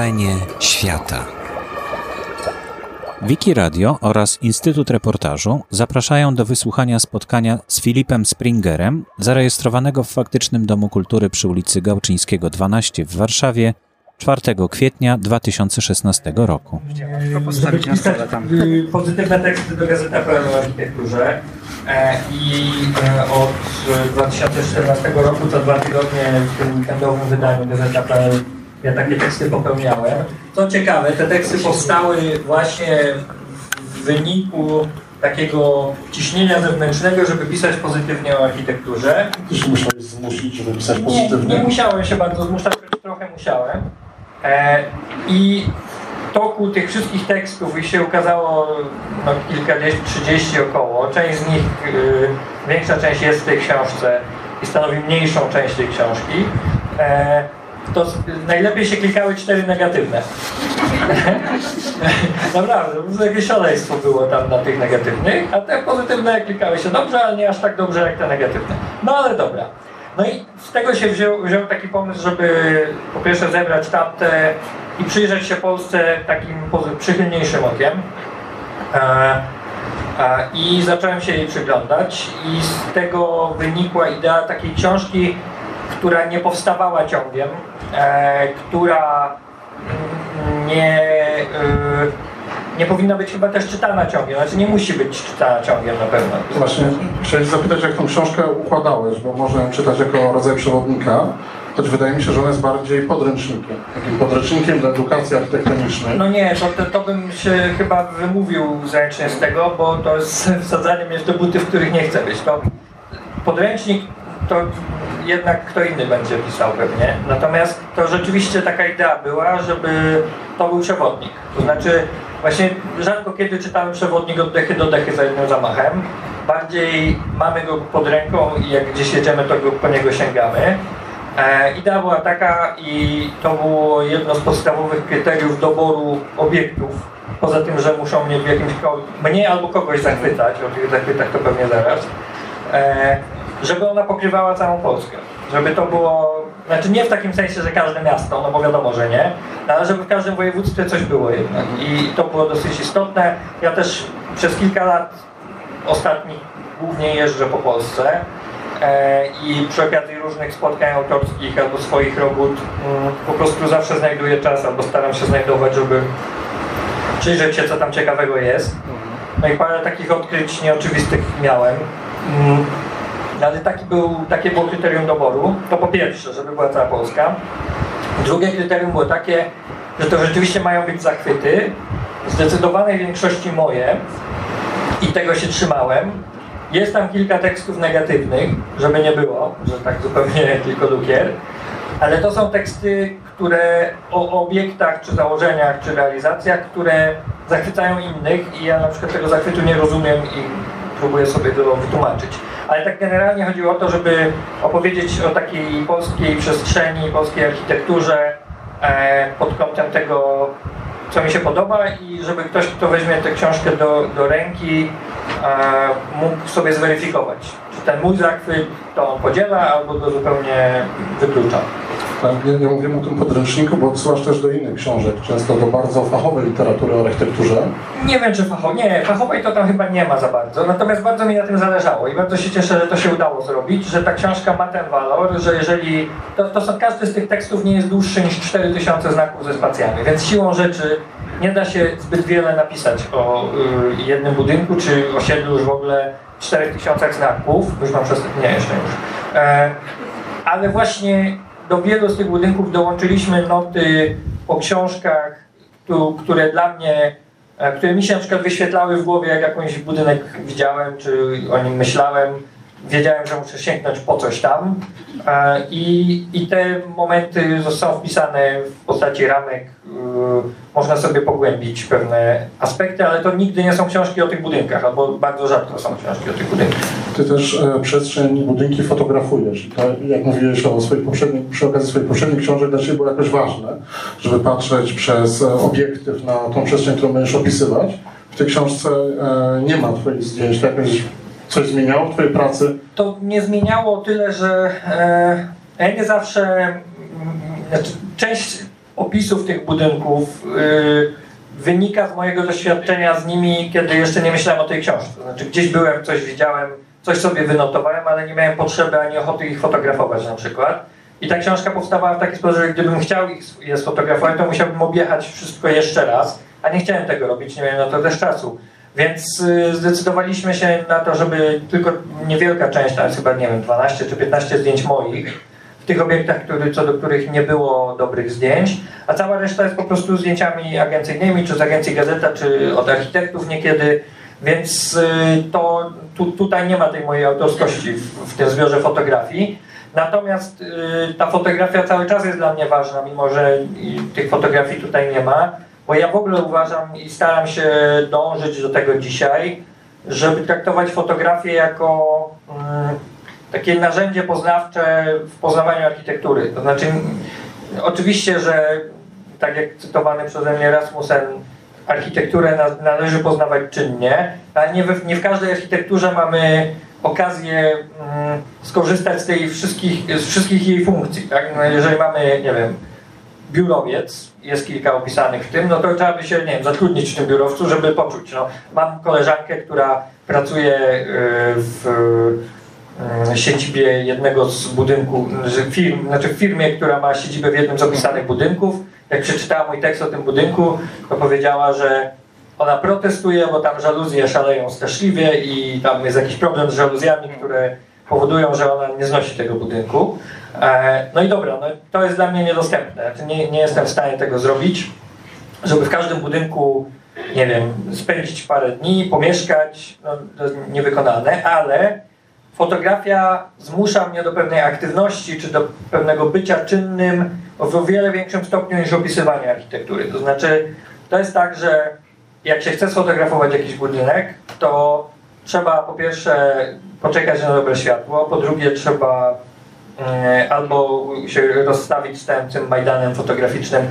Wrażenie świata. Wiki Radio oraz Instytut Reportażu zapraszają do wysłuchania spotkania z Filipem Springerem, zarejestrowanego w faktycznym Domu Kultury przy ulicy Gałczyńskiego 12 w Warszawie 4 kwietnia 2016 roku. postawić na stole tam. Pozytywne teksty do Gazety o architekturze e, i e, od 2014 roku co dwa tygodnie w tym weekendowym wydaniu Gazeta ja takie teksty popełniałem. Co ciekawe, te teksty powstały właśnie w wyniku takiego ciśnienia zewnętrznego, żeby pisać pozytywnie o architekturze. Się musiałeś zmusić, żeby pisać Nie, pozytywnie? nie musiałem się bardzo zmuszać, choć trochę musiałem. E, I w toku tych wszystkich tekstów i się ukazało no, kilkadziesiąt, trzydzieści około. Część z nich, y, większa część jest w tej książce i stanowi mniejszą część tej książki. E, to najlepiej się klikały cztery negatywne. Naprawdę, po prostu jakieś szaleństwo było tam na tych negatywnych, a te pozytywne klikały się dobrze, ale nie aż tak dobrze jak te negatywne. No ale dobra. No i z tego się wziął, wziął taki pomysł, żeby po pierwsze zebrać tamte i przyjrzeć się Polsce takim przychylniejszym okiem. I zacząłem się jej przyglądać i z tego wynikła idea takiej książki, która nie powstawała ciągiem, która mm, nie, e, nie powinna być chyba też czytana ciągiem, znaczy nie musi być czytana ciągiem na pewno. Właśnie chciałem zapytać, jak tą książkę układałeś, bo można ją czytać jako rodzaj przewodnika, choć wydaje mi się, że ona jest bardziej podręcznikiem. Takim podręcznikiem dla edukacji architektonicznej. No nie, to, to, to bym się chyba wymówił zręcznie z tego, bo to jest wsadzanie mnie w te buty, w których nie chcę być. To podręcznik to jednak kto inny będzie pisał pewnie. Natomiast to rzeczywiście taka idea była, żeby to był przewodnik. To znaczy właśnie rzadko kiedy czytamy przewodnik od dechy do dechy za jednym zamachem. Bardziej mamy go pod ręką i jak gdzieś jedziemy, to go, po niego sięgamy. E, idea była taka i to było jedno z podstawowych kryteriów doboru obiektów. Poza tym, że muszą mnie w jakimś mnie albo kogoś zachwycać, o tych zachwytach to pewnie zaraz, e, żeby ona pokrywała całą Polskę. Żeby to było, znaczy nie w takim sensie, że każde miasto, no bo wiadomo, że nie, ale żeby w każdym województwie coś było jednak. I to było dosyć istotne. Ja też przez kilka lat ostatnich głównie jeżdżę po Polsce e, i przy okazji różnych spotkań autorskich albo swoich robót mm, po prostu zawsze znajduję czas albo staram się znajdować, żeby przyjrzeć się, co tam ciekawego jest. No i parę takich odkryć nieoczywistych miałem. Mm, Ale taki był, takie było kryterium doboru. To po pierwsze, żeby była cała Polska. Drugie kryterium było takie, że to rzeczywiście mają być zachwyty. W zdecydowanej większości moje i tego się trzymałem. Jest tam kilka tekstów negatywnych, żeby nie było, że tak zupełnie tylko lukier. Ale to są teksty, które o obiektach, czy założeniach, czy realizacjach, które zachwycają innych i ja na przykład tego zachwytu nie rozumiem i próbuję sobie to wytłumaczyć. Ale tak generalnie chodziło o to, żeby opowiedzieć o takiej polskiej przestrzeni, polskiej architekturze e, pod kątem tego, co mi się podoba i żeby ktoś, kto weźmie tę książkę do, do ręki, e, mógł sobie zweryfikować, czy ten mój zachwyt to on podziela albo go zupełnie wyklucza. Tak, ja, mówię o tym podręczniku, bo odsyłasz też do innych książek, często do bardzo fachowej literatury o architekturze. Nie wiem, czy fachowej, nie, fachowej to tam chyba nie ma za bardzo, natomiast bardzo mi na tym zależało i bardzo się cieszę, że to się udało zrobić, że ta książka ma ten walor, że jeżeli, to, to są, każdy z tych tekstów nie jest dłuższy niż 4000 znaków ze spacjami, więc siłą rzeczy nie da się zbyt wiele napisać o y, jednym budynku, czy osiedlu już w ogóle 4000 znaków, już mam przez, nie, jeszcze już. E, ale właśnie do wielu z tych budynków dołączyliśmy noty o książkach, które dla mnie, e, które mi się na przykład wyświetlały w głowie, jak jakąś budynek widziałem, czy o nim myślałem. Wiedziałem, że muszę sięgnąć po coś tam. E, I, i te momenty zostały wpisane w postaci ramek. y, Można sobie pogłębić pewne aspekty, ale to nigdy nie są książki o tych budynkach, albo bardzo rzadko są książki o tych budynkach. Ty też e, przestrzeń i budynki fotografujesz. To, jak mówiłeś o swoich poprzednich, przy okazji swoich poprzednich książek, dla Ciebie było jakoś ważne, żeby patrzeć przez e, obiektyw na tą przestrzeń, którą będziesz opisywać. W tej książce e, nie ma Twoich zdjęć. To jakoś coś zmieniało w Twojej pracy? to nie zmieniało tyle, że e, ja nie zawsze, mm, znaczy część opisów tych budynków yy, wynika z mojego doświadczenia z nimi, kiedy jeszcze nie myślałem o tej książce. Znaczy gdzieś byłem, coś widziałem, coś sobie wynotowałem, ale nie miałem potrzeby ani ochoty ich fotografować na przykład. I ta książka powstawała w taki sposób, że gdybym chciał je sfotografować, to musiałbym objechać wszystko jeszcze raz, a nie chciałem tego robić, nie miałem na to też czasu. Więc y, zdecydowaliśmy się na to, żeby tylko niewielka część, to jest chyba, nie wiem, 12 czy 15 zdjęć moich, w tych obiektach, który, co do których nie było dobrych zdjęć, a cała reszta jest po prostu zdjęciami agencyjnymi, czy z agencji Gazeta, czy od architektów niekiedy, więc y, to tu, tutaj nie ma tej mojej autorskości w, w tym zbiorze fotografii. Natomiast y, ta fotografia cały czas jest dla mnie ważna, mimo że tych fotografii tutaj nie ma, bo ja w ogóle uważam i staram się dążyć do tego dzisiaj, żeby traktować fotografię jako mm, takie narzędzie poznawcze w poznawaniu architektury. To znaczy, oczywiście, że tak jak cytowany przeze mnie Rasmussen, architekturę należy poznawać czynnie, ale nie w, nie w każdej architekturze mamy okazję mm, skorzystać z tej wszystkich, z wszystkich jej funkcji. Tak? No jeżeli mamy, nie wiem, biurowiec, jest kilka opisanych w tym, no to trzeba by się, nie wiem, zatrudnić w tym biurowcu, żeby poczuć. No, mam koleżankę, która pracuje y, w y, siedzibie jednego z budynków, firm, znaczy w firmie, która ma siedzibę w jednym z opisanych budynków. Jak przeczytała mój tekst o tym budynku, to powiedziała, że ona protestuje, bo tam żaluzje szaleją straszliwie i tam jest jakiś problem z żaluzjami, które powodują, że ona nie znosi tego budynku. E, no i dobra, no to jest dla mnie niedostępne. Znaczy nie, nie jestem w stanie tego zrobić, żeby w każdym budynku, nie wiem, spędzić parę dni, pomieszkać, no, to jest niewykonalne, ale fotografia zmusza mnie do pewnej aktywności, czy do pewnego bycia czynnym w o wiele większym stopniu niż opisywanie architektury. To znaczy, to jest tak, że jak się chce sfotografować jakiś budynek, to trzeba po pierwsze poczekać na dobre światło, po drugie trzeba albo się rozstawić z tym, tym majdanem fotograficznym,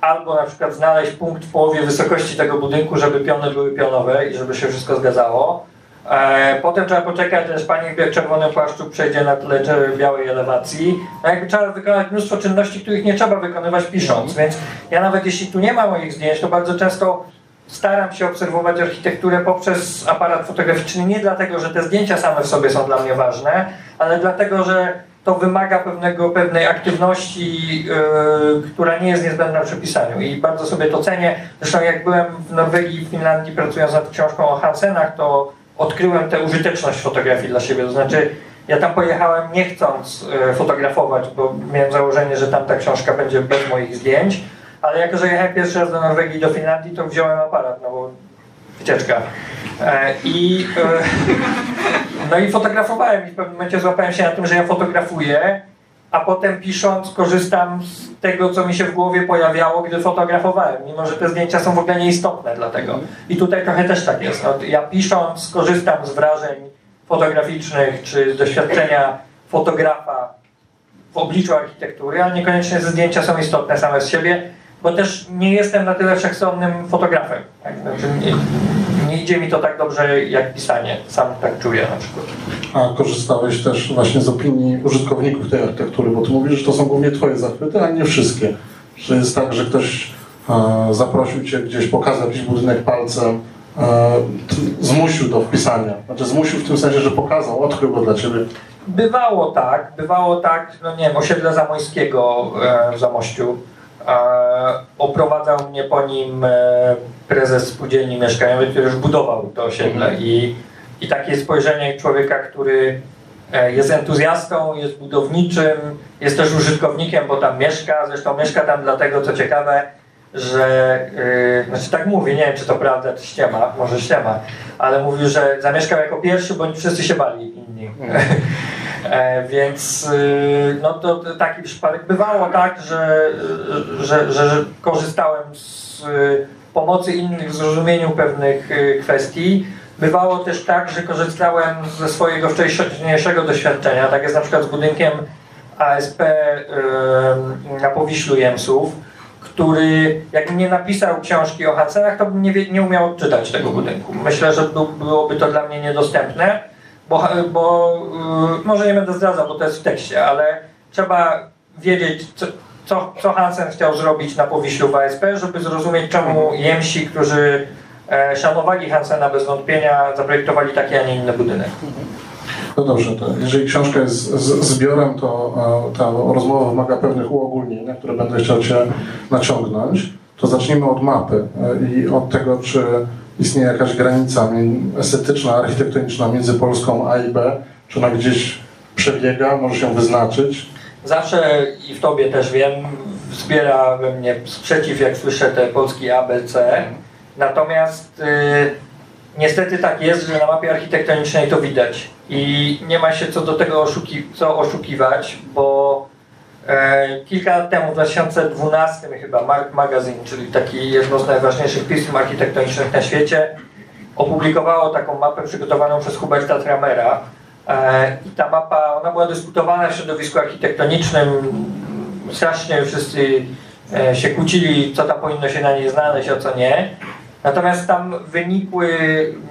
albo na przykład znaleźć punkt w połowie wysokości tego budynku, żeby piony były pionowe i żeby się wszystko zgadzało. E, potem trzeba poczekać, aż pani w czerwonym płaszczu przejdzie na tle białej elewacji. No jakby trzeba wykonać mnóstwo czynności, których nie trzeba wykonywać pisząc, więc ja nawet jeśli tu nie ma moich zdjęć, to bardzo często staram się obserwować architekturę poprzez aparat fotograficzny nie dlatego, że te zdjęcia same w sobie są dla mnie ważne, ale dlatego, że to wymaga pewnego, pewnej aktywności, yy, która nie jest niezbędna przy pisaniu i bardzo sobie to cenię. Zresztą jak byłem w Norwegii w Finlandii pracując nad książką o Hansenach, to odkryłem tę użyteczność fotografii dla siebie. To znaczy ja tam pojechałem nie chcąc yy, fotografować, bo miałem założenie, że tam ta książka będzie bez moich zdjęć, ale jako, że jechałem pierwszy raz do Norwegii i do Finlandii, to wziąłem aparat, no bo wycieczka. E, I, e, no i fotografowałem i w pewnym momencie złapałem się na tym, że ja fotografuję, a potem pisząc korzystam z tego, co mi się w głowie pojawiało, gdy fotografowałem, mimo że te zdjęcia są w ogóle nieistotne dlatego. I tutaj trochę też tak jest. No, ja pisząc korzystam z wrażeń fotograficznych, czy z doświadczenia fotografa w obliczu architektury, ale niekoniecznie zdjęcia są istotne same z siebie bo też nie jestem na tyle wszechstronnym fotografem. Tak? Znaczy nie, nie, idzie mi to tak dobrze jak pisanie, sam tak czuję na przykład. A korzystałeś też właśnie z opinii użytkowników tej architektury, bo ty mówisz, że to są głównie twoje zachwyty, a nie wszystkie. Że jest tak, że ktoś e, zaprosił cię gdzieś, pokazał jakiś budynek palcem, e, zmusił do wpisania. Znaczy zmusił w tym sensie, że pokazał, odkrył go dla ciebie. Bywało tak, bywało tak, no nie wiem, osiedle Zamojskiego e, w Zamościu Oprowadzał mnie po nim e, prezes spółdzielni mieszkaniowej, który już budował to osiedle mhm. i, i takie spojrzenie człowieka, który e, jest entuzjastą, jest budowniczym, jest też użytkownikiem, bo tam mieszka, zresztą mieszka tam dlatego, co ciekawe, że, yy, znaczy tak mówi, nie wiem czy to prawda, czy ściema, może ściema, ale mówił, że zamieszkał jako pierwszy, bądź wszyscy się bali inni. Mm. E, więc y, no to, to, taki przypadek bywało tak, że, że, że, że korzystałem z y, pomocy innych w zrozumieniu pewnych y, kwestii. Bywało też tak, że korzystałem ze swojego wcześniejszego doświadczenia. Tak jest na przykład z budynkiem ASP na Powiślu Jemsów, który jakbym nie napisał książki o Hansenach, to bym nie, nie umiał odczytać tego budynku. Myślę, że byłoby to dla mnie niedostępne bo, bo yy, może nie będę zdradzał, bo to jest w tekście, ale trzeba wiedzieć, co, co, co Hansen chciał zrobić na Powiślu w ASP, żeby zrozumieć, czemu Jemsi, którzy e, szanowali Hansena bez wątpienia, zaprojektowali taki, a nie inny budynek. No dobrze, to jeżeli książka jest z, zbiorem, to e, ta rozmowa wymaga pewnych uogólnień, na które będę chciał Cię naciągnąć. To zacznijmy od mapy e, i od tego, czy istnieje jakaś granica estetyczna, architektoniczna między Polską A i B, czy ona gdzieś przebiega, może się wyznaczyć. Zawsze i w Tobie też wiem, wzbiera we mnie sprzeciw, jak słyszę te polskie ABC. Natomiast y, niestety tak jest, że na mapie architektonicznej to widać. I nie ma się co do tego oszuki co oszukiwać, bo kilka lat temu, w 2012 chyba, Mark Magazine, czyli taki jedno z najważniejszych pism architektonicznych na świecie, opublikowało taką mapę przygotowaną przez Huberta Tramera. E, I ta mapa, ona była dyskutowana w środowisku architektonicznym. Strasznie wszyscy e, się kłócili, co tam powinno się na niej znaleźć, a co nie. Natomiast tam wynikły,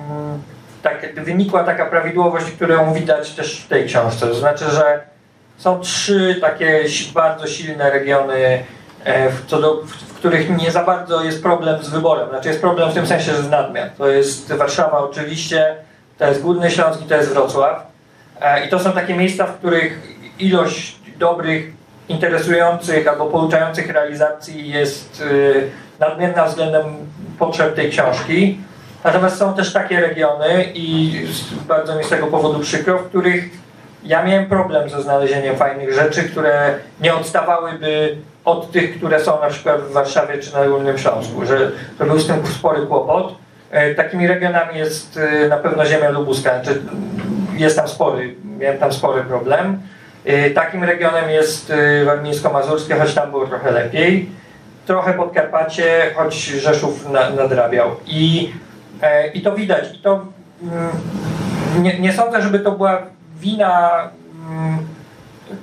mm, tak, wynikła taka prawidłowość, którą widać też w tej książce. To znaczy, że są trzy takie bardzo silne regiony, e, w, co do, w których nie za bardzo jest problem z wyborem. Znaczy jest problem w tym sensie, że z nadmiar. To jest Warszawa oczywiście, to jest Górny Śląsk i to jest Wrocław. E, I to są takie miejsca, w których ilość dobrych, interesujących albo pouczających realizacji jest y, nadmierna względem potrzeb tej książki. Natomiast są też takie regiony i bardzo mi z tego powodu przykro, w których ja miałem problem ze znalezieniem fajnych rzeczy, które nie odstawałyby od tych, które są na przykład w Warszawie czy na Górnym Śląsku, że to był z tym spory kłopot. E, takimi regionami jest e, na pewno ziemia lubuska, znaczy jest tam spory, miałem tam spory problem. E, takim regionem jest warmińsko-mazurskie, choć tam było trochę lepiej trochę Podkarpacie, choć Rzeszów na, nadrabiał. I, I to widać. I to, mm, nie, nie sądzę, żeby to była wina mm,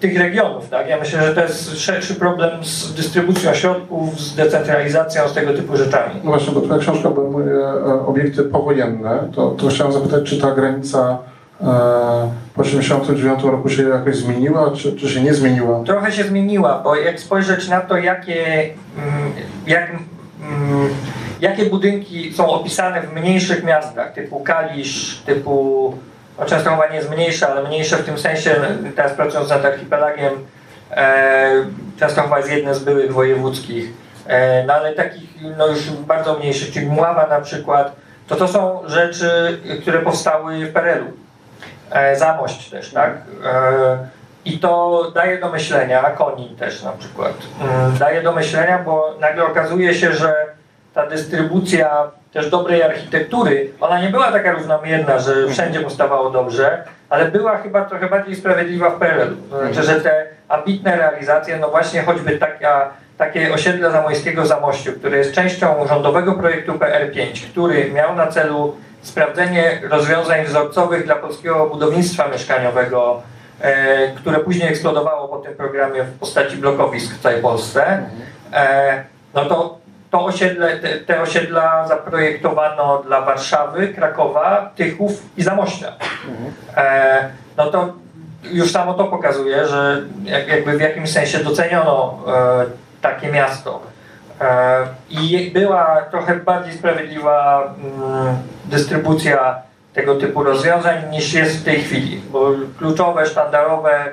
tych regionów. Tak? Ja myślę, że to jest szerszy problem z dystrybucją środków, z decentralizacją, z tego typu rzeczami. No właśnie, bo twoja książka obejmuje e, obiekty powojenne. To, to chciałem zapytać, czy ta granica po 1989 roku się jakoś zmieniła, czy, czy, się nie zmieniła? Trochę się zmieniła, bo jak spojrzeć na to, jakie, mm, jak, mm, jakie budynki są opisane w mniejszych miastach, typu Kalisz, typu, no Częstochowa nie jest mniejsza, ale mniejsze w tym sensie, teraz pracując nad archipelagiem, e, Częstochowa jest jednym z byłych wojewódzkich, e, no ale takich no już bardzo mniejszych, czyli Mława na przykład, to to są rzeczy, które powstały w PRL-u E, zamość też, tak? E, I to daje do myślenia, Koni też na przykład, mm, daje do myślenia, bo nagle okazuje się, że ta dystrybucja też dobrej architektury, ona nie była taka równomierna, że wszędzie powstawało dobrze, ale była chyba trochę bardziej sprawiedliwa w PRL. To znaczy, że te ambitne realizacje, no właśnie choćby taka, takie osiedle zamojskiego Zamościu, które jest częścią rządowego projektu PR5, który miał na celu sprawdzenie rozwiązań wzorcowych dla polskiego budownictwa mieszkaniowego, e, które później eksplodowało po tym programie w postaci blokowisk w całej Polsce, e, no to to osiedle, te, te, osiedla zaprojektowano dla Warszawy, Krakowa, Tychów i Zamościa. E, no to już samo to pokazuje, że jakby w jakimś sensie doceniono takie miasto. E, I była trochę bardziej sprawiedliwa mm, dystrybucja tego typu rozwiązań niż jest w tej chwili, bo kluczowe, sztandarowe, e,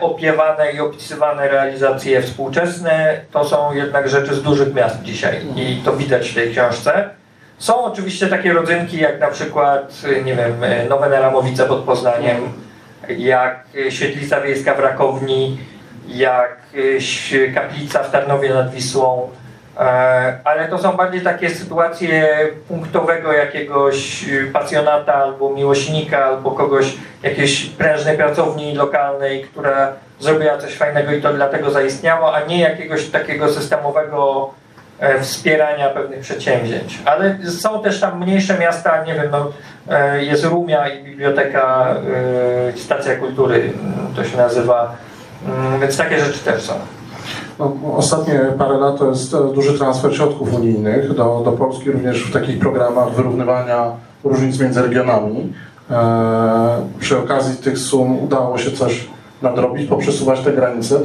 opiewane i opisywane realizacje współczesne to są jednak rzeczy z dużych miast dzisiaj i to widać w tej książce. Są oczywiście takie rodzynki jak na przykład, nie wiem, Nowe Neramowice pod Poznaniem, jak Świetlica Wiejska w Rakowni, jak Kaplica w Tarnowie nad Wisłą, E, ale to są bardziej takie sytuacje punktowego jakiegoś pasjonata albo miłośnika, albo kogoś, jakiejś prężnej pracowni lokalnej, która zrobiła coś fajnego i to dlatego zaistniało, a nie jakiegoś takiego systemowego e, wspierania pewnych przedsięwzięć. Ale są też tam mniejsze miasta, nie wiem, no, e, jest Rumia i biblioteka, stacja kultury to się nazywa, mm, więc takie rzeczy też są. No, ostatnie parę lat to jest e, duży transfer środków unijnych do, do Polski, również w takich programach wyrównywania różnic między regionami. E, przy okazji tych sum udało się coś nadrobić, poprzesuwać te granice.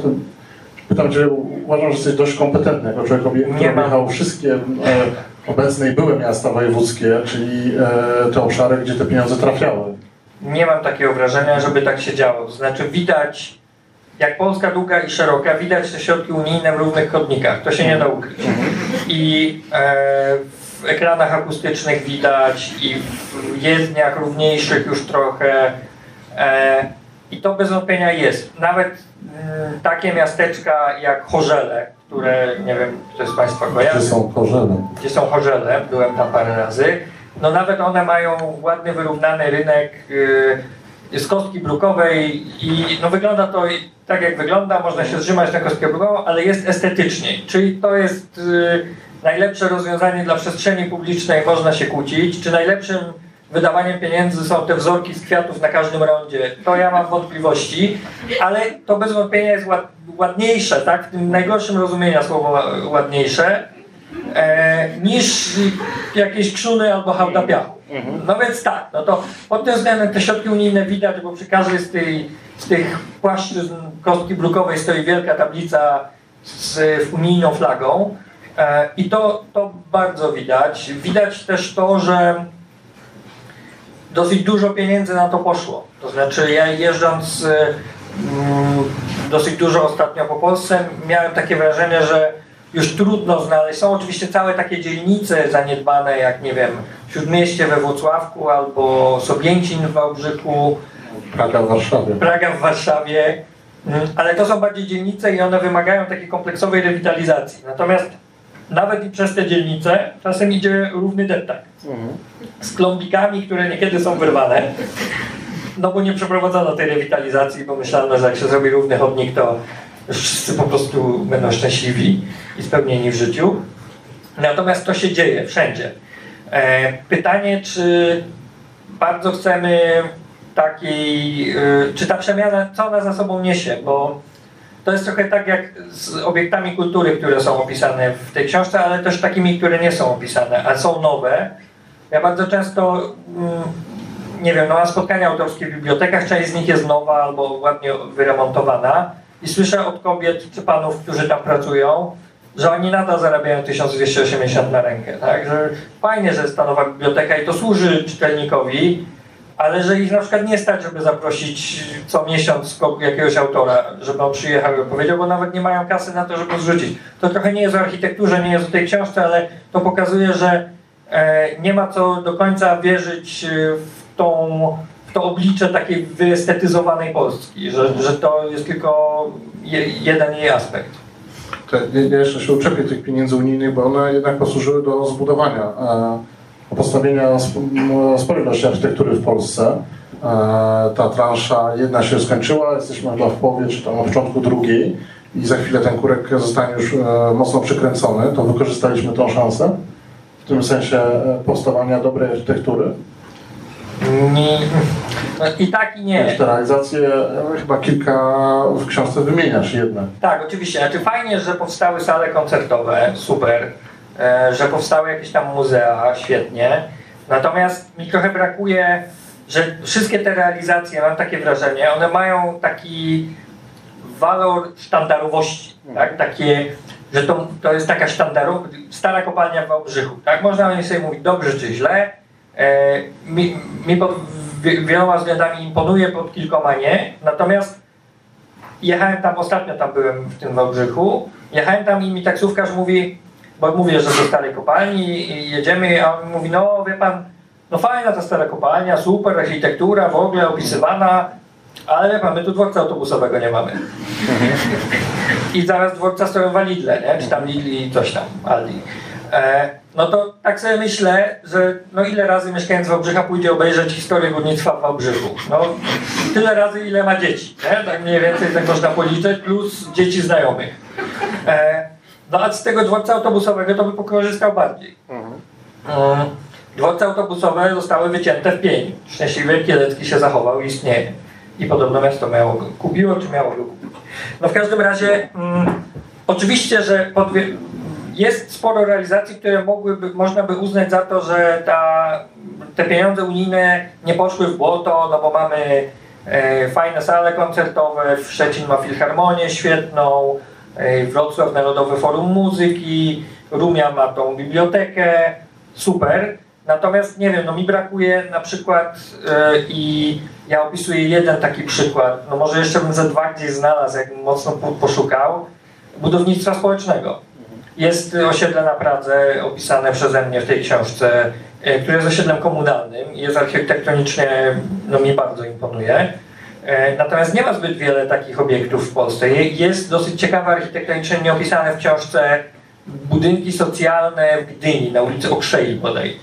Pytam Cię, uważam, że jesteś dość kompetentny jako człowiek, który objechał wszystkie e, obecne i były miasta wojewódzkie, czyli te obszary, gdzie te pieniądze trafiały. Nie mam takiego wrażenia, żeby tak się działo. To znaczy widać, jak Polska długa i szeroka, widać te środki unijne w równych chodnikach. To się nie da ukryć. I e, w ekranach akustycznych widać i w jezdniach równiejszych już trochę. E, I to bez wątpienia jest. Nawet mm, takie miasteczka jak Chorzele, które nie wiem, kto z Państwa kojarzy. Gdzie są Chorzele? Gdzie są Chorzele, byłem tam parę razy. No nawet one mają ładny, wyrównany rynek yy, z kostki brukowej i no wygląda to tak jak wygląda, można się zrzymać na kostkę brukową, ale jest estetycznie. Czyli to jest yy, najlepsze rozwiązanie dla przestrzeni publicznej, można się kłócić. Czy najlepszym wydawaniem pieniędzy są te wzorki z kwiatów na każdym rondzie, to ja mam wątpliwości, ale to bez wątpienia jest ład, ładniejsze, tak? W tym najgorszym rozumienia słowa ładniejsze, e, niż jakieś krzuny albo hałda piachu. No więc tak, no to pod tym względem te środki unijne widać, bo przy każdej z, tej, z tych płaszczyzn kostki brukowej stoi wielka tablica z unijną flagą e, i to, to bardzo widać. Widać też to, że dosyć dużo pieniędzy na to poszło. To znaczy ja jeżdżąc mm, dosyć dużo ostatnio po Polsce miałem takie wrażenie, że już trudno znaleźć. Są oczywiście całe takie dzielnice zaniedbane, jak nie wiem, Śródmieście we Włocławku albo Sobięcin w Wałbrzychu. Praga w Warszawie. Praga w Warszawie. Mm, ale to są bardziej dzielnice i one wymagają takiej kompleksowej rewitalizacji. Natomiast nawet i przez te dzielnice czasem idzie równy deptak. Z klombikami, które niekiedy są wyrwane. No bo nie przeprowadzono tej rewitalizacji, bo myślano, że jak się zrobi równy chodnik, to wszyscy po prostu będą szczęśliwi i spełnieni w życiu. Natomiast to się dzieje wszędzie. E, pytanie, czy bardzo chcemy takiej, e, czy ta przemiana, co ona za sobą niesie, bo to jest trochę tak jak z obiektami kultury, które są opisane w tej książce, ale też takimi, które nie są opisane, a są nowe. Ja bardzo często, mm, nie wiem, no mam spotkania autorskie w bibliotekach, część z nich jest nowa albo ładnie wyremontowana i słyszę od kobiet czy panów, którzy tam pracują, że oni nadal zarabiają 1280 na rękę, tak? Że fajnie, że jest ta nowa biblioteka i to służy czytelnikowi, ale że ich na przykład nie stać, żeby zaprosić co miesiąc jakiegoś autora, żeby on przyjechał i opowiedział, bo nawet nie mają kasy na to, żeby zrzucić. To trochę nie jest o architekturze, nie jest o tej książce, ale to pokazuje, że e, nie ma co do końca wierzyć w, tą, to oblicze takiej wyestetyzowanej Polski, że, że to jest tylko je, jeden jej aspekt. Ja jeszcze się uczepię tych pieniędzy unijnych, bo one jednak posłużyły do zbudowania postawienia sporej ilości architektury w Polsce. E, ta transza jedna się skończyła, jesteśmy chyba w połowie, czy tam na początku drugiej i za chwilę ten kurek zostanie już e, mocno przykręcony. To wykorzystaliśmy tą szansę w tym sensie e, powstawania dobrej architektury. Nie. No I tak i nie. Te realizacje chyba kilka w książce wymieniasz jednak. Tak, oczywiście. Znaczy fajnie, że powstały sale koncertowe, super. E, że powstały jakieś tam muzea, świetnie. Natomiast mi trochę brakuje, że wszystkie te realizacje, mam takie wrażenie, one mają taki walor sztandarowości, tak? Takie, że to, to jest taka sztandarowa, stara kopalnia w Wałbrzychu, tak? Można o niej sobie mówić dobrze czy źle. E, mi, mi pod wieloma względami imponuje, pod kilkoma nie. Natomiast jechałem tam, ostatnio tam byłem w tym Wałbrzychu, jechałem tam i mi taksówkarz mówi, bo mówię, że do starej kopalni i jedziemy, a on mówi, no wie pan, no fajna ta stara kopalnia, super, architektura w ogóle opisywana, ale wie pan, my tu dworca autobusowego nie mamy. I zaraz dworca stoją w Lidle, nie? czy tam Lidli, coś tam, Aldi. E, no to tak sobie myślę, że no ile razy mieszkając Wałbrzycha pójdzie obejrzeć historię górnictwa w Wałbrzychu? No tyle razy, ile ma dzieci, nie? tak mniej więcej tak można policzyć, plus dzieci znajomych. E, no a z tego dworca autobusowego to by pokorzystał bardziej. Mhm. Um, dworce autobusowe zostały wycięte w pień. Szczęśliwy Kielecki się zachował i istnieje. I podobno miasto miało go kupiło, czy miało go kupić. No w każdym razie um, oczywiście, że jest sporo realizacji, które mogłyby, można by uznać za to, że ta, te pieniądze unijne nie poszły w błoto, no bo mamy e, fajne sale koncertowe, w Szczecin ma filharmonię świetną, e, Wrocław Narodowe Forum Muzyki, Rumia ma tą bibliotekę, super. Natomiast nie wiem, no mi brakuje na przykład e, i ja opisuję jeden taki przykład, no może jeszcze bym ze dwa gdzieś znalazł, jakbym mocno poszukał, budownictwa społecznego. Jest osiedle na Pradze opisane przeze mnie w tej książce, e, które jest osiedlem komunalnym, jest architektonicznie, no mi bardzo imponuje. E, natomiast nie ma zbyt wiele takich obiektów w Polsce. Jest dosyć ciekawe architektonicznie nieopisane w książce budynki socjalne w Gdyni, na ulicy Okrzei bodaj.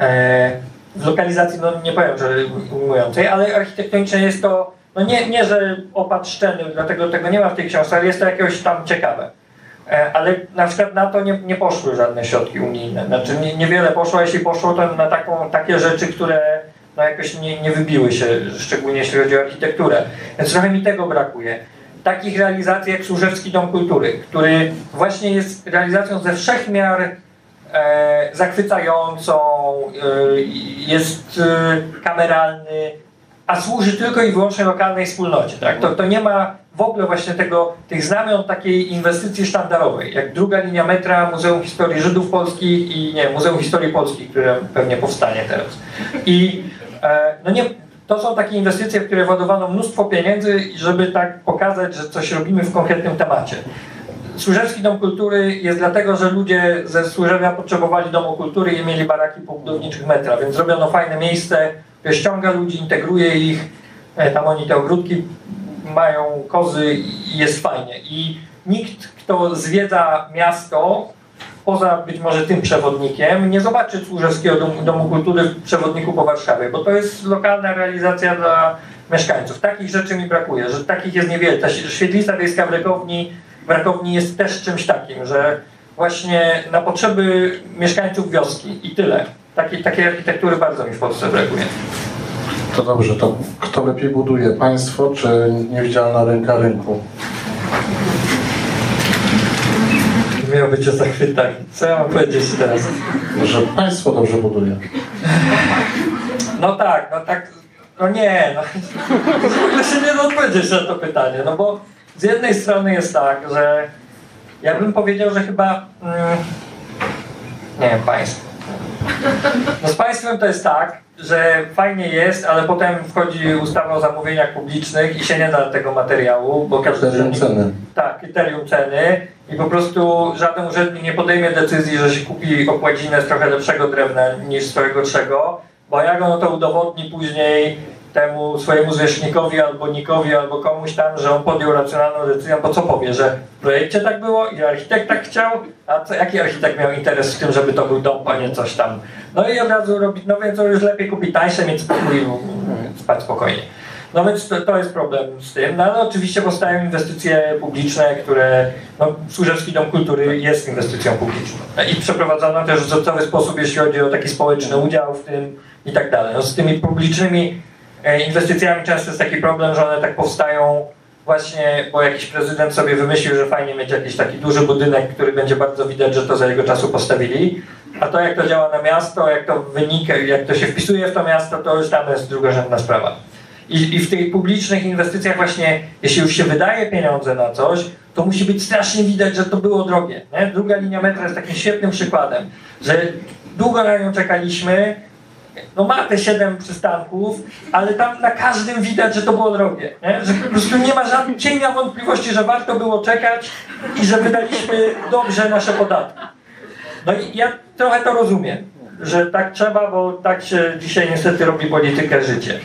E, w lokalizacji, no nie powiem, że ujmującej, ale architektonicznie jest to, no nie, nie że opatrzczeny, dlatego tego nie ma w tej książce, ale jest to jakieś tam ciekawe. E, ale na przykład na to nie, nie poszły żadne środki unijne. Znaczy nie, niewiele poszło, a jeśli poszło, to na taką, takie rzeczy, które no jakoś nie, nie wybiły się, szczególnie jeśli chodzi o architekturę. Więc trochę mi tego brakuje. Takich realizacji jak Służewski Dom Kultury, który właśnie jest realizacją ze wszech miar e, zachwycającą, e, jest e, kameralny, a służy tylko i wyłącznie lokalnej wspólnocie. Tak? To, to nie ma w ogóle właśnie tego, tych znamion takiej inwestycji sztandarowej, jak druga linia metra Muzeum Historii Żydów Polskich i nie, Muzeum Historii Polskiej, które pewnie powstanie teraz. I e, no nie, to są takie inwestycje, w które władowano mnóstwo pieniędzy, żeby tak pokazać, że coś robimy w konkretnym temacie. Służewski Dom Kultury jest dlatego, że ludzie ze Służewia potrzebowali Domu Kultury i mieli baraki po budowniczych metra, więc zrobiono fajne miejsce, które ściąga ludzi, integruje ich, e, tam oni te ogródki mają kozy i jest fajnie. I nikt, kto zwiedza miasto, poza być może tym przewodnikiem, nie zobaczy Służewskiego Domu, Domu Kultury w przewodniku po Warszawie, bo to jest lokalna realizacja dla mieszkańców. Takich rzeczy mi brakuje, że takich jest niewiele. Ta świetlica wiejska w Rakowni, w Rakowni jest też czymś takim, że właśnie na potrzeby mieszkańców wioski i tyle. Takiej, takiej architektury bardzo mi w Polsce brakuje. To dobrze, to kto lepiej buduje, państwo czy niewidzialna ręka rynku? Miał być o zachwytach. Co ja mam powiedzieć teraz? Że państwo dobrze buduje. No tak, no tak, no nie, no. W ogóle się nie da odpowiedzieć na to pytanie, no bo z jednej strony jest tak, że ja bym powiedział, że chyba, mm, nie wiem, państwo. No z państwem to jest tak, że fajnie jest, ale potem wchodzi ustawa o zamówieniach publicznych i się nie da tego materiału, bo każdy... Kryterium ceny. Tak, kryterium ceny i po prostu żaden urzędnik nie podejmie decyzji, że się kupi okładzinę z trochę lepszego drewna niż z gorszego, bo jak ono to udowodni później temu swojemu zwierzchnikowi albo nikowi, albo komuś tam, że on podjął racjonalną decyzję, bo co powie, że w projekcie tak było i architekt tak chciał, a co, jaki architekt miał interes w tym, żeby to był dom, a nie coś tam. No i od razu robić, no więc już lepiej kupić tańsze, mieć spokój, spać spokojnie. No więc to, to, jest problem z tym, no ale oczywiście powstają inwestycje publiczne, które, no Służewski Dom Kultury jest inwestycją publiczną i przeprowadzono też w wzorcowy sposób, jeśli chodzi o taki społeczny udział w tym i tak dalej. No z tymi publicznymi inwestycjami często jest taki problem, że one tak powstają właśnie, bo jakiś prezydent sobie wymyślił, że fajnie mieć jakiś taki duży budynek, który będzie bardzo widać, że to za jego czasu postawili. A to jak to działa na miasto, jak to wynika, jak to się wpisuje w to miasto, to już tam jest drugorzędna sprawa. I, I w tych publicznych inwestycjach właśnie, jeśli już się wydaje pieniądze na coś, to musi być strasznie widać, że to było drogie. Nie? Druga linia metra jest takim świetnym przykładem, że długo na nią czekaliśmy, no ma te siedem przystanków, ale tam na każdym widać, że to było drogie. Nie? Że po prostu nie ma żadnej cienia wątpliwości, że warto było czekać i że wydaliśmy dobrze nasze podatki. No i ja trochę to rozumiem, że tak trzeba, bo tak się dzisiaj niestety robi politykę życie.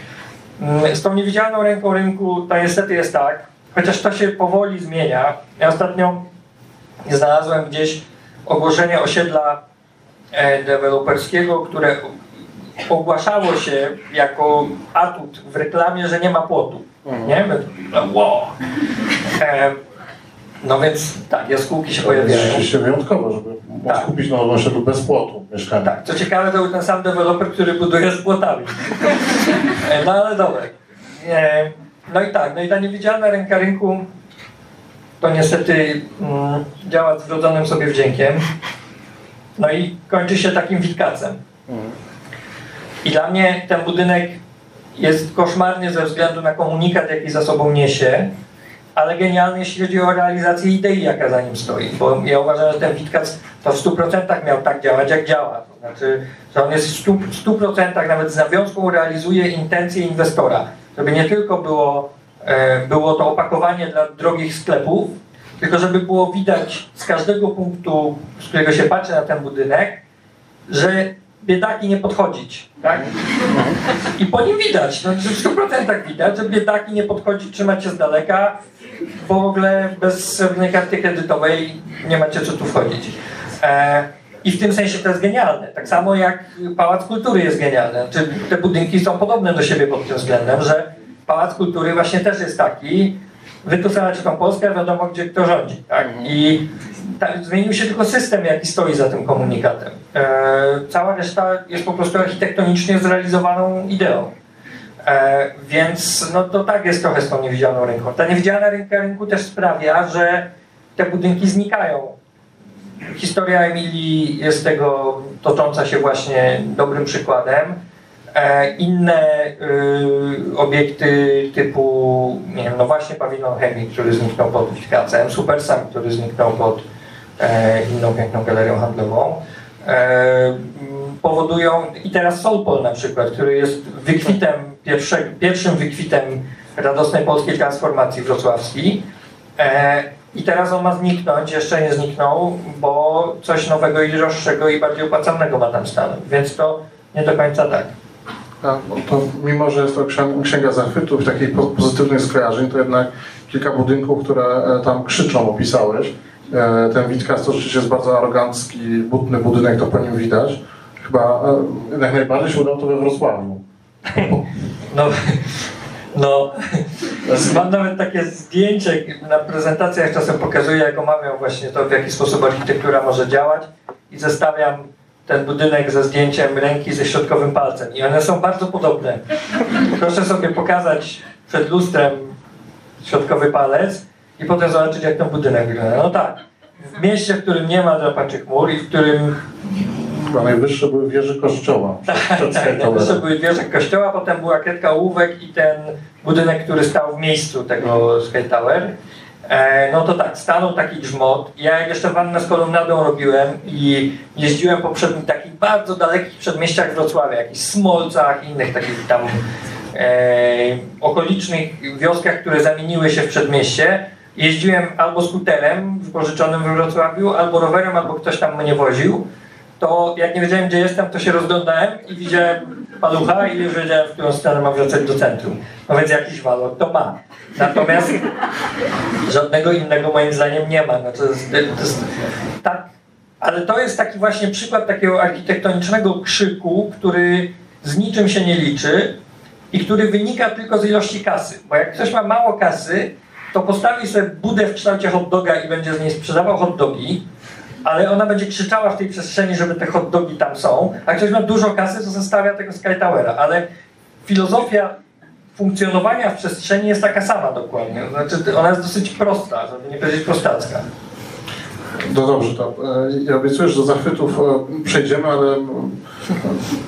Mm, z tą niewidzialną ręką rynku to niestety jest tak, chociaż to się powoli zmienia. Ja ostatnio znalazłem gdzieś ogłoszenie osiedla e, deweloperskiego, które ogłaszało się jako atut w reklamie, że nie ma płotu. Mhm. Nie? No, wow. E, no więc tak, jaskółki się pojawiają. Rzeczywiście wyjątkowo, żeby tak. móc kupić na osiedlu bez płotu mieszkanie. Tak, co ciekawe, to był ten sam deweloper, który buduje z płotami. E, no ale dobra. E, no i tak, no i ta niewidzialna ręka rynku to niestety mm, działa z wrodzonym sobie wdziękiem. No i kończy się takim witkacem. Mhm. I dla mnie ten budynek jest koszmarny ze względu na komunikat, jaki za sobą niesie, ale genialny, jeśli chodzi o realizację idei, jaka za nim stoi. Bo ja uważam, że ten Witkac to w 100% miał tak działać, jak działa. To znaczy, że on jest w 100%, 100% nawet z nawiązką realizuje intencje inwestora. Żeby nie tylko było, e, było to opakowanie dla drogich sklepów, tylko żeby było widać z każdego punktu, z którego się patrzy na ten budynek, że biedaki nie podchodzić, tak? I po nim widać, no, w 100% widać, że biedaki nie podchodzić, trzymać się z daleka, bo w ogóle bez srebrnej karty kredytowej nie macie co tu wchodzić. E, I w tym sensie to jest genialne. Tak samo jak Pałac Kultury jest genialny. Znaczy, te budynki są podobne do siebie pod tym względem, że Pałac Kultury właśnie też jest taki, wy tu tą Polskę, wiadomo gdzie kto rządzi. Tak? I tak, zmienił się tylko system, jaki stoi za tym komunikatem. E, cała reszta jest po prostu architektonicznie zrealizowaną ideą. E, więc no to tak jest trochę z tą niewidzialną rynką. Ta niewidzialna rynka rynku też sprawia, że te budynki znikają. Historia Emilii jest tego tocząca się właśnie dobrym przykładem. E, inne y, obiekty typu, nie wiem, no właśnie pawilon chemii, który zniknął pod Witkacem, Supersam, który zniknął pod inną piękną galerią handlową, e, powodują, i teraz Solpol na przykład, który jest wykwitem, pierwsze, pierwszym wykwitem radosnej polskiej transformacji wrocławskiej, e, i teraz on ma zniknąć, jeszcze nie zniknął, bo coś nowego i droższego i bardziej opłacalnego ma tam stanąć. Więc to nie do końca tak. A, to mimo, że jest to księga zachwytów, takich pozytywnych skojarzeń, to jednak kilka budynków, które e, tam krzyczą, opisałeś. E, ten Witkas to rzeczywiście jest bardzo arogancki, butny budynek, to po nim widać. Chyba e, jak najbardziej się udało to we Wrocławiu. No, no, mam nawet takie zdjęcie na prezentacjach czasem pokazuję, jak omawiam właśnie to, w jaki sposób architektura może działać i zestawiam ten budynek ze zdjęciem ręki ze środkowym palcem. I one są bardzo podobne. Proszę sobie pokazać przed lustrem środkowy palec i potem zobaczyć, jak ten budynek wygląda. No tak, w mieście, w którym nie ma drapaczy chmur i w którym Chyba najwyższe były wieże kościoła. tak, tak, najwyższe były wieże kościoła, potem była kredka ołówek i ten budynek, który stał w miejscu tego Sky Tower. E, no to tak, stanął taki grzmot. Ja jeszcze wannę z kolumnadą robiłem i jeździłem po przed, takich bardzo dalekich przedmieściach Wrocławia, jakichś Smolcach, innych takich tam e, okolicznych wioskach, które zamieniły się w przedmieście. Jeździłem albo skuterem wypożyczonym we Wrocławiu, albo rowerem, albo ktoś tam mnie woził. To jak nie wiedziałem, gdzie jestem, to się rozglądałem i widziałem palucha i już wiedziałem, w którą stronę mam wracać do centrum. No więc jakiś walor to ma. Natomiast żadnego innego moim zdaniem nie ma. No to jest, to jest, tak, ale to jest taki właśnie przykład takiego architektonicznego krzyku, który z niczym się nie liczy i który wynika tylko z ilości kasy. Bo jak ktoś ma mało kasy, to postawi sobie budę w kształcie hot doga i będzie z niej sprzedawał hot dogi, ale ona będzie krzyczała w tej przestrzeni, żeby te hot dogi tam są, a ktoś ma dużo kasy, to zostawia tego Sky Towera, ale filozofia funkcjonowania w przestrzeni jest taka sama dokładnie. Znaczy, ona jest dosyć prosta, żeby nie powiedzieć prostacka. No dobrze, to e, ja obiecuję, że do zachwytów e, przejdziemy, ale...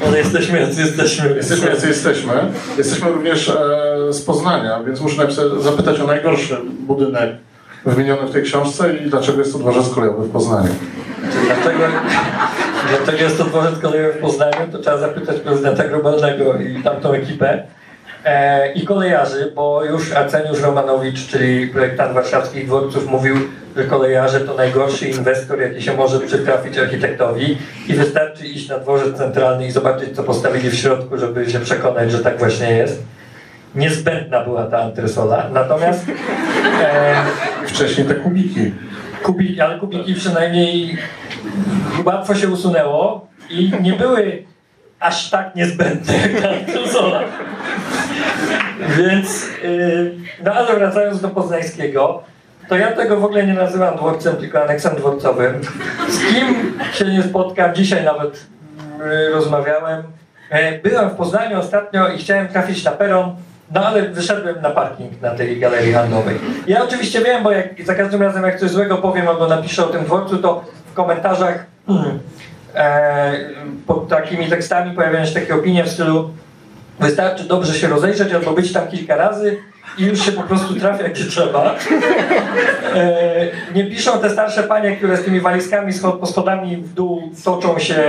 Ale jesteśmy, jacy jesteśmy. Jesteśmy, jacy jesteśmy. Jesteśmy również e, z Poznania, więc muszę najpierw zapytać o najgorszy budynek wymieniony w tej książce i dlaczego jest to dworzec kolejowy w Poznaniu. Dlaczego, dlaczego jest to dworzec kolejowy w Poznaniu, to trzeba zapytać prezydenta globalnego i tamtą ekipę. E, i kolejarzy, bo już Arceniusz Romanowicz, czyli projektant warszawskich dworców, mówił, że kolejarze to najgorszy inwestor, jaki się może przytrafić architektowi i wystarczy iść na dworzec centralny i zobaczyć, co postawili w środku, żeby się przekonać, że tak właśnie jest. Niezbędna była ta antresola. Natomiast e, wcześniej te kubiki. Kubiki, ale kubiki przynajmniej łatwo się usunęło i nie były aż tak niezbędne jak ta antresola. Więc, yy, no ale wracając do Poznańskiego, to ja tego w ogóle nie nazywam dworcem, tylko aneksem dworcowym. Z kim się nie spotkam, dzisiaj nawet yy, rozmawiałem. Yy, byłem w Poznaniu ostatnio i chciałem trafić na peron, no ale wyszedłem na parking na tej galerii handlowej. Ja oczywiście wiem, bo jak za każdym razem jak coś złego powiem albo napiszę o tym dworcu, to w komentarzach hmm, e, pod takimi tekstami pojawiają się takie opinie w stylu Wystarczy dobrze się rozejrzeć albo być tam kilka razy i już się po prostu trafia gdzie trzeba. E, nie piszą te starsze panie, które z tymi walizkami po schodami w dół toczą się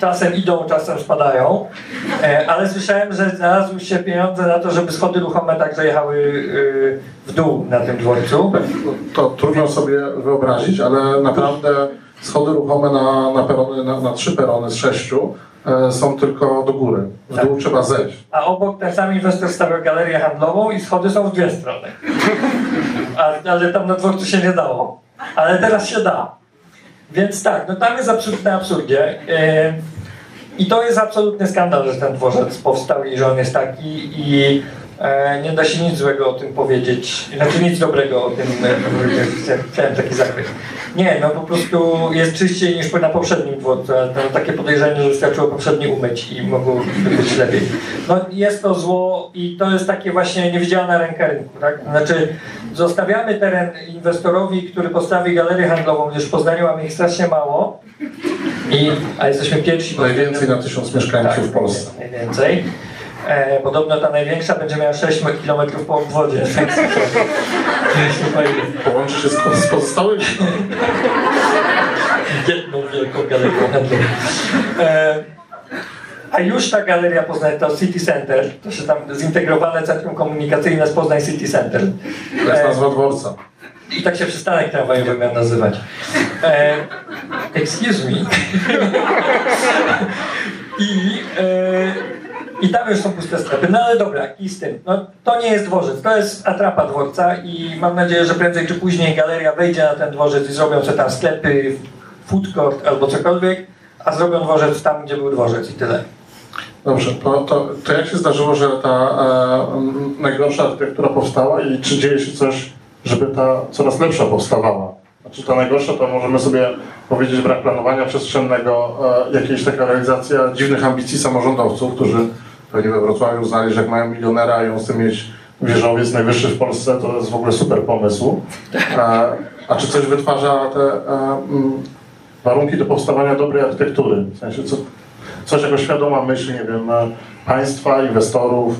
czasem idą, czasem spadają, e, ale słyszałem, że znalazły się pieniądze na to, żeby schody ruchome także jechały e, w dół na tym dworcu. To trudno sobie wyobrazić, ale naprawdę schody ruchome na, na, perony, na, na trzy perony z sześciu są tylko do góry. W dół tak. trzeba zejść. A obok ten sam inwestor stawiał galerię handlową i schody są w dwie strony. A, ale tam na dworcu się nie dało. Ale teraz się da. Więc tak, no tam jest absolutne absurdzie. I to jest absolutny skandal, że ten dworzec powstał i że on jest taki i e, nie da się nic złego o tym powiedzieć, znaczy nic dobrego o tym, e, chciałem taki zakres. Nie, no po prostu jest czyściej niż na poprzednim dworcu. Takie podejrzenie, że wystarczyło poprzedni umyć i mogło być lepiej. No jest to zło i to jest takie właśnie niewidzialna ręka rynku. Tak? Znaczy zostawiamy teren inwestorowi, który postawi galerię handlową, gdyż w Poznaniu mamy ich strasznie mało. I, a jesteśmy pierwsi. Najwięcej na tysiąc mieszkańców tak, w Polsce. Najwięcej. E, podobno ta największa będzie miała 6 km po obwodzie. Połączy się z, z pozostałymi. Jedną wielką galerią handlową. E, a już ta galeria Poznań to City Center, to się tam zintegrowane centrum komunikacyjne z Poznań City Center. To jest nazwa dworca. I tak się przystanek tramwajowy miał nazywać. E, excuse me. I, e, I tam już są puste sklepy. No ale dobra, i z tym. No, to nie jest dworzec, to jest atrapa dworca i mam nadzieję, że prędzej czy później galeria wejdzie na ten dworzec i zrobią sobie tam sklepy, food court albo cokolwiek, a zrobią dworzec tam, gdzie był dworzec i tyle. Dobrze, to, to, to jak się zdarzyło, że ta e, najgorsza architektura powstała i czy dzieje się coś, żeby ta coraz lepsza powstawała? Znaczy ta najgorsza to możemy sobie powiedzieć brak planowania przestrzennego, e, jakieś taka realizacja dziwnych ambicji samorządowców, którzy pewnie we Wrocławiu uznali, że jak mają milionera i on chce mieć wieżowiec najwyższy w Polsce, to jest w ogóle super pomysł. E, a czy coś wytwarza te e, warunki do powstawania dobrej architektury? W sensie co, coś jako świadoma myśl, nie wiem, państwa, inwestorów?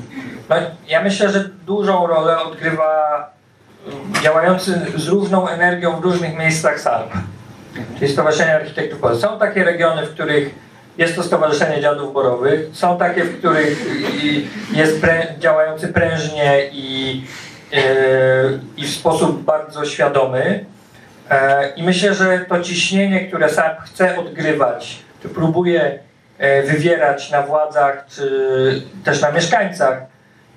No, ja myślę, że dużą rolę odgrywa działający z różną energią w różnych miejscach SARP, czyli Stowarzyszenie Architektów Polski. Są takie regiony, w których jest to Stowarzyszenie Dziadów Borowych, są takie, w których jest prę działający prężnie i, yy, i w sposób bardzo świadomy. E, I myślę, że to ciśnienie, które SARP chce odgrywać, czy próbuje e, wywierać na władzach, czy też na mieszkańcach,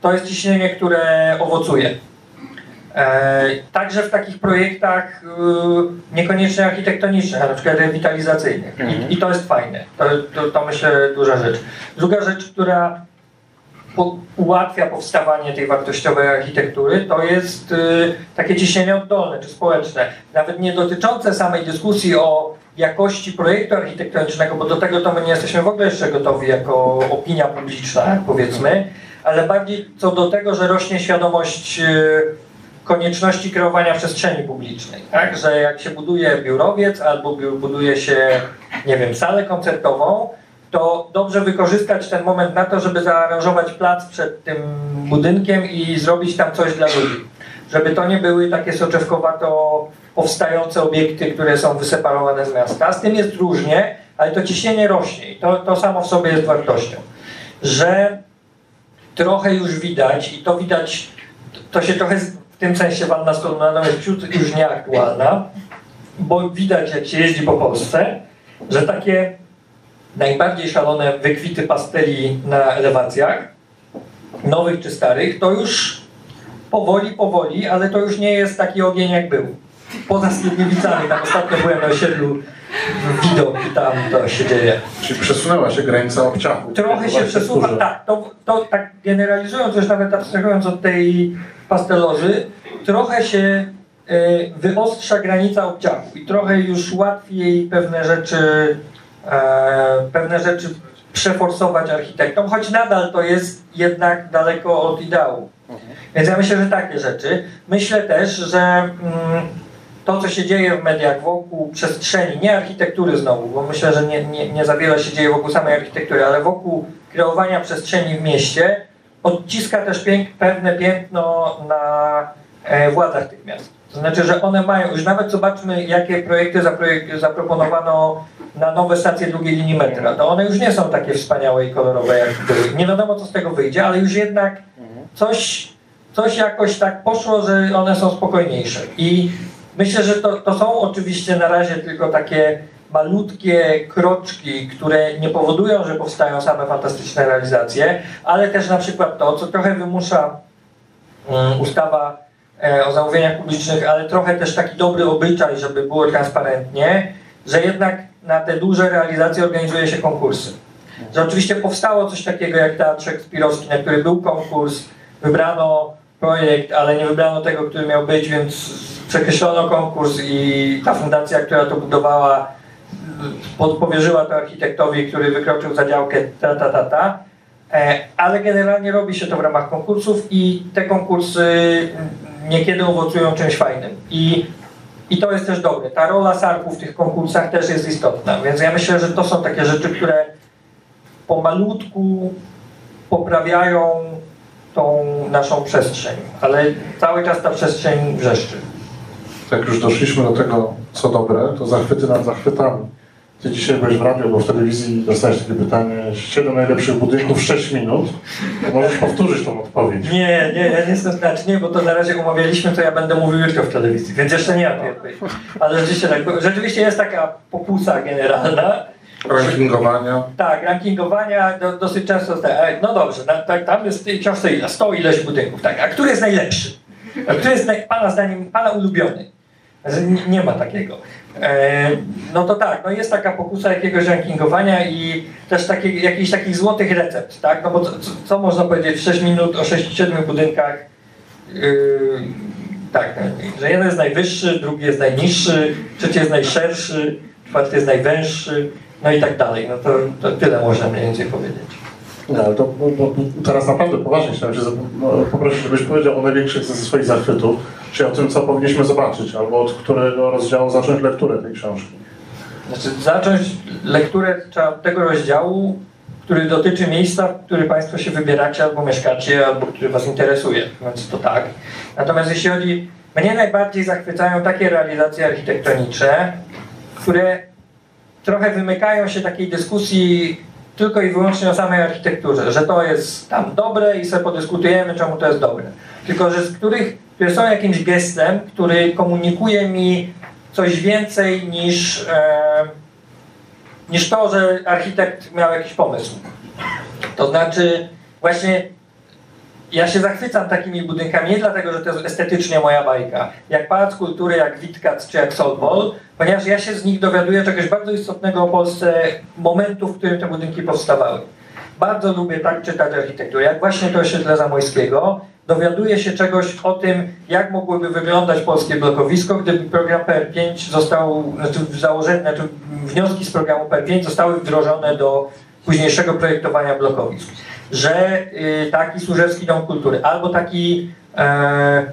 to jest ciśnienie, które owocuje. E, także w takich projektach e, niekoniecznie architektonicznych, a na przykład rewitalizacyjnych. I, mhm. I, to jest fajne. To, to, to, myślę duża rzecz. Druga rzecz, która po, ułatwia powstawanie tej wartościowej architektury, to jest y, takie ciśnienie oddolne czy społeczne. Nawet nie dotyczące samej dyskusji o jakości projektu architektonicznego, bo do tego to my nie jesteśmy w ogóle jeszcze gotowi jako opinia publiczna, powiedzmy, ale bardziej co do tego, że rośnie świadomość y, konieczności kreowania przestrzeni publicznej. Tak? Że jak się buduje biurowiec albo buduje się, nie wiem, salę koncertową, to dobrze wykorzystać ten moment na to, żeby zaaranżować plac przed tym budynkiem i zrobić tam coś dla ludzi. Żeby to nie były takie soczewkowato powstające obiekty, które są wyseparowane z miasta. Z tym jest różnie, ale to ciśnienie rośnie i to, to samo w sobie jest wartością. Że trochę już widać i to widać, to się trochę tym sensie wanna stronna jest już nieaktualna, bo widać jak się jeździ po Polsce, że takie najbardziej szalone wykwity pasteli na elewacjach, nowych czy starych, to już powoli, powoli, ale to już nie jest taki ogień jak był. Poza Skierniewicami, tam ostatnio byłem na osiedlu widok i tam to się dzieje. Czyli przesunęła się granica obciachu. Trochę się przesuwa, tak. To, to tak generalizując, już nawet abstrahując od tej pastelozy, trochę się e, wyostrza granica obciachu i trochę już łatwiej pewne rzeczy, e, pewne rzeczy przeforsować architektom, choć nadal to jest jednak daleko od ideału. Więc ja myślę, że takie rzeczy. Myślę też, że mm, to, co się dzieje w mediach wokół przestrzeni, nie architektury znowu, bo myślę, że nie, nie, nie za wiele się dzieje wokół samej architektury, ale wokół kreowania przestrzeni w mieście odciska też pięk, pewne piętno na e, władzach tych miast. To znaczy, że one mają, już nawet zobaczmy, jakie projekty zaprojek- zaproponowano na nowe stacje drugiej linii metra. To one już nie są takie wspaniałe i kolorowe, jak były. Nie wiadomo, co z tego wyjdzie, ale już jednak coś, coś jakoś tak poszło, że one są spokojniejsze. I myślę, że to, to są oczywiście na razie tylko takie malutkie kroczki, które nie powodują, że powstają same fantastyczne realizacje, ale też na przykład to, co trochę wymusza um, ustawa e, o zamówieniach publicznych, ale trochę też taki dobry obyczaj, żeby było transparentnie, że jednak na te duże realizacje organizuje się konkursy. Że oczywiście powstało coś takiego jak Teatr Szekspirowski, na który był konkurs, wybrano projekt, ale nie wybrano tego, który miał być, więc przekreślono konkurs i ta fundacja, która to budowała, powierzyła to architektowi, który wykroczył za działkę ta, ta, ta, ta. E, ale generalnie robi się to w ramach konkursów i te konkursy niekiedy owocują czymś fajnym. I, i to jest też dobre. Ta rola SARP-u w tych konkursach też jest istotna, więc ja myślę, że to są takie rzeczy, które pomalutku poprawiają tą naszą przestrzeń, ale cały czas ta przestrzeń wrzeszczy. Jak już doszliśmy do tego, co dobre, to zachwyty nad zachwytami. Ty dzisiaj byłeś w radiu, bo w telewizji dostałeś takie pytanie, 7 najlepszych budynków w 6 minut. Możesz powtórzyć tą odpowiedź. Nie, nie, ja nie jestem znaczy nie, bo to na razie umawialiśmy, to ja będę mówił jutro w telewizji, więc jeszcze nie mam odpowiedzi. Ale rzeczywiście tak, rzeczywiście jest taka pokusa generalna, Rankingowania. Tak, rankingowania do, dosyć często. No dobrze, na, tak, tam jest ile? 100 ileś budynków, tak. A który jest najlepszy? A który jest naj, Pana zdaniem, Pana ulubiony? Nie, ma takiego. E, no to tak, no jest taka pokusa jakiegoś rankingowania i też takie, jakichś takich złotych recept, tak? No bo co, co można powiedzieć w 6 minut o 6-7 budynkach? Yy, tak, że jeden jest najwyższy, drugi jest najniższy, trzeci jest najszerszy, czwarty jest najwęższy no i tak dalej. No to, to tyle można mniej więcej powiedzieć. No, to, bo, bo teraz naprawdę poważnie chciałem się no, poprosić, żebyś powiedział o największych ze swoich zachwytów, czyli o tym, co powinniśmy zobaczyć, albo od którego rozdziału zacząć lekturę tej książki. Znaczy, zacząć lekturę trzeba od tego rozdziału, który dotyczy miejsca, w który Państwo się wybieracie, albo mieszkacie, albo który Was interesuje. Więc to tak. Natomiast jeśli chodzi, mnie najbardziej zachwycają takie realizacje architektoniczne, które trochę wymykają się takiej dyskusji tylko i wyłącznie o samej architekturze, że to jest tam dobre i sobie podyskutujemy, czemu to jest dobre. Tylko, że z których, są jakimś gestem, który komunikuje mi coś więcej niż, e, niż to, że architekt miał jakiś pomysł. To znaczy, właśnie ja się zachwycam takimi budynkami nie dlatego, że to jest estetycznie moja bajka, jak Pałac Kultury, jak Witkac czy jak Soulball, ponieważ ja się z nich dowiaduję czegoś bardzo istotnego o Polsce, momentu, w którym te budynki powstawały. Bardzo lubię tak czytać architekturę, jak właśnie to osiedle Zamojskiego, dowiaduję się czegoś o tym, jak mogłoby wyglądać polskie blokowisko, gdyby program PR5 został, znaczy założenie, znaczy wnioski z programu PR5 zostały wdrożone do późniejszego projektowania blokowisk że y, taki Służewski Dom Kultury albo taki, e,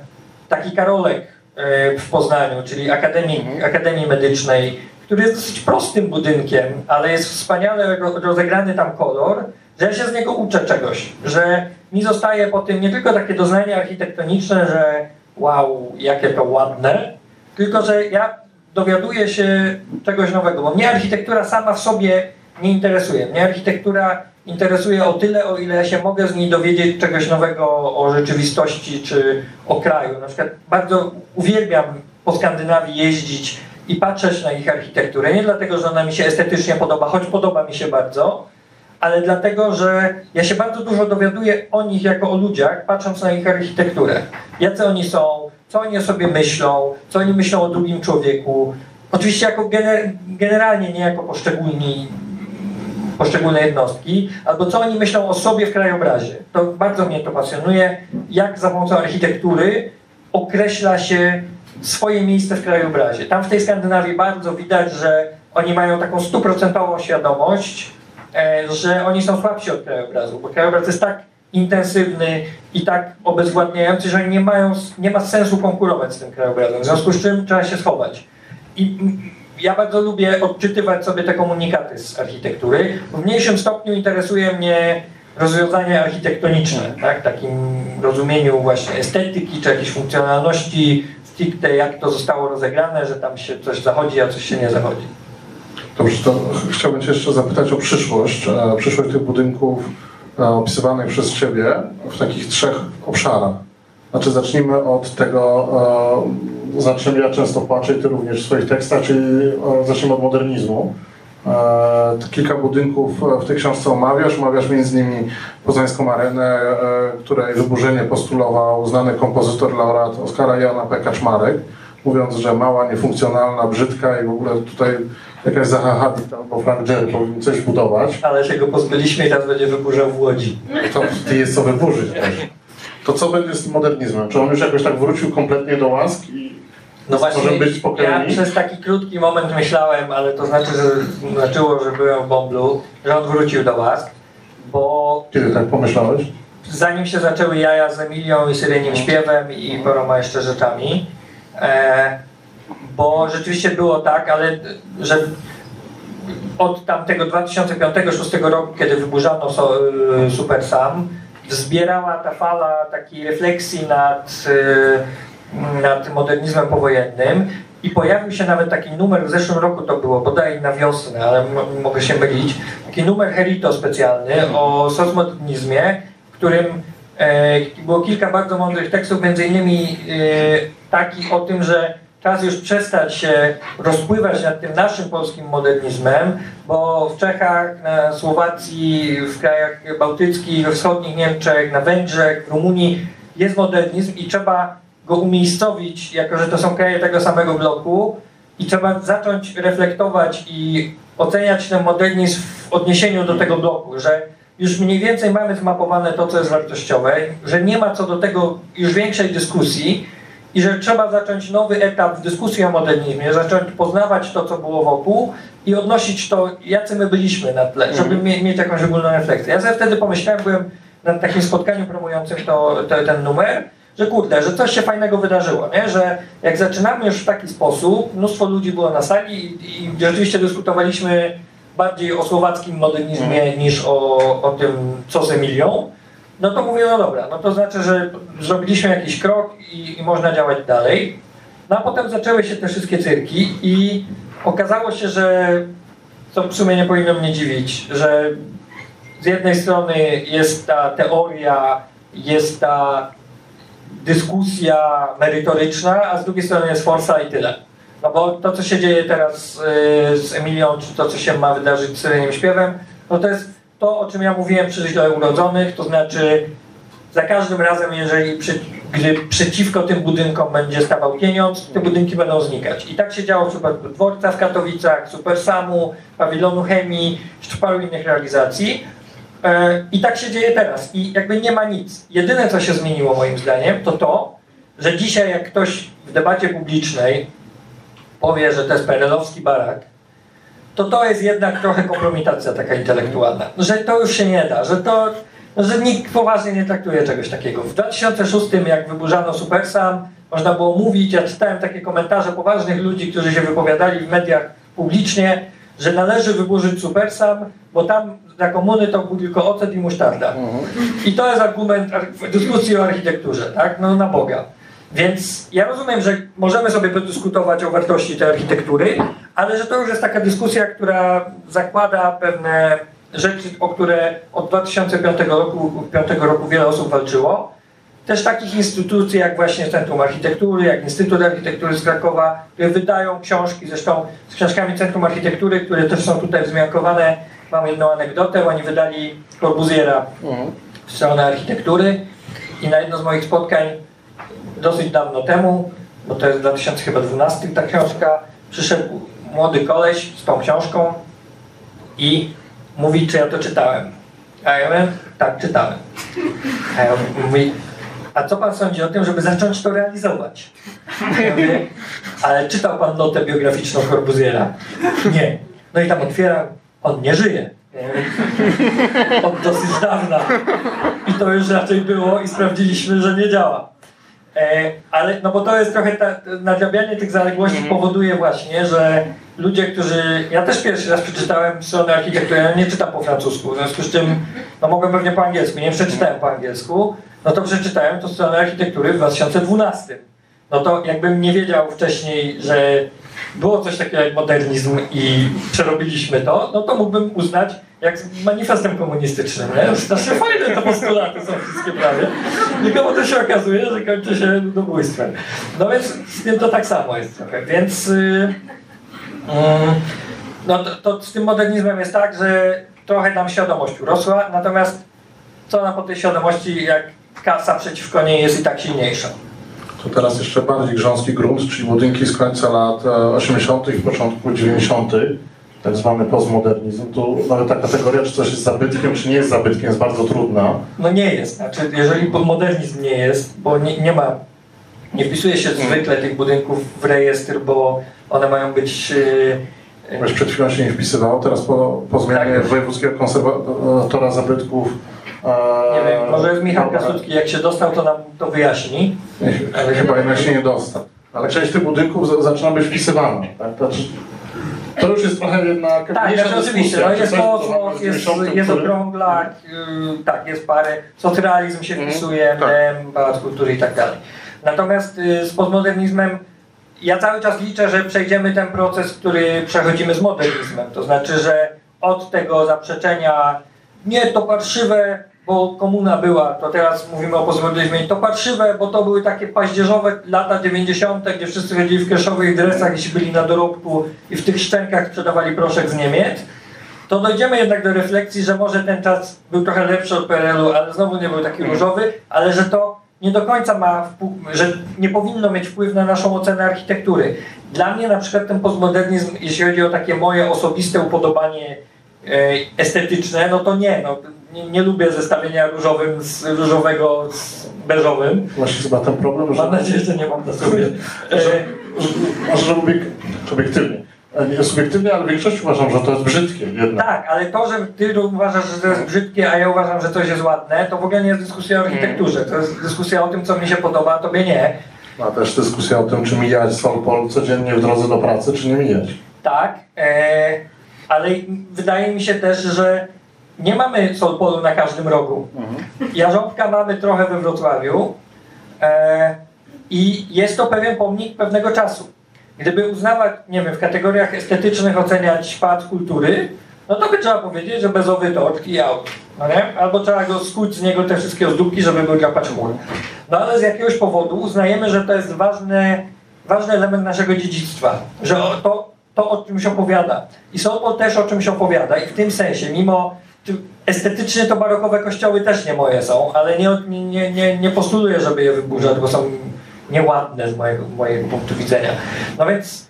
taki Karolek e, w Poznaniu, czyli Akademii, Akademii Medycznej, który jest dosyć prostym budynkiem, ale jest wspaniale rozegrany tam kolor, że ja się z niego uczę czegoś, że mi zostaje po tym nie tylko takie doznanie architektoniczne, że wow, jakie to ładne, tylko że ja dowiaduję się czegoś nowego, bo mnie architektura sama w sobie nie interesuje. Mnie architektura interesuje o tyle, o ile się mogę z niej dowiedzieć czegoś nowego o rzeczywistości czy o kraju. Na przykład bardzo uwielbiam po Skandynawii jeździć i patrzeć na ich architekturę. Nie dlatego, że ona mi się estetycznie podoba, choć podoba mi się bardzo, ale dlatego, że ja się bardzo dużo dowiaduję o nich jako o ludziach, patrząc na ich architekturę. Jacy oni są, co oni o sobie myślą, co oni myślą o drugim człowieku. Oczywiście jako gener generalnie, nie jako poszczególni poszczególne jednostki, albo co oni myślą o sobie w krajobrazie. To bardzo mnie to pasjonuje, jak za pomocą architektury określa się swoje miejsce w krajobrazie. Tam w tej Skandynawii bardzo widać, że oni mają taką stuprocentową świadomość, że oni są słabsi od krajobrazu, bo krajobraz jest tak intensywny i tak obezwładniający, że nie, mają, nie ma sensu konkurować z tym krajobrazem, w związku z czym trzeba się schować. I ja bardzo lubię odczytywać sobie te komunikaty z architektury. W mniejszym stopniu interesuje mnie rozwiązania architektoniczne, tak? takim rozumieniu właśnie estetyki czy jakiejś funkcjonalności stricte, jak to zostało rozegrane, że tam się coś zachodzi, a coś się nie zachodzi. Dobrze, to chciałbym Cię jeszcze zapytać o przyszłość. E, przyszłość tych budynków e, opisywanych przez Ciebie w takich trzech obszarach. Znaczy zacznijmy od tego, e, za czym ja często płaczę i Ty również w swoich tekstach, czyli zacznijmy od modernizmu. Kilka budynków w tej książce omawiasz. Omawiasz między innymi Poznańską Arenę, której wyburzenie postulował znany kompozytor, laureat Oskara Jana P. Kaczmarek, mówiąc, że mała, niefunkcjonalna, brzydka i w ogóle tutaj jakaś Zaha Hadid albo Frank Jerry powinien coś budować. Ale się go pozbyliśmy i teraz będzie wyburzał w Łodzi. To jest co wyburzyć też. To co będzie z modernizmem? Czy on już jakoś tak wrócił kompletnie do łask i no właśnie, być ja przez taki krótki moment myślałem, ale to znaczy, że znaczyło, że byłem w Bomblu, że on wrócił do łask, bo... Kiedy tak pomyślałeś? Zanim się zaczęły jaja z Emilią i Syreniem śpiewem i paroma jeszcze rzeczami, bo rzeczywiście było tak, ale że od tamtego 2005-2006 roku, kiedy wyburzano y, Super Sam, zbierała ta fala takiej refleksji nad, y, nad modernizmem powojennym i pojawił się nawet taki numer, w zeszłym roku to było, bodaj na wiosnę, ale mogę się mylić, taki numer Herito specjalny o socmodernizmie, w którym e, było kilka bardzo mądrych tekstów, między innymi e, taki o tym, że czas już przestać się rozpływać nad tym naszym polskim modernizmem, bo w Czechach, na Słowacji, w krajach bałtyckich, we wschodnich Niemczech, na Węgrzech, w Rumunii jest modernizm i trzeba go umiejscowić, jako że to są kraje tego samego bloku i trzeba zacząć reflektować i oceniać ten modernizm w odniesieniu do tego bloku, że już mniej więcej mamy zmapowane to, co jest wartościowe, że nie ma co do tego już większej dyskusji, i że trzeba zacząć nowy etap w dyskusji o modernizmie, zacząć poznawać to, co było wokół i odnosić to, jacy my byliśmy na tle, żeby mm. mieć jakąś ogólną refleksję. Ja sobie wtedy pomyślałem, byłem na takim spotkaniu promującym to, to, ten numer, że kurde, że coś się fajnego wydarzyło, nie? że jak zaczynamy już w taki sposób, mnóstwo ludzi było na sali i, i rzeczywiście dyskutowaliśmy bardziej o słowackim modernizmie mm. niż o, o tym, co z Emilią, no to mówię, no dobra, no to znaczy, że zrobiliśmy jakiś krok i, i można działać dalej. No a potem zaczęły się te wszystkie cyrki i okazało się, że to w sumie nie powinno mnie dziwić, że z jednej strony jest ta teoria, jest ta dyskusja merytoryczna, a z drugiej strony jest forsa i tyle. No bo to, co się dzieje teraz y, z Emilią, czy to, co się ma wydarzyć z Syreniem Śpiewem, no to jest to, o czym ja mówiłem przy źle urodzonych, to znaczy za każdym razem, jeżeli przy, gdy przeciwko tym budynkom będzie stawał pieniądz, te budynki będą znikać. I tak się działo w przypadku dworca w Katowicach, Supersamu, pawilonu chemii, jeszcze paru innych realizacji. E, I tak się dzieje teraz. I jakby nie ma nic. Jedyne, co się zmieniło moim zdaniem, to to, że dzisiaj jak ktoś w debacie publicznej powie, że to jest perelowski barak, to to jest jednak trochę kompromitacja taka intelektualna, że to już się nie da, że to, że nikt poważnie nie traktuje czegoś takiego. W 2006, jak wyburzano Supersam, można było mówić, ja czytałem takie komentarze poważnych ludzi, którzy się wypowiadali w mediach publicznie, że należy wyburzyć Supersam, bo tam za komuny to był tylko ocet i musztarda. Mhm. I to jest argument w dyskusji o architekturze, tak? No na Boga. Więc ja rozumiem, że możemy sobie podyskutować o wartości tej architektury, ale że to już jest taka dyskusja, która zakłada pewne rzeczy, o które od 2005 roku, 5 roku wiele osób walczyło. Też takich instytucji jak właśnie Centrum Architektury, jak Instytut Architektury z Krakowa, które wydają książki, zresztą z książkami Centrum Architektury, które też są tutaj wzmiankowane. Mam jedną anegdotę, oni wydali Corbusiera w stronę architektury i na jedno z moich spotkań dosyć dawno temu, bo to jest 2012 ta książka, przyszedł młody koleś z tą książką i mówi, czy ja to czytałem. A ja mówię, tak, czytałem. A ja mówi, a co pan sądzi o tym, żeby zacząć to realizować? Ja mówię, ale czytał pan notę biograficzną Corbusiera? Nie. No i tam otwieram, on nie żyje. Od dosyć dawna. I to już raczej było i sprawdziliśmy, że nie działa. E, ale no bo to jest trochę ta, nadrabianie tych zaległości mhm. powoduje właśnie, że ludzie, którzy... Ja też pierwszy raz przeczytałem stronę architektury, ja nie czytam po francusku, w związku z czym no mogłem pewnie po angielsku, nie przeczytałem po angielsku, no to przeczytałem to stronę architektury w 2012. No to jakbym nie wiedział wcześniej, że było coś takiego jak modernizm i przerobiliśmy to, no to mógłbym uznać jak z manifestem komunistycznym, nie? Strasznie fajne te postulaty są wszystkie prawie. Tylko potem się okazuje, że kończy się ludobójstwem. No więc z tym to tak samo jest trochę. Więc yy, no to, to, z tym modernizmem jest tak, że trochę nam świadomość urosła, natomiast co na po tej świadomości, jak kasa przeciwko niej jest i tak silniejsza. To teraz jeszcze bardziej grząski grunt, czyli budynki z końca lat 80. i początku 90 tak zwany postmodernizm, tu nawet ta kategoria, czy coś jest zabytkiem, czy nie jest zabytkiem, jest bardzo trudna. No nie jest. Znaczy, jeżeli modernizm nie jest, bo nie, nie ma, nie wpisuje się zwykle tych budynków w rejestr, bo one mają być... Yy, przed chwilą się nie wpisywało, teraz po, po zmianie tak. Wojewódzkiego Konserwatora Zabytków nie wiem, może jest Michał Kasucki, jak się dostał, to nam to wyjaśni. Ale chyba jednak się nie dostał. Ale część tych budynków zaczyna być wpisywana. Tak? To już jest trochę jednak... Tak, znaczy, oczywiście. No jest kosmos, jest, jest okrąglak, yy, tak, jest parę. Socrealizm się mhm, wpisuje, mm, tak. Pałac Kultury i tak dalej. Natomiast yy, z postmodernizmem ja cały czas liczę, że przejdziemy ten proces, który przechodzimy z modernizmem. To znaczy, że od tego zaprzeczenia nie, to parszywe, bo komuna była, to teraz mówimy o postmodernizmie, to parszywe, bo to były takie paździerzowe lata 90., gdzie wszyscy chodzili w kieszowych dresach, jeśli byli na dorobku i w tych szczękach sprzedawali proszek z Niemiec, to dojdziemy jednak do refleksji, że może ten czas był trochę lepszy od PRL-u, ale znowu nie był taki różowy, ale że to nie do końca ma, że nie powinno mieć wpływ na naszą ocenę architektury. Dla mnie na przykład ten postmodernizm, jeśli chodzi o takie moje osobiste upodobanie estetyczne, no to nie, no, nie, nie, lubię zestawienia różowym z różowego z beżowym. Właśnie chyba ten problem, że... Mam nadzieję, że nie mam na sobie. Może, że obiek, obiektywnie. E, nie subiektywnie, ale w większości uważam, że to jest brzydkie jednak. Tak, ale to, że ty uważasz, że to jest brzydkie, a ja uważam, że coś jest ładne, to w ogóle nie jest dyskusja o architekturze. To jest dyskusja o tym, co mi się podoba, a tobie nie. A też dyskusja o tym, czy mijać Solpol codziennie w drodze do pracy, czy nie mijać. Tak, e, ale wydaje mi się też, że nie mamy Solpolu na każdym rogu. Mhm. Jarząbka mamy trochę we Wrocławiu e, i jest to pewien pomnik pewnego czasu. Gdyby uznawać, nie wiem, w kategoriach estetycznych oceniać pałac kultury, no to by trzeba powiedzieć, że bezowy to i out. No nie? Albo trzeba go skuć z niego te wszystkie ozdóbki, żeby był drapacz chmur. No ale z jakiegoś powodu uznajemy, że to jest ważny, ważny element naszego dziedzictwa. Że to, to o czymś opowiada. I Solpol też o czymś opowiada. I w tym sensie, mimo estetycznie to barokowe kościoły też nie moje są, ale nie, nie, nie, nie postuluję, żeby je wyburzać, bo są nieładne z mojego, mojego punktu widzenia. No więc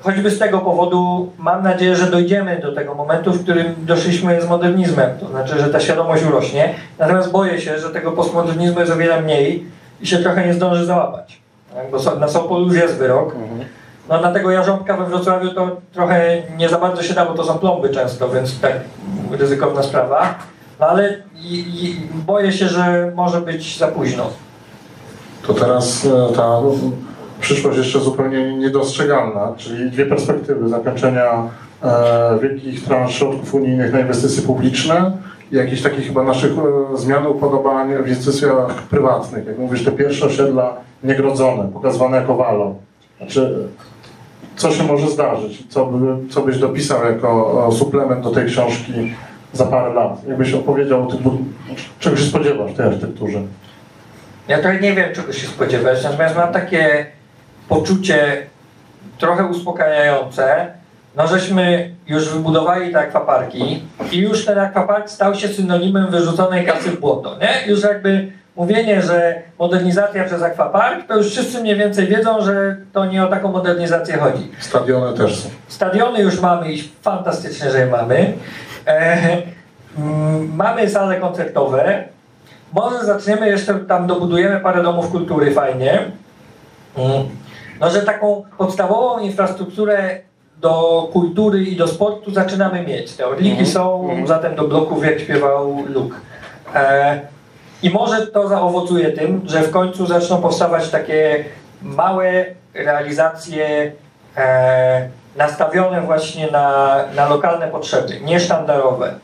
choćby z tego powodu mam nadzieję, że dojdziemy do tego momentu, w którym doszliśmy z modernizmem. To znaczy, że ta świadomość urośnie. Natomiast boję się, że tego postmodernizmu jest o wiele mniej i się trochę nie zdąży załapać. Tak? Bo na Sopol już jest wyrok. Mhm. No na tego jarząbka we Wrocławiu to trochę nie za bardzo się da, bo to są plomby często, więc tak ryzykowna sprawa. No ale i, i boję się, że może być za późno. To teraz e, ta przyszłość jeszcze zupełnie niedostrzegalna, czyli dwie perspektywy zakończenia e, wielkich transz środków unijnych na inwestycje publiczne i jakichś takich chyba naszych e, zmian upodobań w inwestycjach prywatnych. Jak mówisz, te pierwsze osiedla niegrodzone, pokazywane jako walo. Znaczy, co się może zdarzyć? Co, by, co byś dopisał jako suplement do tej książki za parę lat? Jakbyś opowiedział o tym, czego się spodziewasz w tej architekturze? Ja trochę nie wiem, czego się spodziewać, natomiast mam takie poczucie trochę uspokajające, no żeśmy już wybudowali te akwaparki i już ten akwapark stał się synonimem wyrzuconej kasy w błoto, nie? Już jakby mówienie, że modernizacja przez akwapark, to już wszyscy mniej więcej wiedzą, że to nie o taką modernizację chodzi. Stadiony też są. Stadiony już mamy i fantastycznie, że je mamy. E, mm, mamy sale koncertowe. Może zaczniemy jeszcze tam dobudujemy parę domów kultury fajnie. Mm. No, że taką podstawową infrastrukturę do kultury i do sportu zaczynamy mieć. Te odliki mm -hmm. są, -hmm. zatem do bloków, jak śpiewał Luke. E, i może to zaowocuje tym, że w końcu zaczną powstawać takie małe realizacje e, nastawione właśnie na, na lokalne potrzeby, niesztandarowe.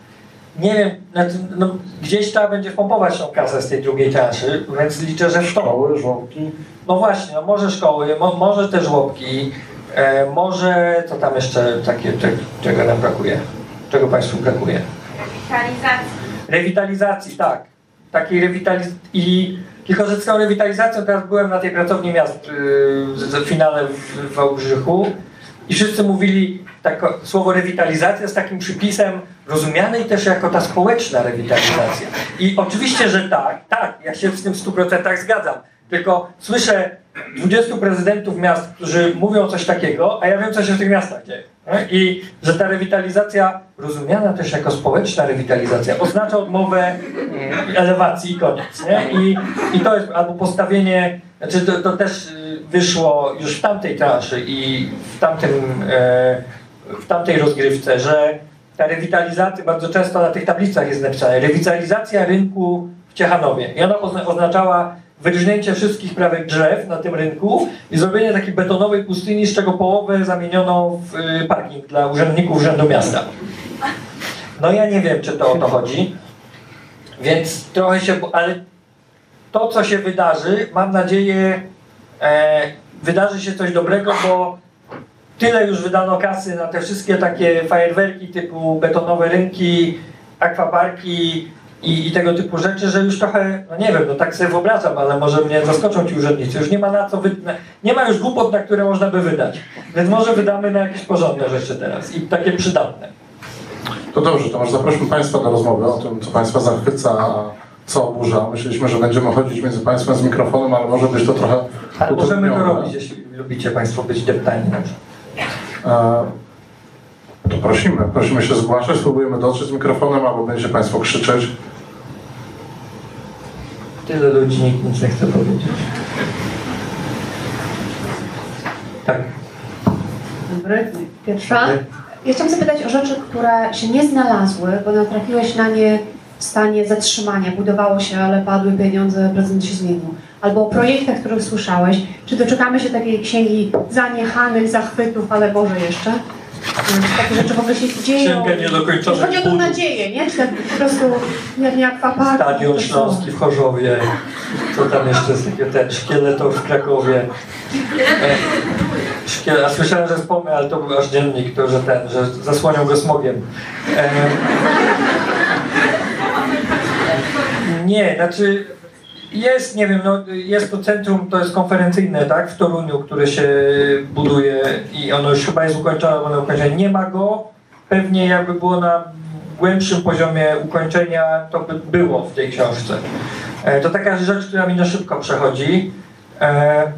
Nie wiem, znaczy, no, gdzieś trzeba będzie pompować tą kasę z tej drugiej transzy, więc liczę, że w to. Szkoły, żłobki. No właśnie, no może szkoły, mo, może te żłobki, e, może co tam jeszcze takie, cze- czego nam brakuje? Czego Państwu brakuje? Rewitalizacji. Rewitalizacji, tak. Takiej rewitalizacji. I z tą rewitalizacją teraz byłem na tej pracowni miast yy, w finale w, w Wałbrzychu i wszyscy mówili tak, słowo rewitalizacja z takim przypisem rozumianej też jako ta społeczna rewitalizacja. I oczywiście, że tak, tak, ja się z tym w 100% zgadzam. Tylko słyszę 20 prezydentów miast, którzy mówią coś takiego, a ja wiem, co się w tych miastach dzieje. I że ta rewitalizacja, rozumiana też jako społeczna rewitalizacja, oznacza odmowę mm, elewacji i koniec. Nie? I, I to jest albo postawienie, znaczy to, to też y, wyszło już w tamtej transzy i w, tamtym, e, w tamtej rozgrywce, że ta rewitalizacja, bardzo często na tych tablicach jest napisane, rewitalizacja rynku w Ciechanowie. I ona ozna- oznaczała wyrżnięcie wszystkich prawych drzew na tym rynku i zrobienie takiej betonowej pustyni, z czego połowę zamieniono w y, parking dla urzędników Urzędu Miasta. No ja nie wiem, czy to o to chodzi, więc trochę się, ale to, co się wydarzy, mam nadzieję, e, wydarzy się coś dobrego, bo tyle już wydano kasy na te wszystkie takie fajerwerki typu betonowe rynki, akwaparki i, i tego typu rzeczy, że już trochę, no nie wiem, no tak sobie wyobrażam, ale może mnie zaskoczą ci urzędnicy. Już nie ma na co, wy, nie ma już głupot, na które można by wydać. Więc może wydamy na jakieś porządne rzeczy teraz i takie przydatne. To dobrze, to może zaprośmy Państwa do rozmowy o tym, co Państwa zachwyca, co oburza. Myśleliśmy, że będziemy chodzić między Państwem z mikrofonem, ale może być to trochę Ale możemy to robić, jeśli lubicie Państwo być deptani. E, To prosimy, prosimy się zgłaszać, spróbujemy dotrzeć z mikrofonem, albo będziecie Państwo krzyczeć. Tyle ludzi, nikt nic nie chce powiedzieć. Tak. Dobry. Pierwsza. Ja chciałam zapytać o rzeczy, które się nie znalazły, bo natrafiłeś na nie w stanie zatrzymania. Budowało się, ale padły pieniądze, prezydent się zmienił. Albo o projektach, których słyszałeś. Czy doczekamy się takiej księgi zaniechanych zachwytów, ale może jeszcze? Takie rzeczy w ogóle się dzieją? Księga niedokończonych Chodzi o tą nadzieję, nie? Czy tak po prostu jak nie akwapark? Stadion? Śląski w Chorzowie. Co tam jeszcze jest takiego? Ten szkieletor w Krakowie. E, a słyszałem, że wspomnę, ale to był aż dziennik, to, że ten, że zasłaniał go smogiem. E, nie, znaczy jest, nie wiem, no, jest to centrum, to jest konferencyjne, tak, w Toruniu, które się buduje i ono już chyba jest ukończone, bo ono ukończone. Nie ma go, pewnie jakby było na głębszym poziomie ukończenia, to by było w tej książce. E, To taka rzecz, która mi na szybko przechodzi. E,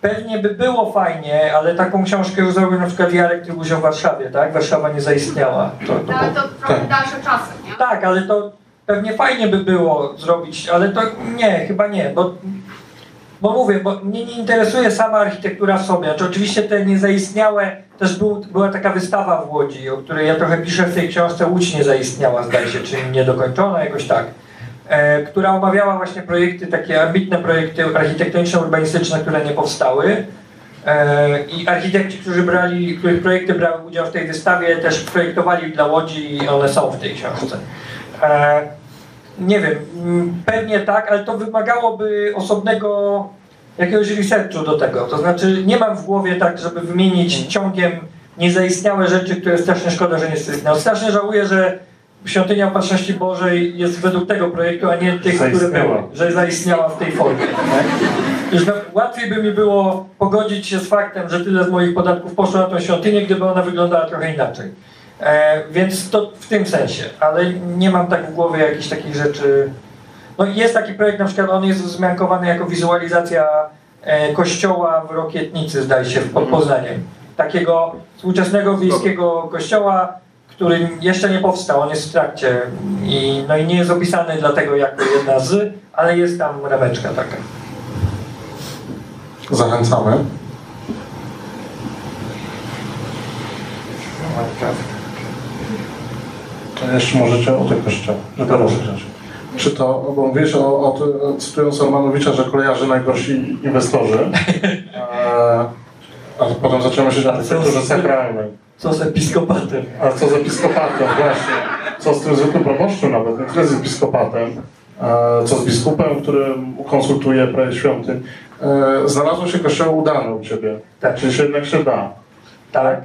Pewnie by było fajnie, ale taką książkę już zrobił na przykład Jarek Trybuś o Warszawie, tak? Warszawa nie zaistniała. To, to, No, ale to trochę dalsze czasy, nie? tak, ale to pewnie fajnie by było zrobić, ale to nie, chyba nie, bo, bo mówię, bo mnie nie interesuje sama architektura w sobie. Znaczy, oczywiście te niezaistniałe, też był, była taka wystawa w Łodzi, o której ja trochę piszę w tej książce, Łódź nie zaistniała, zdaje się, czyli niedokończona, jakoś tak, e, która omawiała właśnie projekty, takie ambitne projekty architektoniczne, urbanistyczne, które nie powstały. E, I architekci, którzy brali, których projekty brały udział w tej wystawie, też projektowali dla Łodzi i one są w tej książce. Nie wiem, mm, pewnie tak, ale to wymagałoby osobnego jakiegoś researchu do tego. To znaczy, nie mam w głowie tak, żeby wymienić ciągiem niezaistniałe rzeczy, które strasznie szkoda, że nie zaistniały. Strasznie żałuję, że Świątynia Opatrzności Bożej jest według tego projektu, a nie tych, które były, że zaistniała w tej formie. Tak? Już na, łatwiej by mi było pogodzić się z faktem, że tyle z moich podatków poszło na tą świątynię, gdyby ona wyglądała trochę inaczej. E, więc to w tym sensie, ale nie mam tak w głowie jakichś takich rzeczy. No jest taki projekt, na przykład on jest wzmiankowany jako wizualizacja e, kościoła w Rokietnicy, zdaje się, pod Poznaniem. Takiego współczesnego wiejskiego kościoła, który jeszcze nie powstał, on jest w trakcie i, no i nie jest opisany dlatego jako jedna z, ale jest tam rameczka taka. Zachęcamy. To jeszcze możecie o tych kościołach, żeby rozwijać. Czy to, bo mówisz o, o, cytując Romanowicza, że kolejarze najgorsi inwestorzy. E, A potem zaczęło się na architekturze sakralnej. Co z episkopatem? A co z episkopatem, właśnie? Co z tym zwykłym proboszczem nawet, tyle z episkopatem, e, co z biskupem, który konsultuje projekt świątyń. E, Znalazło się kościoły udane u Ciebie. Tak. Czyli się jednak się da. Tak.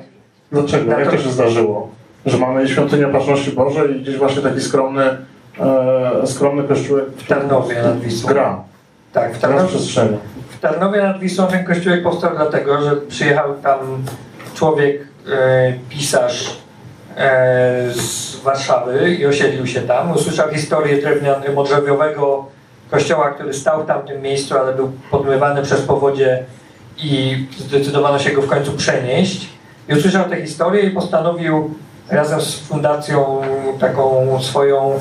Dlaczego? Na Jak to- to się zdarzyło? Że mamy świątynię Patrzności Bożej i gdzieś właśnie taki skromny, e, skromny kościółek W Tarnowie nad Wisłą. gra. Tak, w Tarnowie, w Tarnowie nad Wisłą ten kościółek powstał dlatego, że przyjechał tam człowiek, e, pisarz e, z Warszawy i osiedlił się tam. Usłyszał historię drewnianego, modrzewiowego kościoła, który stał w tamtym miejscu, ale był podmywany przez powodzie i zdecydowano się go w końcu przenieść. I usłyszał tę historię i postanowił razem z fundacją taką swoją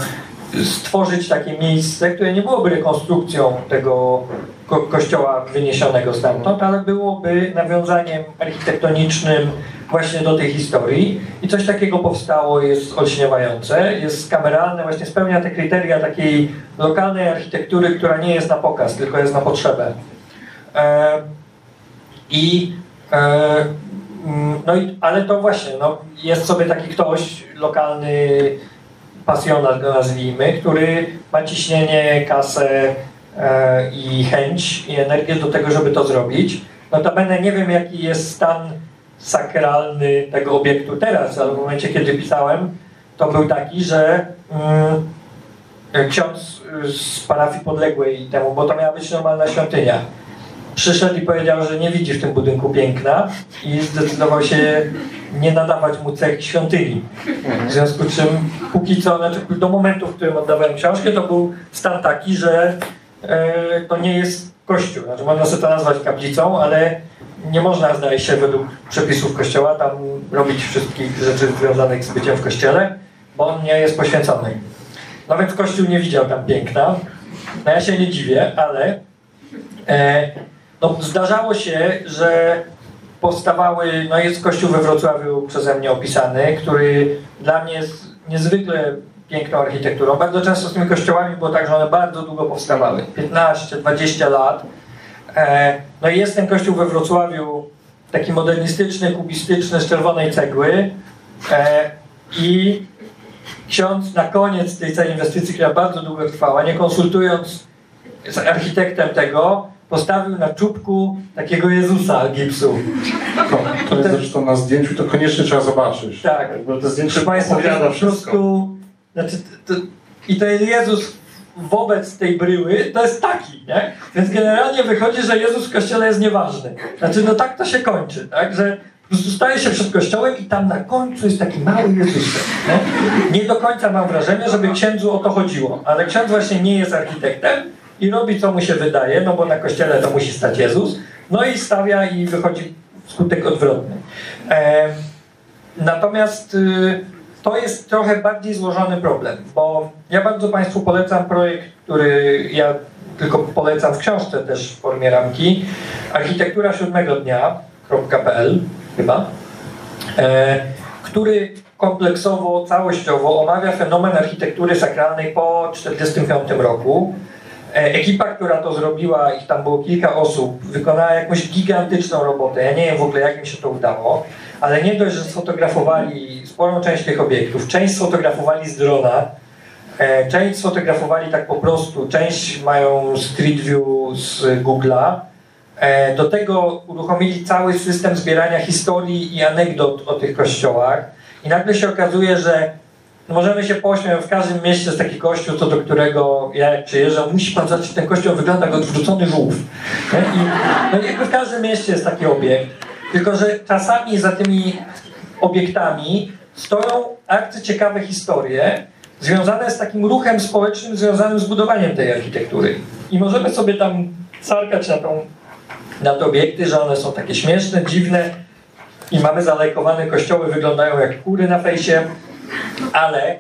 stworzyć takie miejsce, które nie byłoby rekonstrukcją tego ko kościoła wyniesionego stamtąd, ale byłoby nawiązaniem architektonicznym właśnie do tej historii i coś takiego powstało, jest olśniewające, jest kameralne, właśnie spełnia te kryteria takiej lokalnej architektury, która nie jest na pokaz, tylko jest na potrzebę. E, I e, no i, ale to właśnie, no, jest sobie taki ktoś, lokalny pasjonat go nazwijmy, który ma ciśnienie, kasę e, i chęć i energię do tego, żeby to zrobić. Notabene nie wiem jaki jest stan sakralny tego obiektu teraz, ale w momencie kiedy pisałem, to był taki, że mm, ksiądz z parafii podległej temu, bo to miała być normalna świątynia, przyszedł i powiedział, że nie widzi w tym budynku piękna i zdecydował się nie nadawać mu cech świątyni. W związku z czym póki co, znaczy do momentu, w którym oddawałem książkę, to był stan taki, że e, to nie jest kościół. Znaczy można sobie to nazwać kaplicą, ale nie można, zdaje się, według przepisów kościoła tam robić wszystkich rzeczy związanych z byciem w kościele, bo on nie jest poświęcony. Więc kościół nie widział tam piękna. No ja się nie dziwię, ale e, no, zdarzało się, że powstawały, no jest kościół we Wrocławiu przeze mnie opisany, który dla mnie jest niezwykle piękną architekturą. Bardzo często z tymi kościołami było tak, że one bardzo długo powstawały. 15-20 lat. E, no i jest ten kościół we Wrocławiu taki modernistyczny, kubistyczny, z czerwonej cegły. E, I ksiądz na koniec tej całej inwestycji, która bardzo długo trwała, nie konsultując z architektem tego, postawił na czubku takiego Jezusa gipsu. To, to jest zresztą na zdjęciu, to koniecznie trzeba zobaczyć. Tak. Jakby to zdjęcie Państwa, opowiada wszystko. prostu... Znaczy, to, I ten Jezus wobec tej bryły to jest taki, nie? Więc generalnie wychodzi, że Jezus w kościele jest nieważny. Znaczy, no tak to się kończy, tak? Że po prostu staje się przed kościołem i tam na końcu jest taki mały Jezusek. Nie? nie do końca mam wrażenie, żeby księdzu o to chodziło, ale ksiądz właśnie nie jest architektem i robi co mu się wydaje, no bo na kościele to musi stać Jezus, no i stawia i wychodzi skutek odwrotny. Em, Natomiast y, to jest trochę bardziej złożony problem, bo ja bardzo Państwu polecam projekt, który ja tylko polecam w książce też w formie ramki, architektura siódmego dnia.pl chyba, e, który kompleksowo, całościowo omawia fenomen architektury sakralnej po 1945 roku. E, Ekipa, która to zrobiła, ich tam było kilka osób, wykonała jakąś gigantyczną robotę. Ja nie wiem w ogóle, jak im się to udało, ale nie dość, że sfotografowali sporą część tych obiektów, część sfotografowali z drona, e, część sfotografowali tak po prostu, część mają Street View z Google'a. E, Do tego uruchomili cały system zbierania historii i anegdot o tych kościołach. I nagle się okazuje, że możemy się pośmiać, w każdym mieście jest taki kościół, co do którego ja jak przyjeżdżam, musi pan zobaczyć, ten kościół wygląda jak odwrócony żółw. I, no jakby w każdym mieście jest taki obiekt. Tylko, że czasami za tymi obiektami stoją arcyciekawe historie związane z takim ruchem społecznym związanym z budowaniem tej architektury. I możemy sobie tam sarkać na, tą, na te obiekty, że one są takie śmieszne, dziwne i mamy zalajkowane kościoły, wyglądają jak kury na fejsie, ale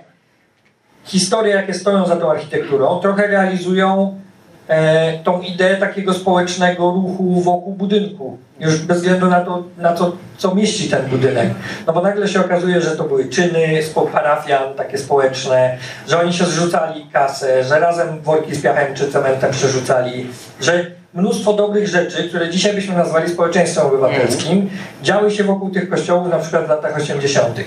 historie, jakie stoją za tą architekturą, trochę realizują e, tą ideę takiego społecznego ruchu wokół budynku. Już bez względu na to, na co, co mieści ten budynek. No bo nagle się okazuje, że to były czyny parafian, takie społeczne, że oni się zrzucali kasę, że razem worki z piachem czy cementem przerzucali, że mnóstwo dobrych rzeczy, które dzisiaj byśmy nazwali społeczeństwem obywatelskim, działy się wokół tych kościołów na przykład w latach 80.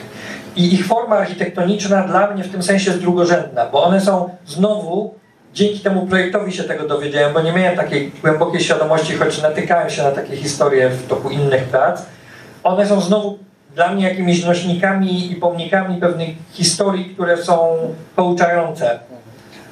I ich forma architektoniczna dla mnie w tym sensie jest drugorzędna, bo one są znowu dzięki temu projektowi się tego dowiedziałem, bo nie miałem takiej głębokiej świadomości, choć natykałem się na takie historie w toku innych prac. One są znowu dla mnie jakimiś nośnikami i pomnikami pewnych historii, które są pouczające.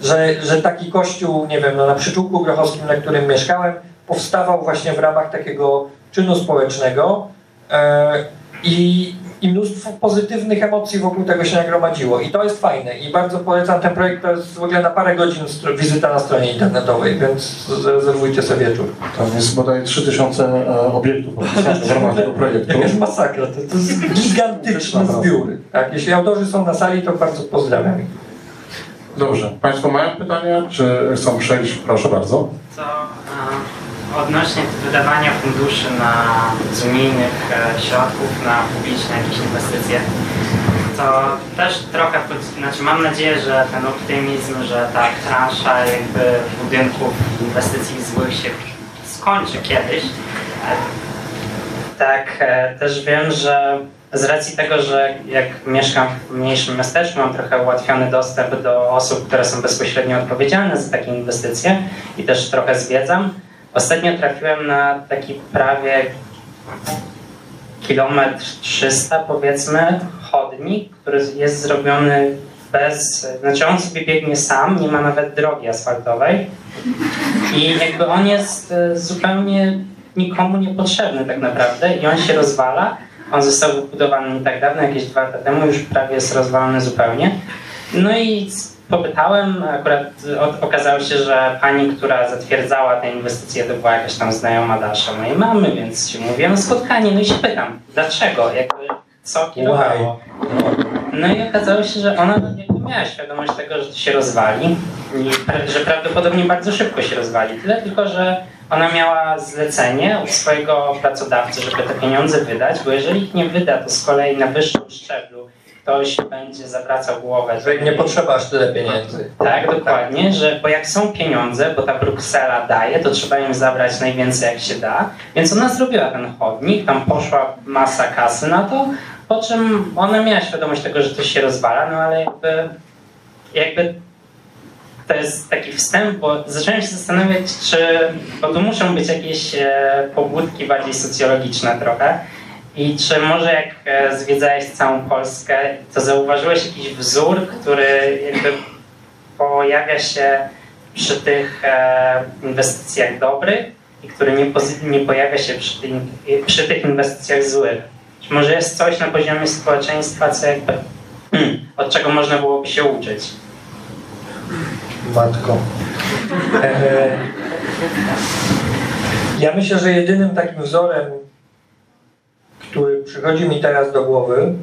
Że, że taki kościół, nie wiem, no na przyczółku grochowskim, na którym mieszkałem, powstawał właśnie w ramach takiego czynu społecznego e, i, i mnóstwo pozytywnych emocji wokół tego się nagromadziło. I to jest fajne. I bardzo polecam ten projekt. To jest w ogóle na parę godzin wizyta na stronie internetowej, więc zarezerwujcie sobie wieczór. Tam jest bodaj 3000 e, obiektów w ramach tego projektu. Jakaś masakra. To, to jest gigantyczny zbiór. Tak? Jeśli autorzy są na sali, to bardzo pozdrawiam. ich. Dobrze. Państwo mają pytania? Czy chcą przejść? Proszę bardzo. Co e, odnośnie wydawania funduszy na, z unijnych e, środków na publiczne jakieś inwestycje, to też trochę, znaczy mam nadzieję, że ten optymizm, że ta transza jakby budynków inwestycji złych się skończy kiedyś. Tak, e, też wiem, że z racji tego, że jak mieszkam w mniejszym miasteczku, mam trochę ułatwiony dostęp do osób, które są bezpośrednio odpowiedzialne za takie inwestycje i też trochę zwiedzam. Ostatnio trafiłem na taki prawie kilometr 300 powiedzmy chodnik, który jest zrobiony bez, znaczy on sobie biegnie sam, nie ma nawet drogi asfaltowej i jakby on jest e, zupełnie nikomu niepotrzebny tak naprawdę i on się rozwala. On został wybudowany nie tak dawno, jakieś dwa lata temu, już prawie jest rozwalony zupełnie. No i popytałem, akurat o- okazało się, że pani, która zatwierdzała te inwestycje, to była jakaś tam znajoma dalsza mojej mamy, więc się mówiłem na spotkanie, no i się pytam, dlaczego, jakby co kierowało. No i okazało się, że ona jakby miała świadomość tego, że to się rozwali i że prawdopodobnie bardzo szybko się rozwali. Tyle tylko, że ona miała zlecenie od swojego pracodawcy, żeby te pieniądze wydać, bo jeżeli ich nie wyda, to z kolei na wyższym szczeblu ktoś będzie zawracał głowę. Że nie potrzeba aż tyle pieniędzy. Tak, dokładnie, że bo jak są pieniądze, bo ta Bruksela daje, to trzeba im zabrać najwięcej jak się da. Więc ona zrobiła ten chodnik, tam poszła masa kasy na to, po czym ona miała świadomość tego, że to się rozwala, no ale jakby, jakby to jest taki wstęp, bo zacząłem się zastanawiać, czy, bo tu muszą być jakieś e, pobudki bardziej socjologiczne trochę, i czy może jak e, zwiedzałeś całą Polskę, to zauważyłeś jakiś wzór, który jakby pojawia się przy tych e, inwestycjach dobrych i który nie, nie pojawia się przy, tych- przy tych inwestycjach złych? Czy może jest coś na poziomie społeczeństwa, co jakby, od czego można byłoby się uczyć? Matko. E, ja myślę, że jedynym takim wzorem, który przychodzi mi teraz do głowy,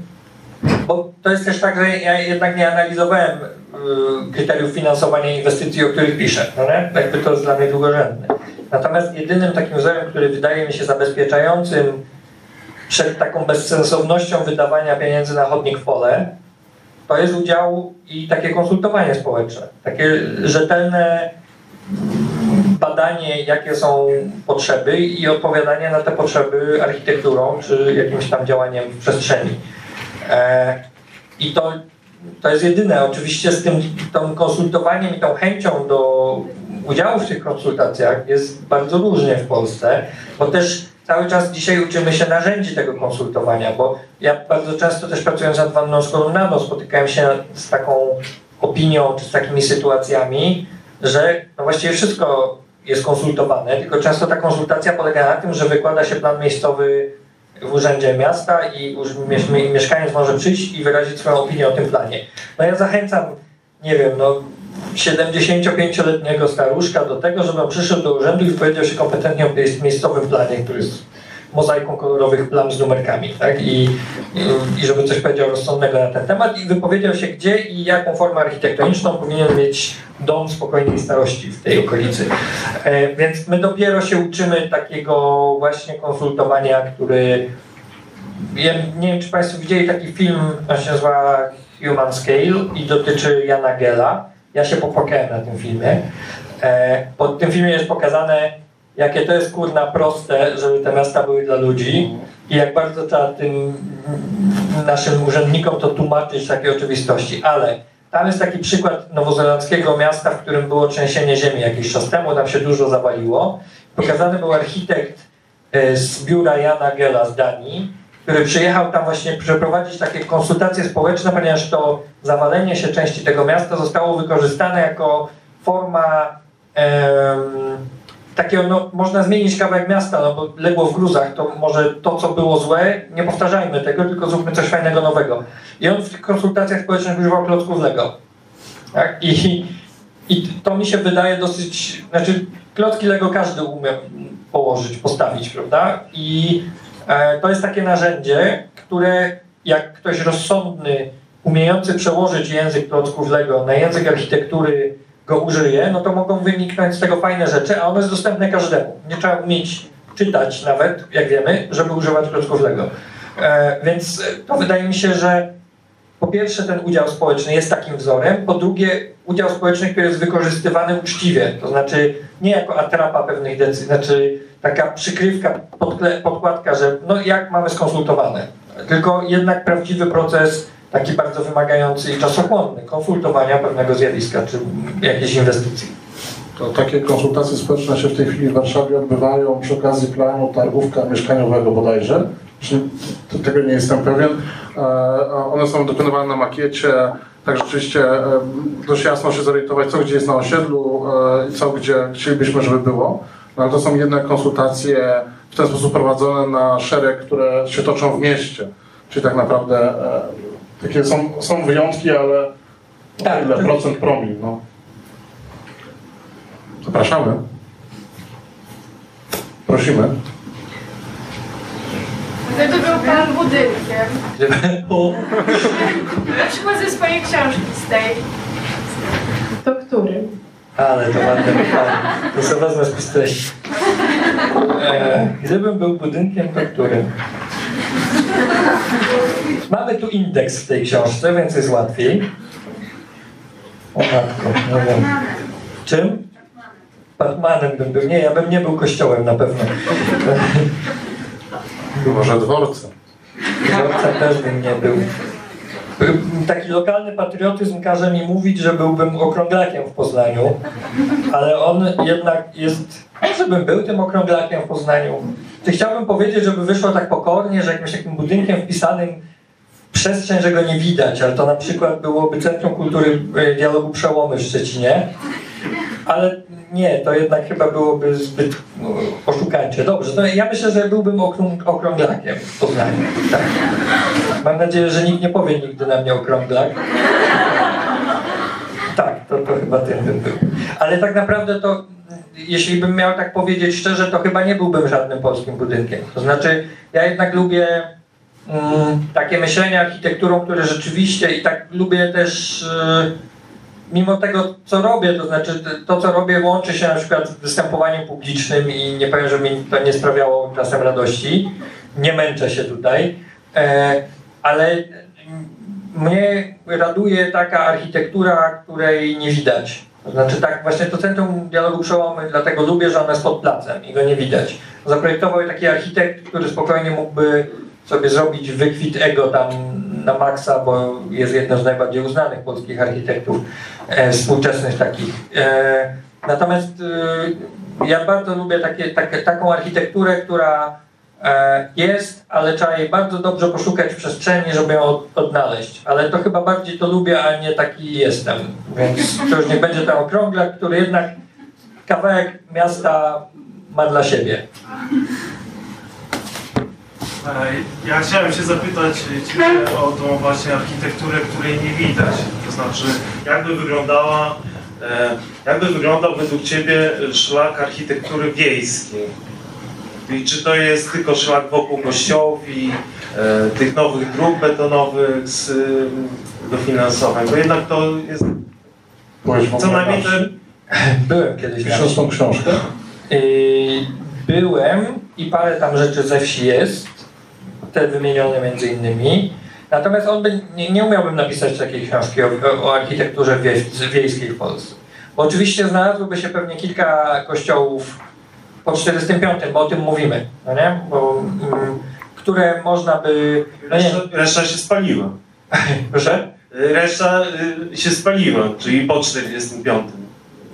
bo to jest też tak, że ja jednak nie analizowałem y, kryteriów finansowania inwestycji, o których piszę. No nie? Jakby to jest dla mnie drugorzędne. Natomiast jedynym takim wzorem, który wydaje mi się zabezpieczającym przed taką bezsensownością wydawania pieniędzy na chodnik w pole, to jest udział i takie konsultowanie społeczne. Takie rzetelne badanie, jakie są potrzeby i odpowiadanie na te potrzeby architekturą czy jakimś tam działaniem w przestrzeni. E, I to, to jest jedyne. Oczywiście z tym, tym konsultowaniem i tą chęcią do udziału w tych konsultacjach jest bardzo różnie w Polsce, bo też cały czas dzisiaj uczymy się narzędzi tego konsultowania, bo ja bardzo często też pracując nad wanną kolumnadą spotykałem się z taką opinią czy z takimi sytuacjami, że no właściwie wszystko jest konsultowane, tylko często ta konsultacja polega na tym, że wykłada się plan miejscowy w urzędzie miasta i mies- mieszkaniec może przyjść i wyrazić swoją opinię o tym planie. No ja zachęcam, nie wiem, no 75-letniego staruszka do tego, żeby on przyszedł do urzędu i wypowiedział się kompetentnie o miejsc- miejscowym planie, który jest mozaiką kolorowych plam z numerkami, tak? I, i, żeby coś powiedział rozsądnego na ten temat i wypowiedział się, gdzie i jaką formę architektoniczną powinien mieć dom spokojnej starości w tej okolicy. E, więc my dopiero się uczymy takiego właśnie konsultowania, który ja nie wiem, czy Państwo widzieli taki film, on się nazywa Human Scale i dotyczy Jana Gela. Ja się popłakałem na tym filmie. E, Pod tym filmie jest pokazane, jakie to jest kurna proste, żeby te miasta były dla ludzi. I jak bardzo trzeba tym naszym urzędnikom to tłumaczyć takie oczywistości, ale tam jest taki przykład nowozelandzkiego miasta, w którym było trzęsienie ziemi jakiś czas temu, tam się dużo zawaliło. Pokazany był architekt e, z biura Jana Gela z Danii, który przyjechał tam właśnie przeprowadzić takie konsultacje społeczne, ponieważ to zawalenie się części tego miasta zostało wykorzystane jako forma em, takiego, no, można zmienić kawałek miasta, no bo legło w gruzach, to może to, co było złe, nie powtarzajmy tego, tylko zróbmy coś fajnego, nowego. I on w tych konsultacjach społecznych używał klocków Lego. Tak? I, I to mi się wydaje dosyć, znaczy klocki Lego każdy umie położyć, postawić, prawda? I e, to jest takie narzędzie, które jak ktoś rozsądny, umiejący przełożyć język klocków Lego na język architektury go użyje, no to mogą wyniknąć z tego fajne rzeczy, a ono jest dostępne każdemu. Nie trzeba umieć czytać nawet, jak wiemy, żeby używać klocków. E, więc to wydaje mi się, że po pierwsze ten udział społeczny jest takim wzorem, po drugie udział społeczny, który jest wykorzystywany uczciwie, to znaczy nie jako atrapa pewnych decyzji, znaczy taka przykrywka, podkładka, że no jak mamy skonsultowane, tylko jednak prawdziwy proces taki bardzo wymagający i czasochłonny konsultowania pewnego zjawiska czy jakiejś inwestycji. To takie konsultacje społeczne się w tej chwili w Warszawie odbywają przy okazji planu targówka mieszkaniowego bodajże. Czy, to, tego nie jestem pewien. E, one są dokonywane na makiecie, tak rzeczywiście e, dość jasno się zorientować, co gdzie jest na osiedlu e, i co gdzie chcielibyśmy, żeby było. No, ale to są jednak konsultacje w ten sposób prowadzone na szereg, które się toczą w mieście. Czyli tak naprawdę takie są, są wyjątki, ale Tak, ile procent promil, no. Zapraszamy. Prosimy. Gdyby był pan budynkiem, O, na przykład ze swojej książki z tej, To który? ale to ładne pytanie. To sobie wezmę spis treści. E, gdybym był budynkiem, to którym? Mamy tu indeks w tej książce, więc jest łatwiej. O matko, no wiem. Czym? Batmanem bym był. Nie, ja bym nie był kościołem na pewno. Może dworce. Dworca też bym nie był. Taki lokalny patriotyzm każe mi mówić, że byłbym okrąglakiem w Poznaniu, ale on jednak jest. Może bym był tym okrąglakiem w Poznaniu. Ty chciałbym powiedzieć, żeby wyszło tak pokornie, że jakimś takim budynkiem wpisanym przestrzeń, że go nie widać, ale to na przykład byłoby Centrum Kultury e, Dialogu Przełomy w Szczecinie. Ale nie, to jednak chyba byłoby zbyt no, oszukańcze. Dobrze, to ja myślę, że byłbym okrąg okrąglakiem w Poznaniu. Tak. Mam nadzieję, że nikt nie powie nigdy na mnie okrąglak. Tak, to, to chyba ten bym był. Ale tak naprawdę to, jeśli bym miał tak powiedzieć szczerze, to chyba nie byłbym żadnym polskim budynkiem. To znaczy, ja jednak lubię takie myślenie architekturą, które rzeczywiście i tak lubię też y, mimo tego, co robię, to znaczy to, co robię, łączy się na przykład z występowaniem publicznym i nie powiem, że mi to nie sprawiało czasem radości. Nie męczę się tutaj, e, ale mnie raduje taka architektura, której nie widać. To znaczy tak, właśnie to Centrum Dialogu Przełomy, dlatego lubię, że ono jest pod placem i go nie widać. Zaprojektował je taki architekt, który spokojnie mógłby sobie zrobić wykwit ego tam na maksa, bo jest jednym z najbardziej uznanych polskich architektów e, współczesnych takich. E, natomiast e, ja bardzo lubię takie, taką architekturę, która e, jest, ale trzeba jej bardzo dobrze poszukać w przestrzeni, żeby ją od, odnaleźć. Ale to chyba bardziej to lubię, a nie taki jestem. Więc to już nie będzie ten okrąglak, który jednak kawałek miasta ma dla siebie. E, Ja chciałem się zapytać Ciebie o tą właśnie architekturę, której nie widać. To znaczy, jakby wyglądała, e, jakby wyglądał według Ciebie szlak architektury wiejskiej? I czy to jest tylko szlak wokół kościołów i e, tych nowych dróg betonowych z e, dofinansowań? Bo jednak to jest Byłeś co najmniej ten... Byłem kiedyś Pisząc tą książkę? Yy, Byłem i parę tam rzeczy ze wsi jest, te wymienione między innymi. Natomiast on by, nie, nie umiałbym napisać takiej książki o, o architekturze wie, wiejskiej w Polsce. Bo oczywiście znalazłoby się pewnie kilka kościołów po 45, bo o tym mówimy, no nie? Bo, mm, które można by... No nie, Reszta, reszta się spaliła. proszę? Reszta y, się spaliła, czyli po 45.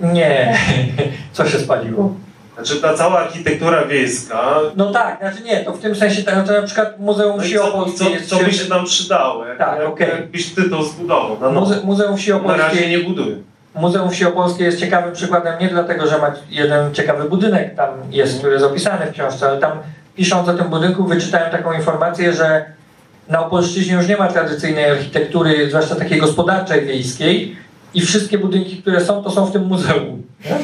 Nie. Co się spaliło? Znaczy ta cała architektura wiejska, No tak, znaczy nie, to w tym sensie, tak, to na przykład Muzeum no Wsi Opolskiej co, jest... co by się tam przydało, jak, Tak, jak, okej. jakbyś ty to zbudował. No, no. Muze, Muzeum Wsi Na razie Opolskiej nie buduję. Muzeum Wsi Opolskiej jest ciekawym przykładem nie dlatego, że ma jeden ciekawy budynek tam jest, który jest opisany w książce, ale tam pisząc o tym budynku wyczytałem taką informację, że na Opolszczyźnie już nie ma tradycyjnej architektury, zwłaszcza takiej gospodarczej wiejskiej i wszystkie budynki, które są, to są w tym muzeum. Nie?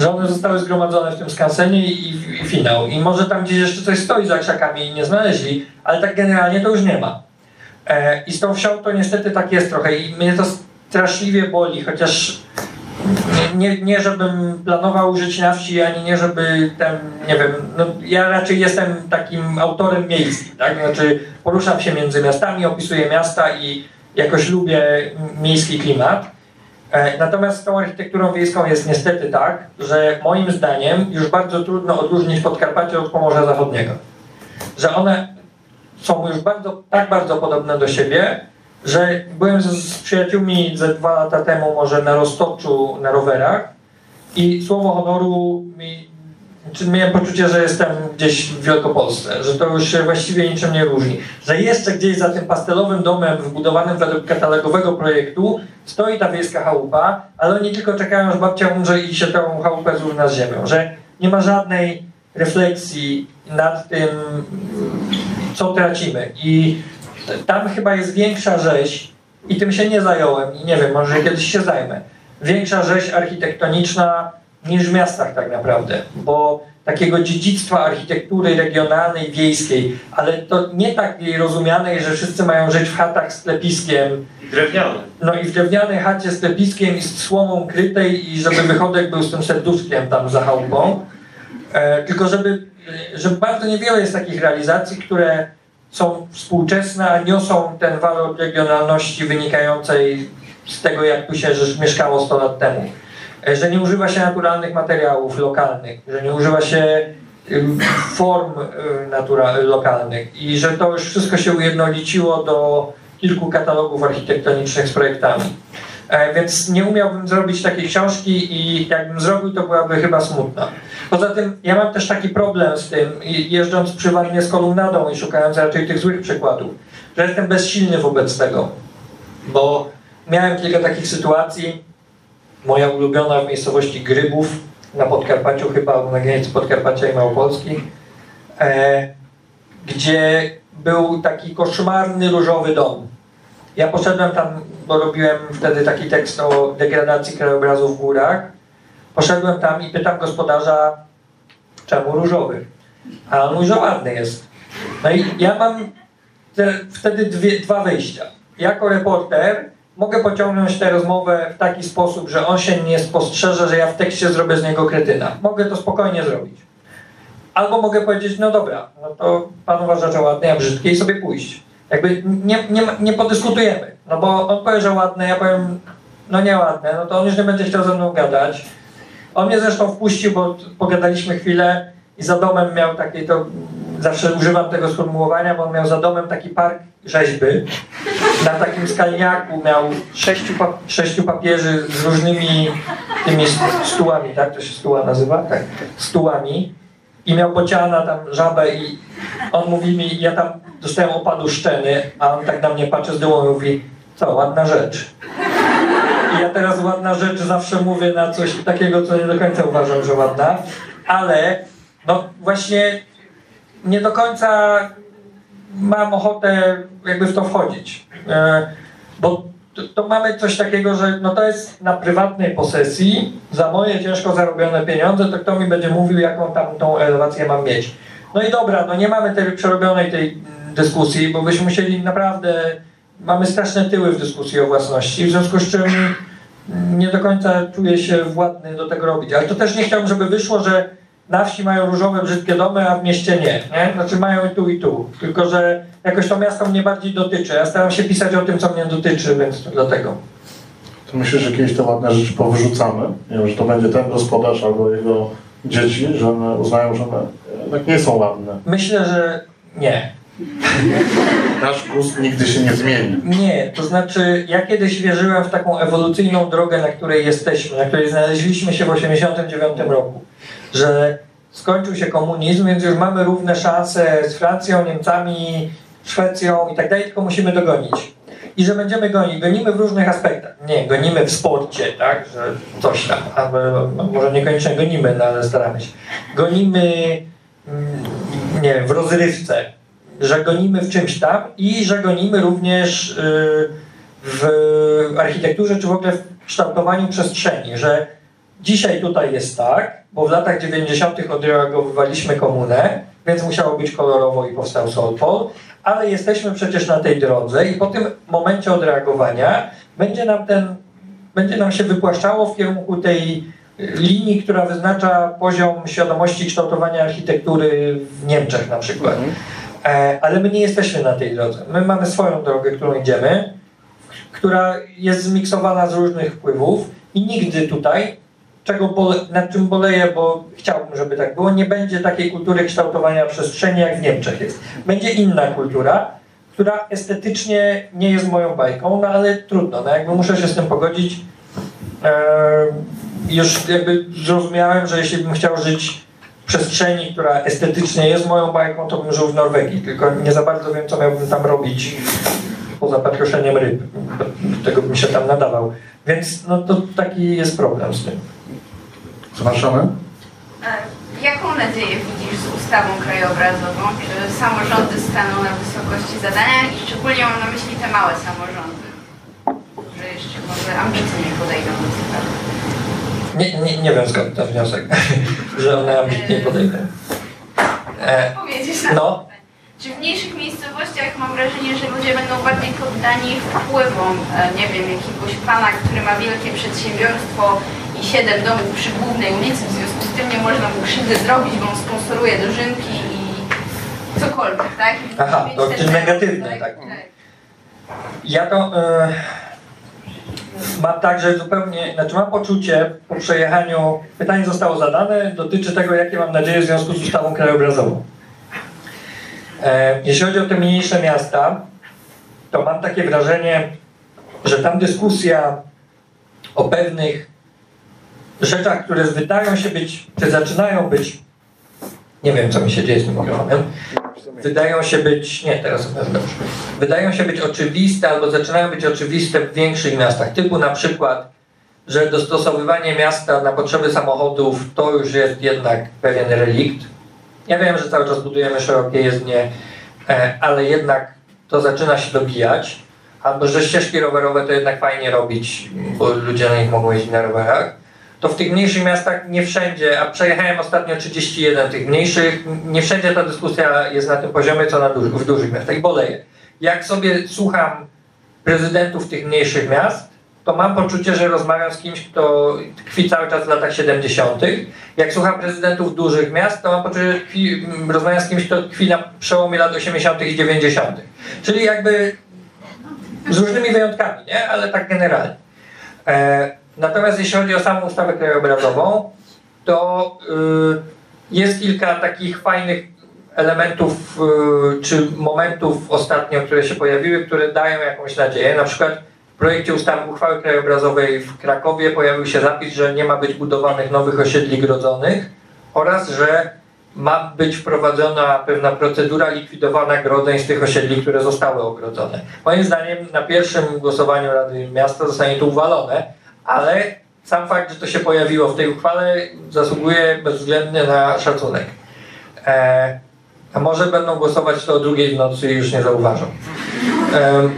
Że one zostały zgromadzone w tym skansenie i, i finał. I może tam gdzieś jeszcze coś stoi za krzakami i nie znaleźli, ale tak generalnie to już nie ma. E, I z tą wsią to niestety tak jest trochę i mnie to straszliwie boli, chociaż nie, nie, żebym planował żyć na wsi, ani nie żeby tam, nie wiem, no ja raczej jestem takim autorem miejskim, tak? Znaczy poruszam się między miastami, opisuję miasta i jakoś lubię miejski klimat. E, Natomiast z tą architekturą wiejską jest niestety tak, że moim zdaniem już bardzo trudno odróżnić Podkarpacie od Pomorza Zachodniego. Że one są już bardzo, tak bardzo podobne do siebie, że byłem z, z przyjaciółmi ze dwa lata temu może na Roztoczu na rowerach i słowo honoru mi, czy miałem poczucie, że jestem gdzieś w Wielkopolsce, że to już się właściwie niczym nie różni. Że jeszcze gdzieś za tym pastelowym domem wbudowanym według katalogowego projektu stoi ta wiejska chałupa, ale oni tylko czekają, aż babcia umrze i się tą chałupę zrówna z ziemią. Że nie ma żadnej refleksji nad tym, co tracimy. I tam chyba jest większa rzeź, i tym się nie zająłem, i nie wiem, może kiedyś się zajmę. Większa rzeź architektoniczna niż w miastach tak naprawdę, bo takiego dziedzictwa architektury regionalnej, wiejskiej, ale to nie takiej rozumianej, że wszyscy mają żyć w chatach z lepiskiem, I drewniane. no i w drewnianej chacie z lepiskiem i z słomą krytej i żeby wychodek był z tym serduszkiem tam za chałupą. E, tylko żeby, że bardzo niewiele jest takich realizacji, które są współczesne, a niosą ten walor regionalności wynikającej z tego, jak tu się mieszkało 100 lat temu. E, Że nie używa się naturalnych materiałów lokalnych, że nie używa się form y, natura- lokalnych i że to już wszystko się ujednoliciło do kilku katalogów architektonicznych z projektami. E, Więc nie umiałbym zrobić takiej książki i jakbym zrobił, to byłaby chyba smutna. Poza tym ja mam też taki problem z tym, jeżdżąc prywatnie z kolumnadą i szukając raczej tych złych przykładów, że jestem bezsilny wobec tego, bo miałem kilka takich sytuacji. Moja ulubiona w miejscowości Grybów na Podkarpaciu, chyba na granicy Podkarpacia i Małopolski, e, gdzie był taki koszmarny różowy dom. Ja poszedłem tam, bo robiłem wtedy taki tekst o degradacji krajobrazu w górach. Poszedłem tam i pytam gospodarza, czemu różowy? A on mówi, że ładny jest. No i ja mam te, wtedy dwie, dwa wyjścia. Jako reporter mogę pociągnąć tę rozmowę w taki sposób, że on się nie spostrzeże, że ja w tekście zrobię z niego kretyna. Mogę to spokojnie zrobić. Albo mogę powiedzieć, no dobra, no to pan uważa, że ładny, a brzydkie i sobie pójść. Jakby nie, nie, nie podyskutujemy. No bo on powie, że ładne, ja powiem, no nieładne, no to on już nie będzie chciał ze mną gadać. On mnie zresztą wpuścił, bo pogadaliśmy chwilę i za domem miał taki, to zawsze używam tego sformułowania, bo on miał za domem taki park rzeźby. Na takim skalniaku miał sześciu, pa, sześciu papieży z różnymi tymi stułami, tak to się stuła nazywa? Tak, stułami. I miał bociana tam żabę i on mówi mi, ja tam dostałem opadu szczeny, a on tak na mnie patrzy z dołu i mówi, co, ładna rzecz. I ja teraz ładna rzecz zawsze mówię na coś takiego, co nie do końca uważam, że ładna, ale no właśnie nie do końca mam ochotę jakby w to wchodzić. E, Bo to, to mamy coś takiego, że no to jest na prywatnej posesji, za moje ciężko zarobione pieniądze, to kto mi będzie mówił, jaką tam tą elewację mam mieć. No i dobra, no nie mamy tej przerobionej tej dyskusji, bo byśmy musieli naprawdę, mamy straszne tyły w dyskusji o własności, w związku z czym nie do końca czuję się władny do tego robić. Ale to też nie chciałbym, żeby wyszło, że na wsi mają różowe, brzydkie domy, a w mieście nie. nie? Znaczy mają i tu, i tu. Tylko, że jakoś to miasto mnie bardziej dotyczy. Ja staram się pisać o tym, co mnie dotyczy, więc to dlatego. To myślę, że kiedyś te ładne rzeczy powyrzucamy. Nie wiem, że to będzie ten gospodarz albo jego dzieci, że one uznają, że one jednak nie są ładne. Myślę, że nie. Nasz gust nigdy się nie zmieni. Nie, to znaczy ja kiedyś wierzyłem w taką ewolucyjną drogę, na której jesteśmy, na której znaleźliśmy się w 1989 roku, że skończył się komunizm, więc już mamy równe szanse z Francją, Niemcami, Szwecją i tak dalej, tylko musimy dogonić. I że będziemy gonić. Gonimy w różnych aspektach. Nie, gonimy w sporcie, tak, że coś tam, albo no, może niekoniecznie gonimy, no, ale staramy się. Gonimy, mm, nie wiem, w rozrywce, że gonimy w czymś tam i że gonimy również y, w architekturze, czy w ogóle w kształtowaniu przestrzeni, że dzisiaj tutaj jest tak, bo w latach 90. odreagowywaliśmy komunę, więc musiało być kolorowo i powstał Solpol, ale jesteśmy przecież na tej drodze i po tym momencie odreagowania będzie nam ten, będzie nam się wypłaszczało w kierunku tej linii, która wyznacza poziom świadomości kształtowania architektury w Niemczech na przykład. E, ale my nie jesteśmy na tej drodze. My mamy swoją drogę, którą idziemy, która jest zmiksowana z różnych wpływów i nigdy tutaj, czego bole, nad czym boleję, bo chciałbym, żeby tak było, nie będzie takiej kultury kształtowania przestrzeni, jak w Niemczech jest. Będzie inna kultura, która estetycznie nie jest moją bajką, no ale trudno, no jakby muszę się z tym pogodzić. E, już jakby zrozumiałem, że jeśli bym chciał żyć w przestrzeni, która estetycznie jest moją bajką, to bym żył w Norwegii, tylko nie za bardzo wiem, co miałbym tam robić poza patroszeniem ryb. Do tego bym się tam nadawał. Więc no to taki jest problem z tym. Zapraszamy. E, Jaką nadzieję widzisz z ustawą krajobrazową? Czy samorządy staną na wysokości zadania i szczególnie mam na myśli te małe samorządy, że jeszcze może ambitnie podejdą do sprawy? Nie, nie, nie wiem skąd ten wniosek, że one ambitnie podejdą. E, Powiedzieć na no. Czy w mniejszych miejscowościach mam wrażenie, że ludzie będą bardziej poddani wpływom, e, nie wiem, jakiegoś pana, który ma wielkie przedsiębiorstwo i siedem domów przy głównej ulicy, w związku z tym nie można mu krzywdy zrobić, bo on sponsoruje dożynki i cokolwiek, tak? I Aha, to ten czyli temat, negatywne, tak. Ja to e, mam także zupełnie, znaczy mam poczucie po przejechaniu, pytanie zostało zadane, dotyczy tego, jakie mam nadzieje w związku z ustawą krajobrazową. E, jeśli chodzi o te mniejsze miasta, to mam takie wrażenie, że tam dyskusja o pewnych rzeczach, które wydają się być, czy zaczynają być, nie wiem co mi się dzieje z tym mikrofonem, wydają się być, nie teraz pewno, wydają się być oczywiste albo zaczynają być oczywiste w większych miastach, typu na przykład, że dostosowywanie miasta na potrzeby samochodów to już jest jednak pewien relikt. Ja wiem, że cały czas budujemy szerokie jezdnie, e, ale jednak to zaczyna się dobijać. Albo że ścieżki rowerowe to jednak fajnie robić, bo ludzie na nich mogą jeździć na rowerach. To w tych mniejszych miastach nie wszędzie, a przejechałem ostatnio 31 tych mniejszych, nie wszędzie ta dyskusja jest na tym poziomie, co na duży, w dużych miastach. I boleję. Jak sobie słucham prezydentów tych mniejszych miast, to mam poczucie, że rozmawiam z kimś, kto tkwi cały czas w latach 70. Jak słucham prezydentów dużych miast, to mam poczucie, że tkwi, rozmawiam z kimś, kto tkwi na przełomie lat 80. i 90. Czyli jakby z różnymi wyjątkami, nie? Ale tak generalnie. E, natomiast jeśli chodzi o samą ustawę krajobrazową, to y, jest kilka takich fajnych elementów y, czy momentów ostatnio, które się pojawiły, które dają jakąś nadzieję. Na przykład w projekcie ustawy uchwały krajobrazowej w Krakowie pojawił się zapis, że nie ma być budowanych nowych osiedli grodzonych oraz, że ma być wprowadzona pewna procedura likwidowania grodzeń z tych osiedli, które zostały ogrodzone. Moim zdaniem na pierwszym głosowaniu Rady Miasta zostanie to uwalone, ale sam fakt, że to się pojawiło w tej uchwale zasługuje bezwzględnie na szacunek. E, a może będą głosować to o drugiej w nocy i już nie zauważą. E,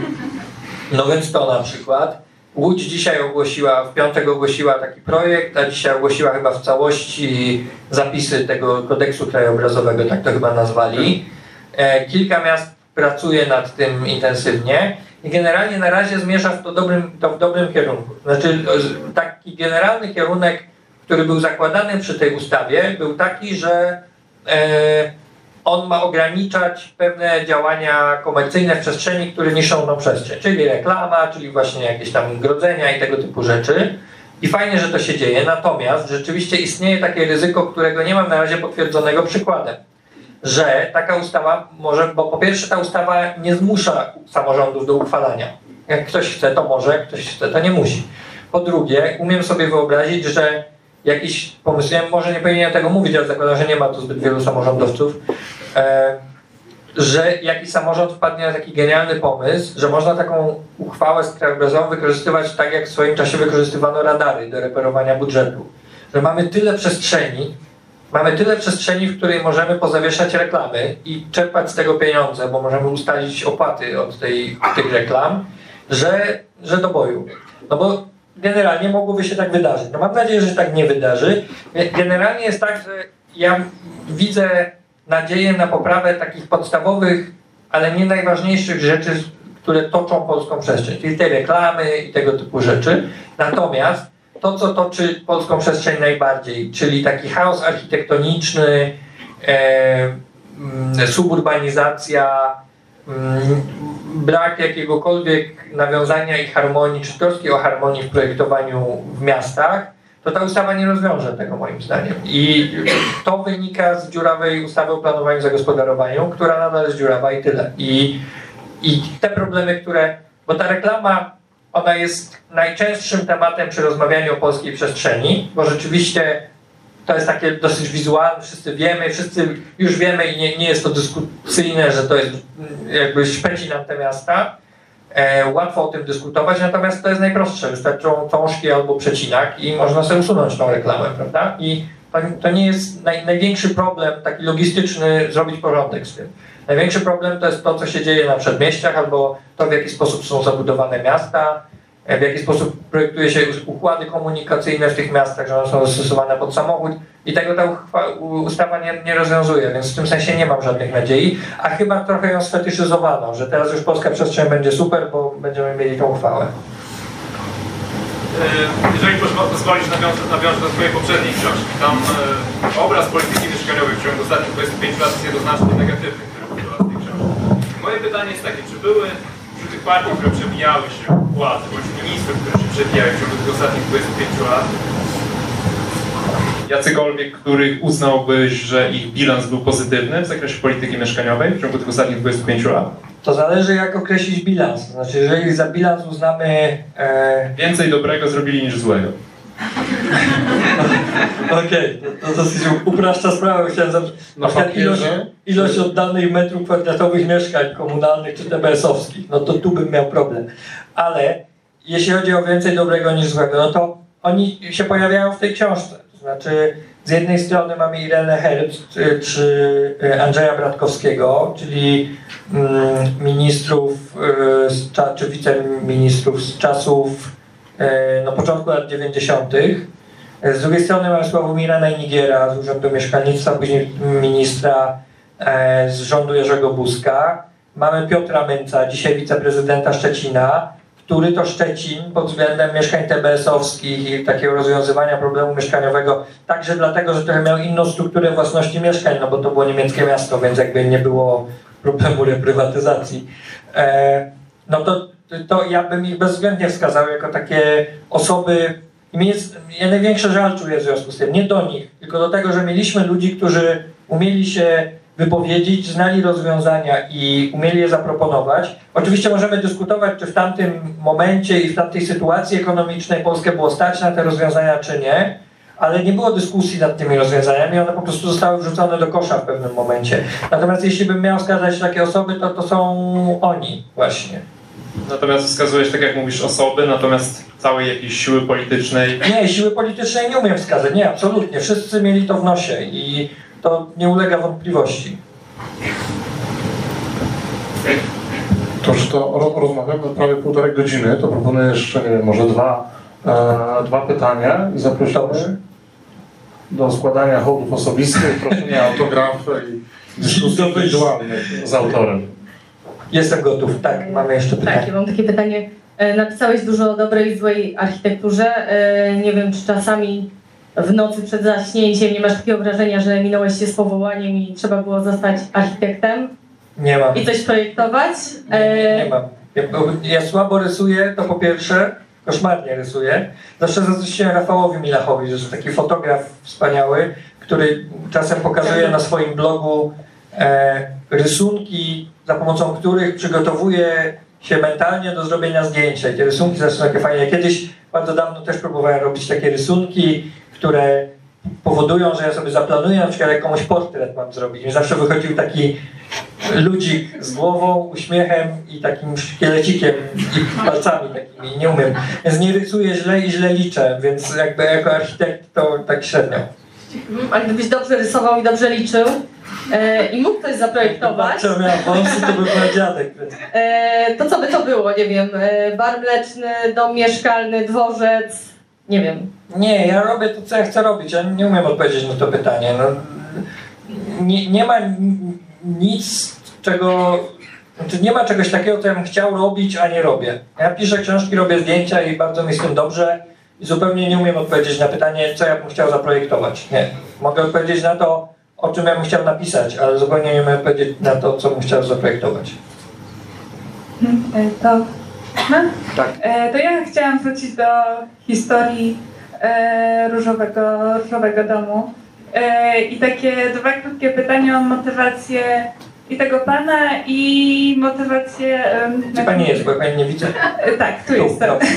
no więc to na przykład. Łódź dzisiaj ogłosiła, w piątek ogłosiła taki projekt, a dzisiaj ogłosiła chyba w całości zapisy tego kodeksu krajobrazowego, tak to chyba nazwali. E, kilka miast pracuje nad tym intensywnie i generalnie na razie zmierza w to, dobrym, to w dobrym kierunku. Znaczy taki generalny kierunek, który był zakładany przy tej ustawie, był taki, że e, on ma ograniczać pewne działania komercyjne w przestrzeni, które niszczą tą przestrzeń, czyli reklama, czyli właśnie jakieś tam grodzenia i tego typu rzeczy. I fajnie, że to się dzieje, natomiast rzeczywiście istnieje takie ryzyko, którego nie mam na razie potwierdzonego przykładem, że taka ustawa może, bo po pierwsze ta ustawa nie zmusza samorządów do uchwalania. Jak ktoś chce, to może, jak ktoś chce, to nie musi. Po drugie, umiem sobie wyobrazić, że jakiś pomysł, może nie powinienem tego mówić, ale zakładam, że nie ma tu zbyt wielu samorządowców, e, że jakiś samorząd wpadnie na taki genialny pomysł, że można taką uchwałę krajobrazową wykorzystywać tak, jak w swoim czasie wykorzystywano radary do reperowania budżetu. Że mamy tyle przestrzeni, mamy tyle przestrzeni, w której możemy pozawieszać reklamy i czerpać z tego pieniądze, bo możemy ustalić opłaty od, tej, tych reklam, że, że do boju. No bo generalnie mogłoby się tak wydarzyć. No mam nadzieję, że się tak nie wydarzy. Generalnie jest tak, że ja widzę nadzieję na poprawę takich podstawowych, ale nie najważniejszych rzeczy, które toczą polską przestrzeń, czyli tej reklamy i tego typu rzeczy. Natomiast to, co toczy polską przestrzeń najbardziej, czyli taki chaos architektoniczny, e, suburbanizacja, mm, brak jakiegokolwiek nawiązania i harmonii, czy troski o harmonii w projektowaniu w miastach, to ta ustawa nie rozwiąże tego moim zdaniem. I to wynika z dziurawej ustawy o planowaniu i zagospodarowaniu, która nadal jest dziurawa i tyle. I, i te problemy, które. Bo ta reklama, ona jest najczęstszym tematem przy rozmawianiu o polskiej przestrzeni, bo rzeczywiście to jest takie dosyć wizualne, wszyscy wiemy, wszyscy już wiemy i nie, nie jest to dyskusyjne, że to jest jakby szpeci nam te miasta. E, łatwo o tym dyskutować, natomiast to jest najprostsze. Wystarczą czążki albo przecinak i można sobie usunąć tą reklamę, prawda? I to, to nie jest naj, największy problem taki logistyczny zrobić porządek z tym. Największy problem to jest to, co się dzieje na przedmieściach albo to, w jaki sposób są zabudowane miasta, w jaki sposób projektuje się układy komunikacyjne w tych miastach, że one są dostosowane pod samochód i tego ta ustawa nie, nie rozwiązuje, więc w tym sensie nie mam żadnych nadziei, a chyba trochę ją sfetyszyzowano, że teraz już polska przestrzeń będzie super, bo będziemy mieli tą uchwałę. E, jeżeli pozwolisz, nawiążę, nawiążę do Twojej poprzedniej książki. Tam e, obraz polityki mieszkaniowej w ciągu ostatnich 25 lat jest jednoznacznie negatywny, który budowa tej książki. Moje pytanie jest takie, czy były wśród tych partii, które przebijały się władzy, bądź ministrów, które się przebijały w ciągu tych ostatnich 25 lat, jacykolwiek, których uznałbyś, że ich bilans był pozytywny w zakresie polityki mieszkaniowej w ciągu tych ostatnich 25 lat? To zależy, jak określić bilans. Znaczy, jeżeli za bilans uznamy. E... Więcej dobrego zrobili niż złego. Okej, okay, to, to dosyć upraszcza sprawę. Chciałem zapytać, na ilość, ilość oddanych metrów kwadratowych mieszkań komunalnych czy TBS-owskich, no to tu bym miał problem. Ale jeśli chodzi o więcej dobrego niż złego, no to oni się pojawiają w tej książce. To znaczy, z jednej strony mamy Irenę Herbst czy Andrzeja Bratkowskiego, czyli mm, ministrów y, czy wiceministrów z czasów y, no, początku lat 90. Z drugiej strony mamy Sławomira Najnigiera z Urzędu Mieszkalnictwa, później ministra e, z rządu Jerzego Buzka. Mamy Piotra Męca, dzisiaj wiceprezydenta Szczecina, który to Szczecin pod względem mieszkań TBS-owskich i takiego rozwiązywania problemu mieszkaniowego, także dlatego, że trochę miał inną strukturę własności mieszkań, no bo to było niemieckie miasto, więc jakby nie było problemu reprywatyzacji. E, no to, to ja bym ich bezwzględnie wskazał jako takie osoby, i mnie jest, ja największy żal czuję w związku z tym, nie do nich, tylko do tego, że mieliśmy ludzi, którzy umieli się wypowiedzieć, znali rozwiązania i umieli je zaproponować. Oczywiście możemy dyskutować, czy w tamtym momencie i w tamtej sytuacji ekonomicznej Polskę było stać na te rozwiązania, czy nie, ale nie było dyskusji nad tymi rozwiązaniami, one po prostu zostały wrzucone do kosza w pewnym momencie. Natomiast jeśli bym miał wskazać takie osoby, to to są oni właśnie. Natomiast wskazujesz, tak jak mówisz, osoby, natomiast całej jakiejś siły politycznej. Nie, siły politycznej nie umiem wskazać, nie, absolutnie. Wszyscy mieli to w nosie i to nie ulega wątpliwości. To już to rozmawiamy prawie półtorej godziny, to proponuję jeszcze, nie wiem, może dwa, e, dwa pytania i zapraszamy do składania hołdów osobistych, proszenia autografy i dyskusji indywidualnych z autorem. Jestem gotów, tak, mamy jeszcze pytanie. Tak, ja mam takie pytanie. E, napisałeś dużo o dobrej i złej architekturze. E, nie wiem, czy czasami w nocy przed zaśnięciem nie masz takiego wrażenia, że minąłeś się z powołaniem i trzeba było zostać architektem? Nie mam. I coś projektować? Nie, nie mam. Ja, ja słabo rysuję, to po pierwsze. koszmarnie rysuje. Zawsze zazdrościłem Rafałowi Milachowi, że jest taki fotograf wspaniały, który czasem pokazuje na swoim blogu e, rysunki, za pomocą których przygotowuje się mentalnie do zrobienia zdjęcia. I te rysunki zawsze są takie fajne. Kiedyś, bardzo dawno też próbowałem robić takie rysunki, które powodują, że ja sobie zaplanuję na przykład jakąś portret mam zrobić. Zawsze wychodził taki ludzik z głową, uśmiechem i takim szkielecikiem i palcami takimi, nie umiem. Więc nie rysuję źle i źle liczę, więc jakby jako architekt to tak średnio. Mhm, Ale gdybyś dobrze rysował i dobrze liczył e, i mógł coś zaprojektować, Babcia miała wąsy, to by była dziadek. E, to co by to było? Nie wiem, e, bar mleczny, dom mieszkalny, dworzec, nie wiem. Nie, ja robię to, co ja chcę robić. Ja nie umiem odpowiedzieć na to pytanie. No, nie, nie ma nic, czego. Znaczy nie ma czegoś takiego, co ja bym chciał robić, a nie robię. Ja piszę książki, robię zdjęcia i bardzo mi z tym dobrze. I zupełnie nie umiem odpowiedzieć na pytanie, co ja bym chciał zaprojektować. Nie. Mogę odpowiedzieć na to, o czym ja bym chciał napisać, ale zupełnie nie umiem odpowiedzieć na to, co bym chciał zaprojektować. E, To, Tak. e, to ja chciałam wrócić do historii e, różowego, różowego domu. I takie dwa krótkie pytania o motywację i tego pana i motywację... Gdzie pani jest, bo ja pani nie widzę. Tak, tu Tu, jest. To. dobrze.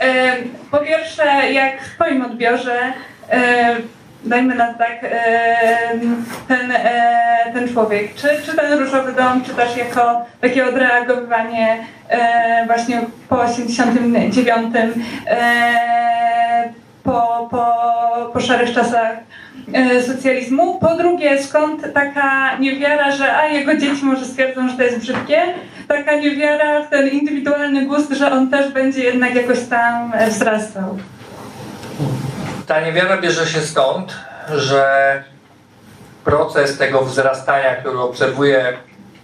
E, Po pierwsze, jak w Twoim odbiorze, dajmy na tak, e, ten, e, ten człowiek, czy, czy ten różowy dom, czy też jako takie odreagowywanie e, właśnie po 89, e, po, po, po szarych czasach socjalizmu. Po drugie, skąd taka niewiara, że a jego dzieci może stwierdzą, że to jest brzydkie, taka niewiara w ten indywidualny gust, że on też będzie jednak jakoś tam wzrastał. Ta niewiara bierze się stąd, że proces tego wzrastania, który obserwuję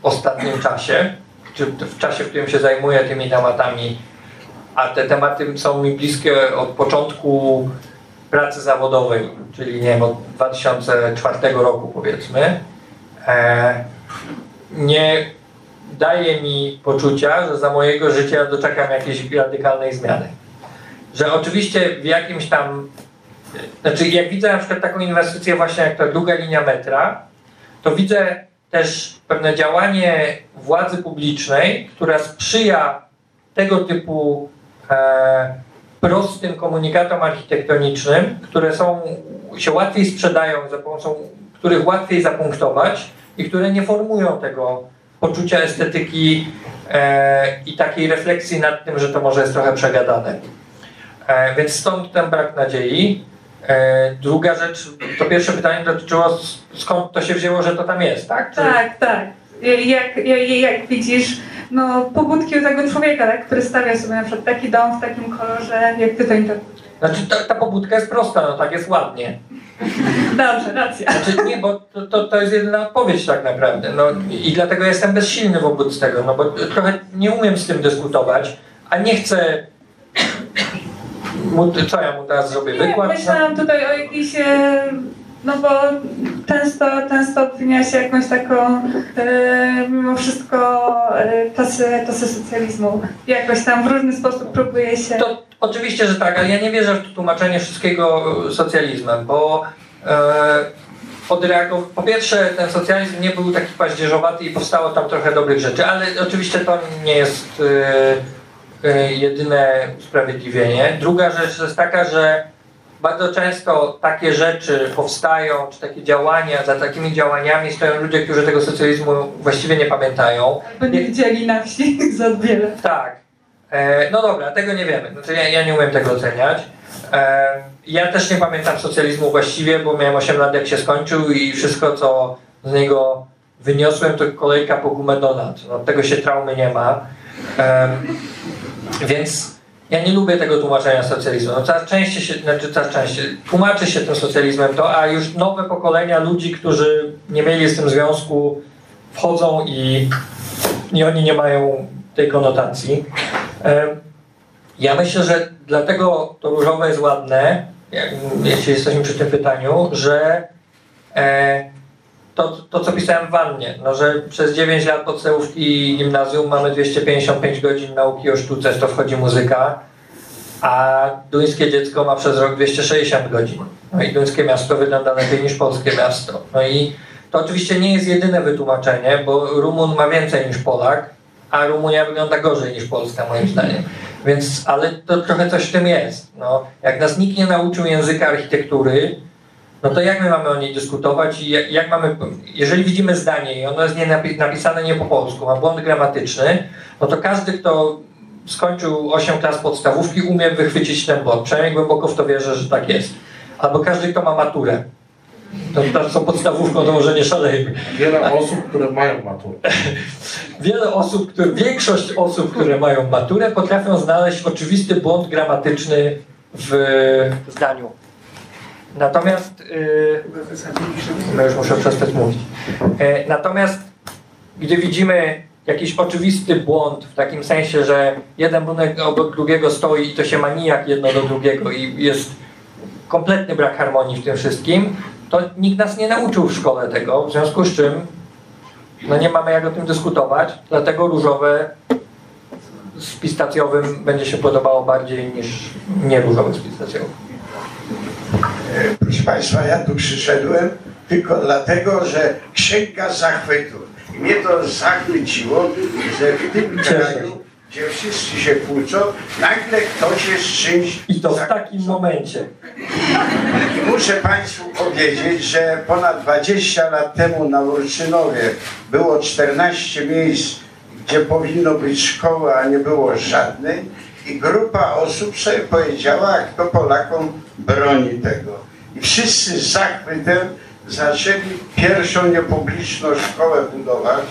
w ostatnim czasie, czy w czasie, w którym się zajmuję tymi tematami, a te tematy są mi bliskie od początku pracy zawodowej, czyli nie wiem, od 2004 roku powiedzmy, e, nie daje mi poczucia, że za mojego życia doczekam jakiejś radykalnej zmiany. Że oczywiście w jakimś tam znaczy, jak widzę na przykład taką inwestycję właśnie jak ta długa linia metra, to widzę też pewne działanie władzy publicznej, która sprzyja tego typu e, prostym komunikatom architektonicznym, które są, się łatwiej sprzedają, za pomocą których łatwiej zapunktować i które nie formują tego poczucia estetyki e, i takiej refleksji nad tym, że to może jest trochę przegadane. E, więc stąd ten brak nadziei. E, druga rzecz, to pierwsze pytanie dotyczyło skąd to się wzięło, że to tam jest, tak? Czy- Tak, tak. Jak, jak, jak widzisz, no pobudki u tego człowieka, tak, który stawia sobie na przykład taki dom w takim kolorze, jak ty to interpretujesz. Znaczy ta, ta pobudka jest prosta, no tak jest ładnie. Dobrze, racja. Znaczy nie, bo to, to, to jest jedyna odpowiedź tak naprawdę. No, I dlatego jestem bezsilny wobec tego, no bo trochę nie umiem z tym dyskutować, a nie chcę... Mu, co ja mu teraz zrobię? Nie, Wykład? myślałam tutaj o jakiejś, e, no bo często, często obwinia się jakąś taką, e, mimo wszystko, e, czasy, czasy socjalizmu. Jakoś tam w różny sposób próbuje się... To oczywiście, że tak, ale ja nie wierzę w tłumaczenie wszystkiego socjalizmem, bo e, odreagow... po pierwsze ten socjalizm nie był taki paździerzowaty i powstało tam trochę dobrych rzeczy, ale oczywiście to nie jest e, jedyne usprawiedliwienie. Druga rzecz jest taka, że bardzo często takie rzeczy powstają, czy takie działania, za takimi działaniami stoją ludzie, którzy tego socjalizmu właściwie nie pamiętają. Bo nie widzieli na wsi za wiele. Tak. E, no dobra, tego nie wiemy. Znaczy ja, ja nie umiem tego oceniać. E, ja też nie pamiętam socjalizmu właściwie, bo miałem 8 lat jak się skończył i wszystko co z niego wyniosłem to kolejka po gumę donat. No, tego się traumy nie ma. E, więc ja nie lubię tego tłumaczenia socjalizmu. No, coraz częściej się, znaczy coraz częściej tłumaczy się tym socjalizmem to, a już nowe pokolenia ludzi, którzy nie mieli z tym związku, wchodzą i, i oni nie mają tej konotacji. Ja myślę, że dlatego to różowe jest ładne, jeśli jesteśmy przy tym pytaniu, że e, to, to, co pisałem w wannie, no, że przez 9 lat podstawówki i gimnazjum mamy 255 godzin nauki o sztuce, to wchodzi muzyka. a duńskie dziecko ma przez rok 260 godzin. No i duńskie miasto wygląda lepiej niż polskie miasto. No i to oczywiście nie jest jedyne wytłumaczenie, bo Rumun ma więcej niż Polak, a Rumunia wygląda gorzej niż Polska moim zdaniem. Więc, ale to trochę coś w tym jest. No, jak nas nikt nie nauczył języka architektury, no to jak my mamy o niej dyskutować i jak, jak mamy, jeżeli widzimy zdanie i ono jest nie napi napisane nie po polsku, ma błąd gramatyczny, no to każdy, kto skończył 8 klas podstawówki, umie wychwycić ten błąd. Przynajmniej głęboko w to wierzę, że tak jest. Albo każdy, kto ma maturę. To są podstawówką, to może nie szalejmy. Wiele osób, które mają maturę. Wiele osób, które, większość osób, które mają maturę, potrafią znaleźć oczywisty błąd gramatyczny w zdaniu. Natomiast. Yy, no już muszę przestać mówić. Yy, natomiast, gdy widzimy jakiś oczywisty błąd, w takim sensie, że jeden budynek obok drugiego stoi i to się ma nijak jedno do drugiego i jest kompletny brak harmonii w tym wszystkim, to nikt nas nie nauczył w szkole tego, w związku z czym no nie mamy jak o tym dyskutować, dlatego różowe z pistacjowym będzie się podobało bardziej niż nie różowe z pistacjowym. Proszę Państwa, ja tu przyszedłem tylko dlatego, że księga zachwytu. I mnie to zachwyciło, że w tym kraju, gdzie wszyscy się kłócą, nagle ktoś jest czymś... I to w takim momencie. I muszę Państwu powiedzieć, że ponad 20 lat temu na Urczynowie było 14 miejsc, gdzie powinno być szkoła, a nie było żadnej. I grupa osób sobie powiedziała, kto Polakom broni tego. I wszyscy z zachwytem zaczęli pierwszą niepubliczną szkołę budować.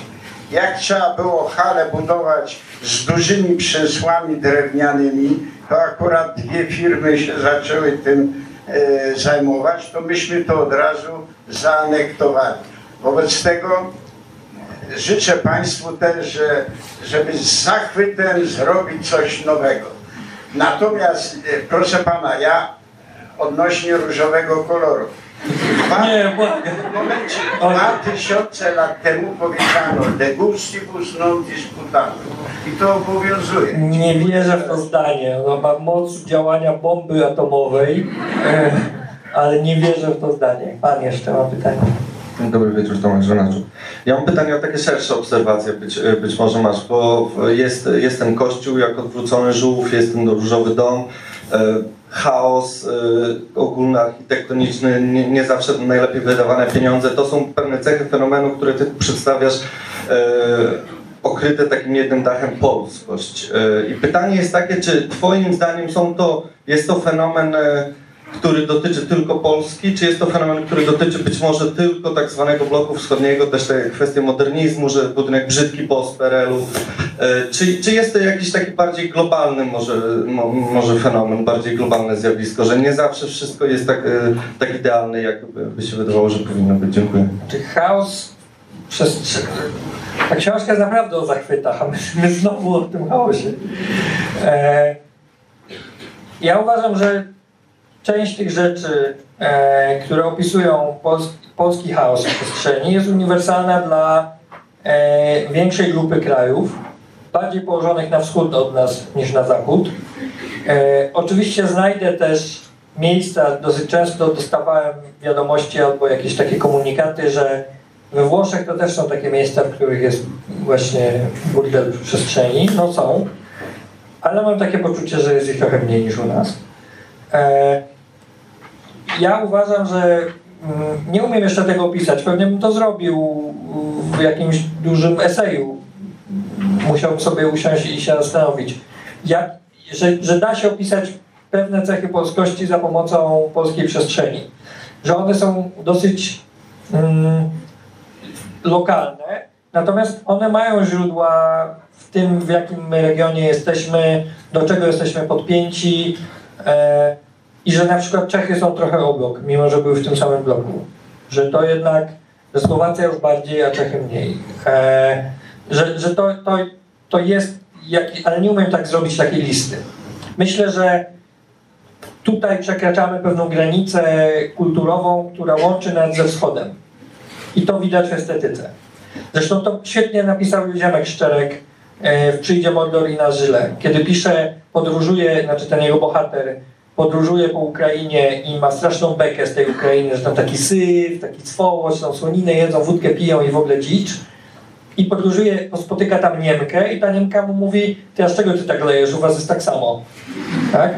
Jak trzeba było halę budować z dużymi przesłami drewnianymi, to akurat dwie firmy się zaczęły tym e, zajmować, to myśmy to od razu zaanektowali. Wobec tego życzę Państwu też, że, żeby z zachwytem zrobić coś nowego. Natomiast, e, proszę Pana, ja odnośnie różowego koloru. Dwa, Nie, momencie, dwa tysiące lat temu powiedziano de gustibus non disputatum. I to obowiązuje. Nie wierzę w to zdanie. Ono ma moc działania bomby atomowej, e, ale nie wierzę w to zdanie. Pan jeszcze ma pytanie. Dobry wieczór, Tomasz Żonaczu. Ja mam pytanie o takie szersze obserwacje, być, być może masz, bo jest, jest ten kościół jak odwrócony żółw, jest ten różowy dom, e, chaos e, ogólny, architektoniczny, nie, nie zawsze najlepiej wydawane pieniądze. To są pewne cechy fenomenu, które ty przedstawiasz e, okryte takim jednym dachem polskość. I pytanie jest takie, czy twoim zdaniem są to, jest to fenomen który dotyczy tylko Polski, czy jest to fenomen, który dotyczy być może tylko tak zwanego bloku wschodniego, też te kwestie modernizmu, że budynek brzydki post PRL-u, czy, czy jest to jakiś taki bardziej globalny może, mo, może fenomen, bardziej globalne zjawisko, że nie zawsze wszystko jest tak, tak idealne, jak by się wydawało, że powinno być. Dziękuję. Czy chaos przez... Ta książka jest naprawdę o zachwytach, a my, my znowu o tym chaosie. E, ja uważam, że część tych rzeczy, e, które opisują polski, polski chaos w przestrzeni, jest uniwersalna dla e, większej grupy krajów, bardziej położonych na wschód od nas niż na zachód. E, oczywiście znajdę też miejsca, dosyć często dostawałem wiadomości albo jakieś takie komunikaty, że we Włoszech to też są takie miejsca, w których jest właśnie burdel w przestrzeni. No są, ale mam takie poczucie, że jest ich trochę mniej niż u nas. E, ja uważam, że mm, nie umiem jeszcze tego opisać. Pewnie bym to zrobił w jakimś dużym eseju. Musiałbym sobie usiąść i się zastanowić, że, że da się opisać pewne cechy polskości za pomocą polskiej przestrzeni. Że one są dosyć mm, lokalne, natomiast one mają źródła w tym, w jakim regionie jesteśmy, do czego jesteśmy podpięci. E, i że na przykład Czechy są trochę obok, mimo że były w tym samym bloku. Że to jednak, że Słowacja już bardziej, a Czechy mniej. E, że że to, to, to jest, jak, ale nie umiem tak zrobić takiej listy. Myślę, że tutaj przekraczamy pewną granicę kulturową, która łączy nas ze wschodem. I to widać w estetyce. Zresztą to świetnie napisał Ziemek Szczerek e, w Przyjdzie Mordor i na Żyle, kiedy pisze podróżuje, znaczy ten jego bohater podróżuje po Ukrainie i ma straszną bekę z tej Ukrainy, że tam taki syf, taki swołość, tą słoninę jedzą, wódkę piją i w ogóle dzicz. I podróżuje, spotyka tam Niemkę i ta Niemka mu mówi, ty z czego ty tak lejesz, u was jest tak samo. Tak?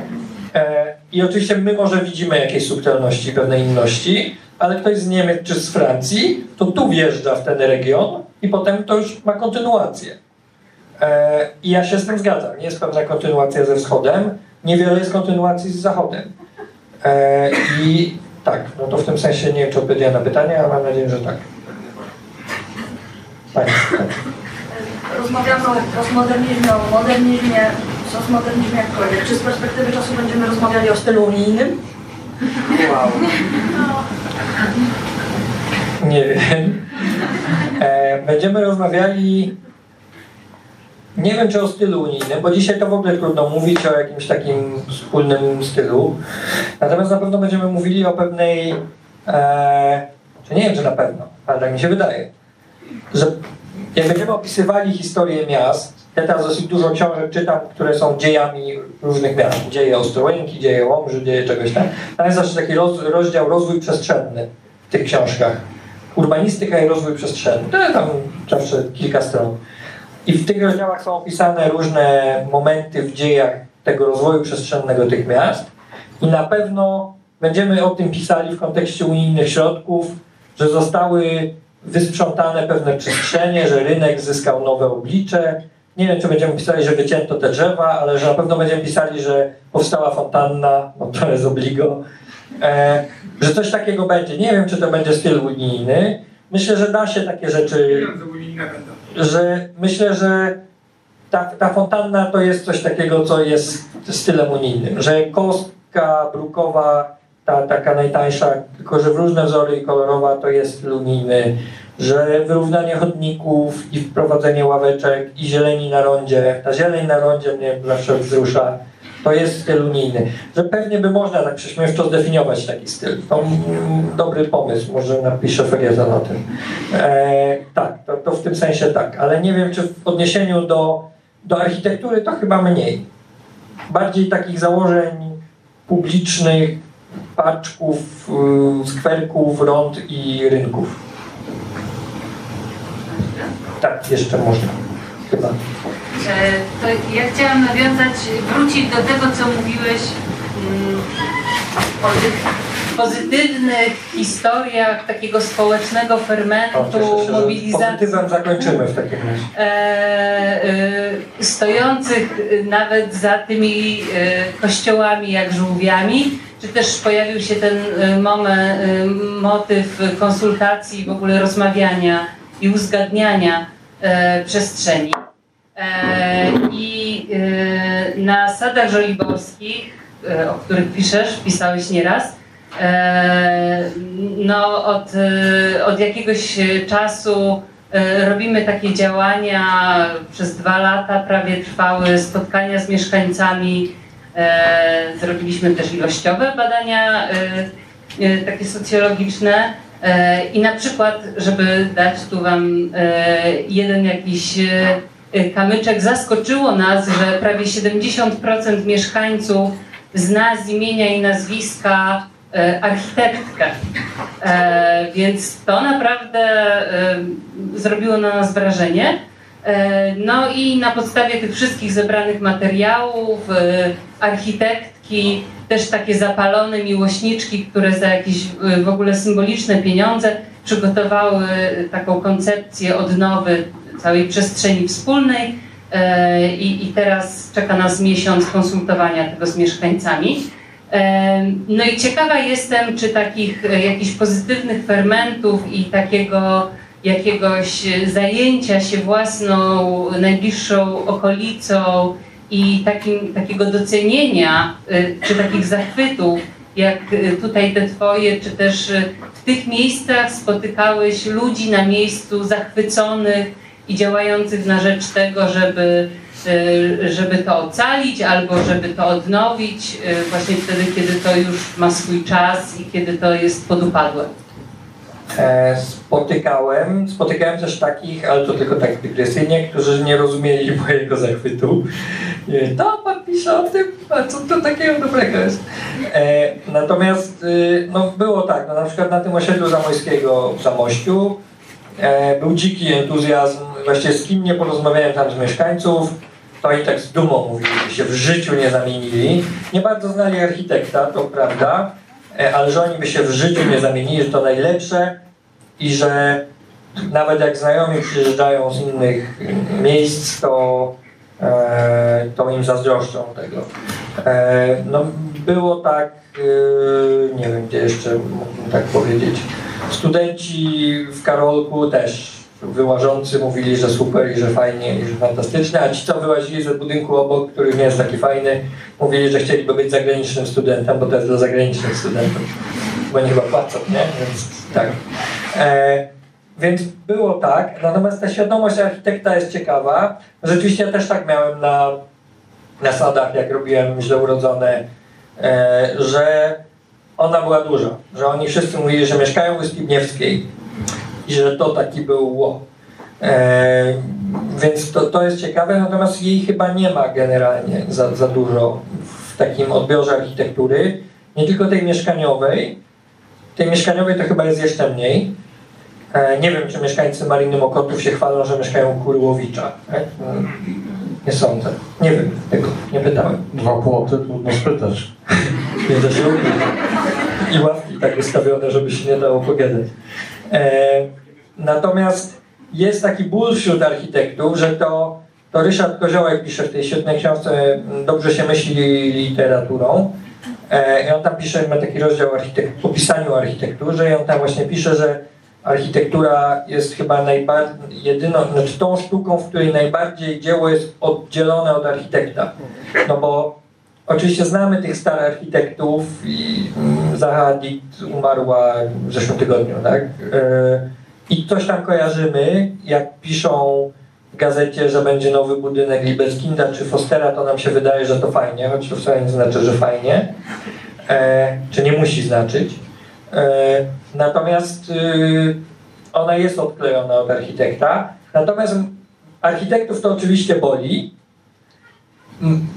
E, I oczywiście my może widzimy jakieś subtelności, pewne inności, ale ktoś z Niemiec czy z Francji, to tu wjeżdża w ten region i potem to już ma kontynuację. E, I ja się z tym zgadzam. Nie jest pewna kontynuacja ze wschodem, niewiele jest kontynuacji z zachodem. E, I tak, no to w tym sensie nie wiem, czy odpowiedziałem na pytanie, ale mam nadzieję, że tak. Tak, tak. Rozmawiamy o postmodernizmie, o modernizmie, postmodernizmie jakkolwiek. Czy z perspektywy czasu będziemy rozmawiali o stylu unijnym? Wow. Nie wiem. E, będziemy rozmawiali nie wiem, czy o stylu unijnym, bo dzisiaj to w ogóle trudno mówić o jakimś takim wspólnym stylu. Natomiast na pewno będziemy mówili o pewnej, e, czy nie wiem, czy na pewno, ale tak mi się wydaje, że jak będziemy opisywali historię miast, ja teraz dosyć dużo książek czytam, które są dziejami różnych miast. Dzieje Ostrołęki, dzieje Łomży, dzieje czegoś tam. Tam jest zawsze taki roz, rozdział rozwój przestrzenny w tych książkach. Urbanistyka i rozwój przestrzenny. To tam zawsze kilka stron. I w tych rozdziałach są opisane różne momenty w dziejach tego rozwoju przestrzennego tych miast. I na pewno będziemy o tym pisali w kontekście unijnych środków, że zostały wysprzątane pewne przestrzenie, że rynek zyskał nowe oblicze. Nie wiem, czy będziemy pisali, że wycięto te drzewa, ale że na pewno będziemy pisali, że powstała fontanna, no to jest obligo, e, że coś takiego będzie. Nie wiem, czy to będzie styl unijny. Myślę, że da się takie rzeczy że myślę, że ta, ta fontanna to jest coś takiego, co jest stylem unijnym, że kostka brukowa, ta taka najtańsza, tylko że w różne wzory i kolorowa, to jest styl unijny, że wyrównanie chodników i wprowadzenie ławeczek i zieleni na rondzie, ta zieleń na rondzie mnie zawsze wzrusza, to jest styl unijny. Że pewnie by można tak prześmiewczo zdefiniować taki styl. To dobry pomysł, może napiszę feriezę o tym. E, tak, to, to, w tym sensie tak, ale nie wiem, czy w odniesieniu do, do architektury to chyba mniej. Bardziej takich założeń publicznych, parczków, y, skwerków, rąd i rynków. Tak, jeszcze można. Chyba. To ja chciałam nawiązać, wrócić do tego, co mówiłeś mm, o tych pozytywnych historiach takiego społecznego fermentu, o, mobilizacji. Pozytywem zakończymy w takim razie. E, e, stojących nawet za tymi e, kościołami jak żółwiami, czy też pojawił się ten moment, motyw konsultacji, w ogóle rozmawiania i uzgadniania przestrzeni. E, I e, na sadach żoliborskich, e, o których piszesz, pisałeś nieraz, no od, od jakiegoś czasu robimy takie działania, przez dwa lata prawie trwały spotkania z mieszkańcami, zrobiliśmy też ilościowe badania takie socjologiczne. I na przykład, żeby dać tu Wam jeden jakiś kamyczek zaskoczyło nas, że prawie 70% mieszkańców zna z imienia i nazwiska y, architektkę. E, więc to naprawdę y, zrobiło na nas wrażenie. No i na podstawie tych wszystkich zebranych materiałów, architektki, też takie zapalone miłośniczki, które za jakieś w ogóle symboliczne pieniądze przygotowały taką koncepcję odnowy całej przestrzeni wspólnej e, i, i teraz czeka nas miesiąc konsultowania tego z mieszkańcami. E, no i ciekawa jestem, czy takich e, jakichś pozytywnych fermentów i takiego jakiegoś zajęcia się własną, najbliższą okolicą i takim, takiego docenienia, czy takich zachwytów, jak tutaj te twoje, czy też w tych miejscach spotykałeś ludzi na miejscu zachwyconych i działających na rzecz tego, żeby, y, żeby to ocalić albo żeby to odnowić y, właśnie wtedy, kiedy to już ma swój czas i kiedy to jest podupadłe. E, spotykałem, spotykałem też takich, ale to tylko tak dygresyjnie, którzy nie rozumieli mojego zachwytu. To pan pisze o tym, a co to takiego dobrego jest? E, natomiast no, było tak, no, na przykład na tym osiedlu zamojskiego w Zamościu e, był dziki entuzjazm, właściwie z kim nie porozmawiałem tam z mieszkańców, to i tak z dumą mówili, że się w życiu nie zamienili. Nie bardzo znali architekta, to prawda, e, ale że oni by się w życiu nie zamienili, że to najlepsze i że nawet jak znajomi przyjeżdżają z innych miejsc, to, e, to im zazdroszczą tego. E, no, było tak, nie wiem gdzie jeszcze mógłbym tak powiedzieć. Studenci w Karolku też wyłażący mówili, że super i że fajnie i że fantastycznie, a ci co wyłazili ze budynku obok, który nie jest taki fajny, mówili, że chcieliby być zagranicznym studentem, bo to jest dla zagranicznych studentów. Bo nie chyba płacą, nie? Więc tak. E, więc było tak, natomiast ta świadomość architekta jest ciekawa. Rzeczywiście ja też tak miałem na, na sadach, jak robiłem źle urodzone, e, że ona była duża, że oni wszyscy mówili, że mieszkają w Wyspibniewskiej i że to taki był ło. E, więc to, to jest ciekawe, natomiast jej chyba nie ma generalnie za, za dużo w takim odbiorze architektury, nie tylko tej mieszkaniowej, tej mieszkaniowej to chyba jest jeszcze mniej, E, nie wiem, czy mieszkańcy Mariny Mokotów się chwalą, że mieszkają Kurłowicza. Tak? Nie sądzę. Nie wiem tego, nie pytałem. Dwa płoty, trudno spytać. Nie da się I ławki tak ustawione, żeby się nie dało pogadać. E, natomiast jest taki ból wśród architektów, że to, to Ryszard Koziołek pisze w tej świetnej książce Dobrze się myśli literaturą. E, I on tam pisze, ma taki rozdział architekt, o pisaniu architekturze i on tam właśnie pisze, że architektura jest chyba najbardziej, jedyną, znaczy tą sztuką, w której najbardziej dzieło jest oddzielone od architekta. No bo oczywiście znamy tych starych architektów i mm, Zaha Hadid umarła w zeszłym tygodniu, tak? E, I coś tam kojarzymy, jak piszą w gazecie, że będzie nowy budynek Libeskinda czy Fostera, to nam się wydaje, że to fajnie, choć to wcale nie znaczy, że fajnie. E, czy nie musi znaczyć. E, natomiast y, ona jest odklejona od architekta. Natomiast architektów to oczywiście boli.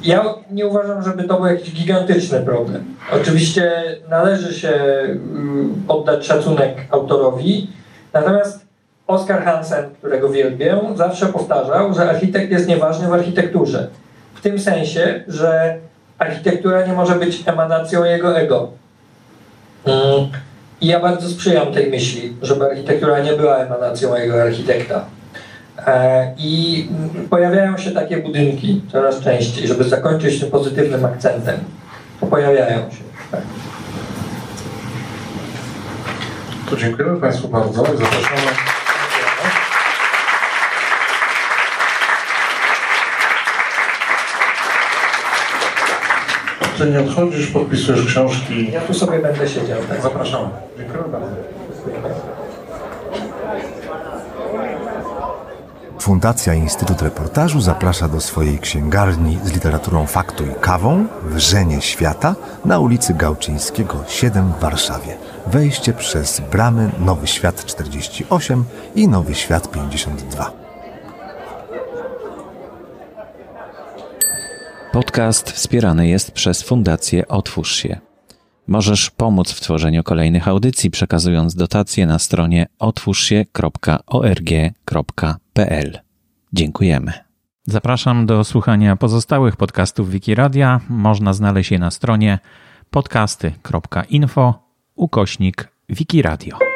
Ja nie uważam, żeby to był jakiś gigantyczny problem. Oczywiście należy się y, oddać szacunek autorowi, natomiast Oskar Hansen, którego wielbię, zawsze powtarzał, że architekt jest nieważny w architekturze. W tym sensie, że architektura nie może być emanacją jego ego. Mm. I ja bardzo sprzyjam tej myśli, żeby architektura nie była emanacją mojego architekta. E, I pojawiają się takie budynki coraz częściej, żeby zakończyć tym pozytywnym akcentem. Pojawiają się. Tak. To dziękujemy Państwu bardzo i zapraszamy. Ty nie odchodzisz, podpisujesz książki. Ja tu sobie będę siedział. Tak? Zapraszamy. Dziękuję bardzo. Fundacja Instytut Reportażu zaprasza do swojej księgarni z literaturą faktu i kawą Wrzenie Świata na ulicy Gałczyńskiego 7 w Warszawie. Wejście przez bramy Nowy Świat 48 i Nowy Świat 52. Podcast wspierany jest przez Fundację Otwórz się. Możesz pomóc w tworzeniu kolejnych audycji, przekazując dotacje na stronie otwórzsie.org.pl. Dziękujemy. Zapraszam do słuchania pozostałych podcastów Wikiradia. Można znaleźć je na stronie podcasty.info ukośnik Wikiradio.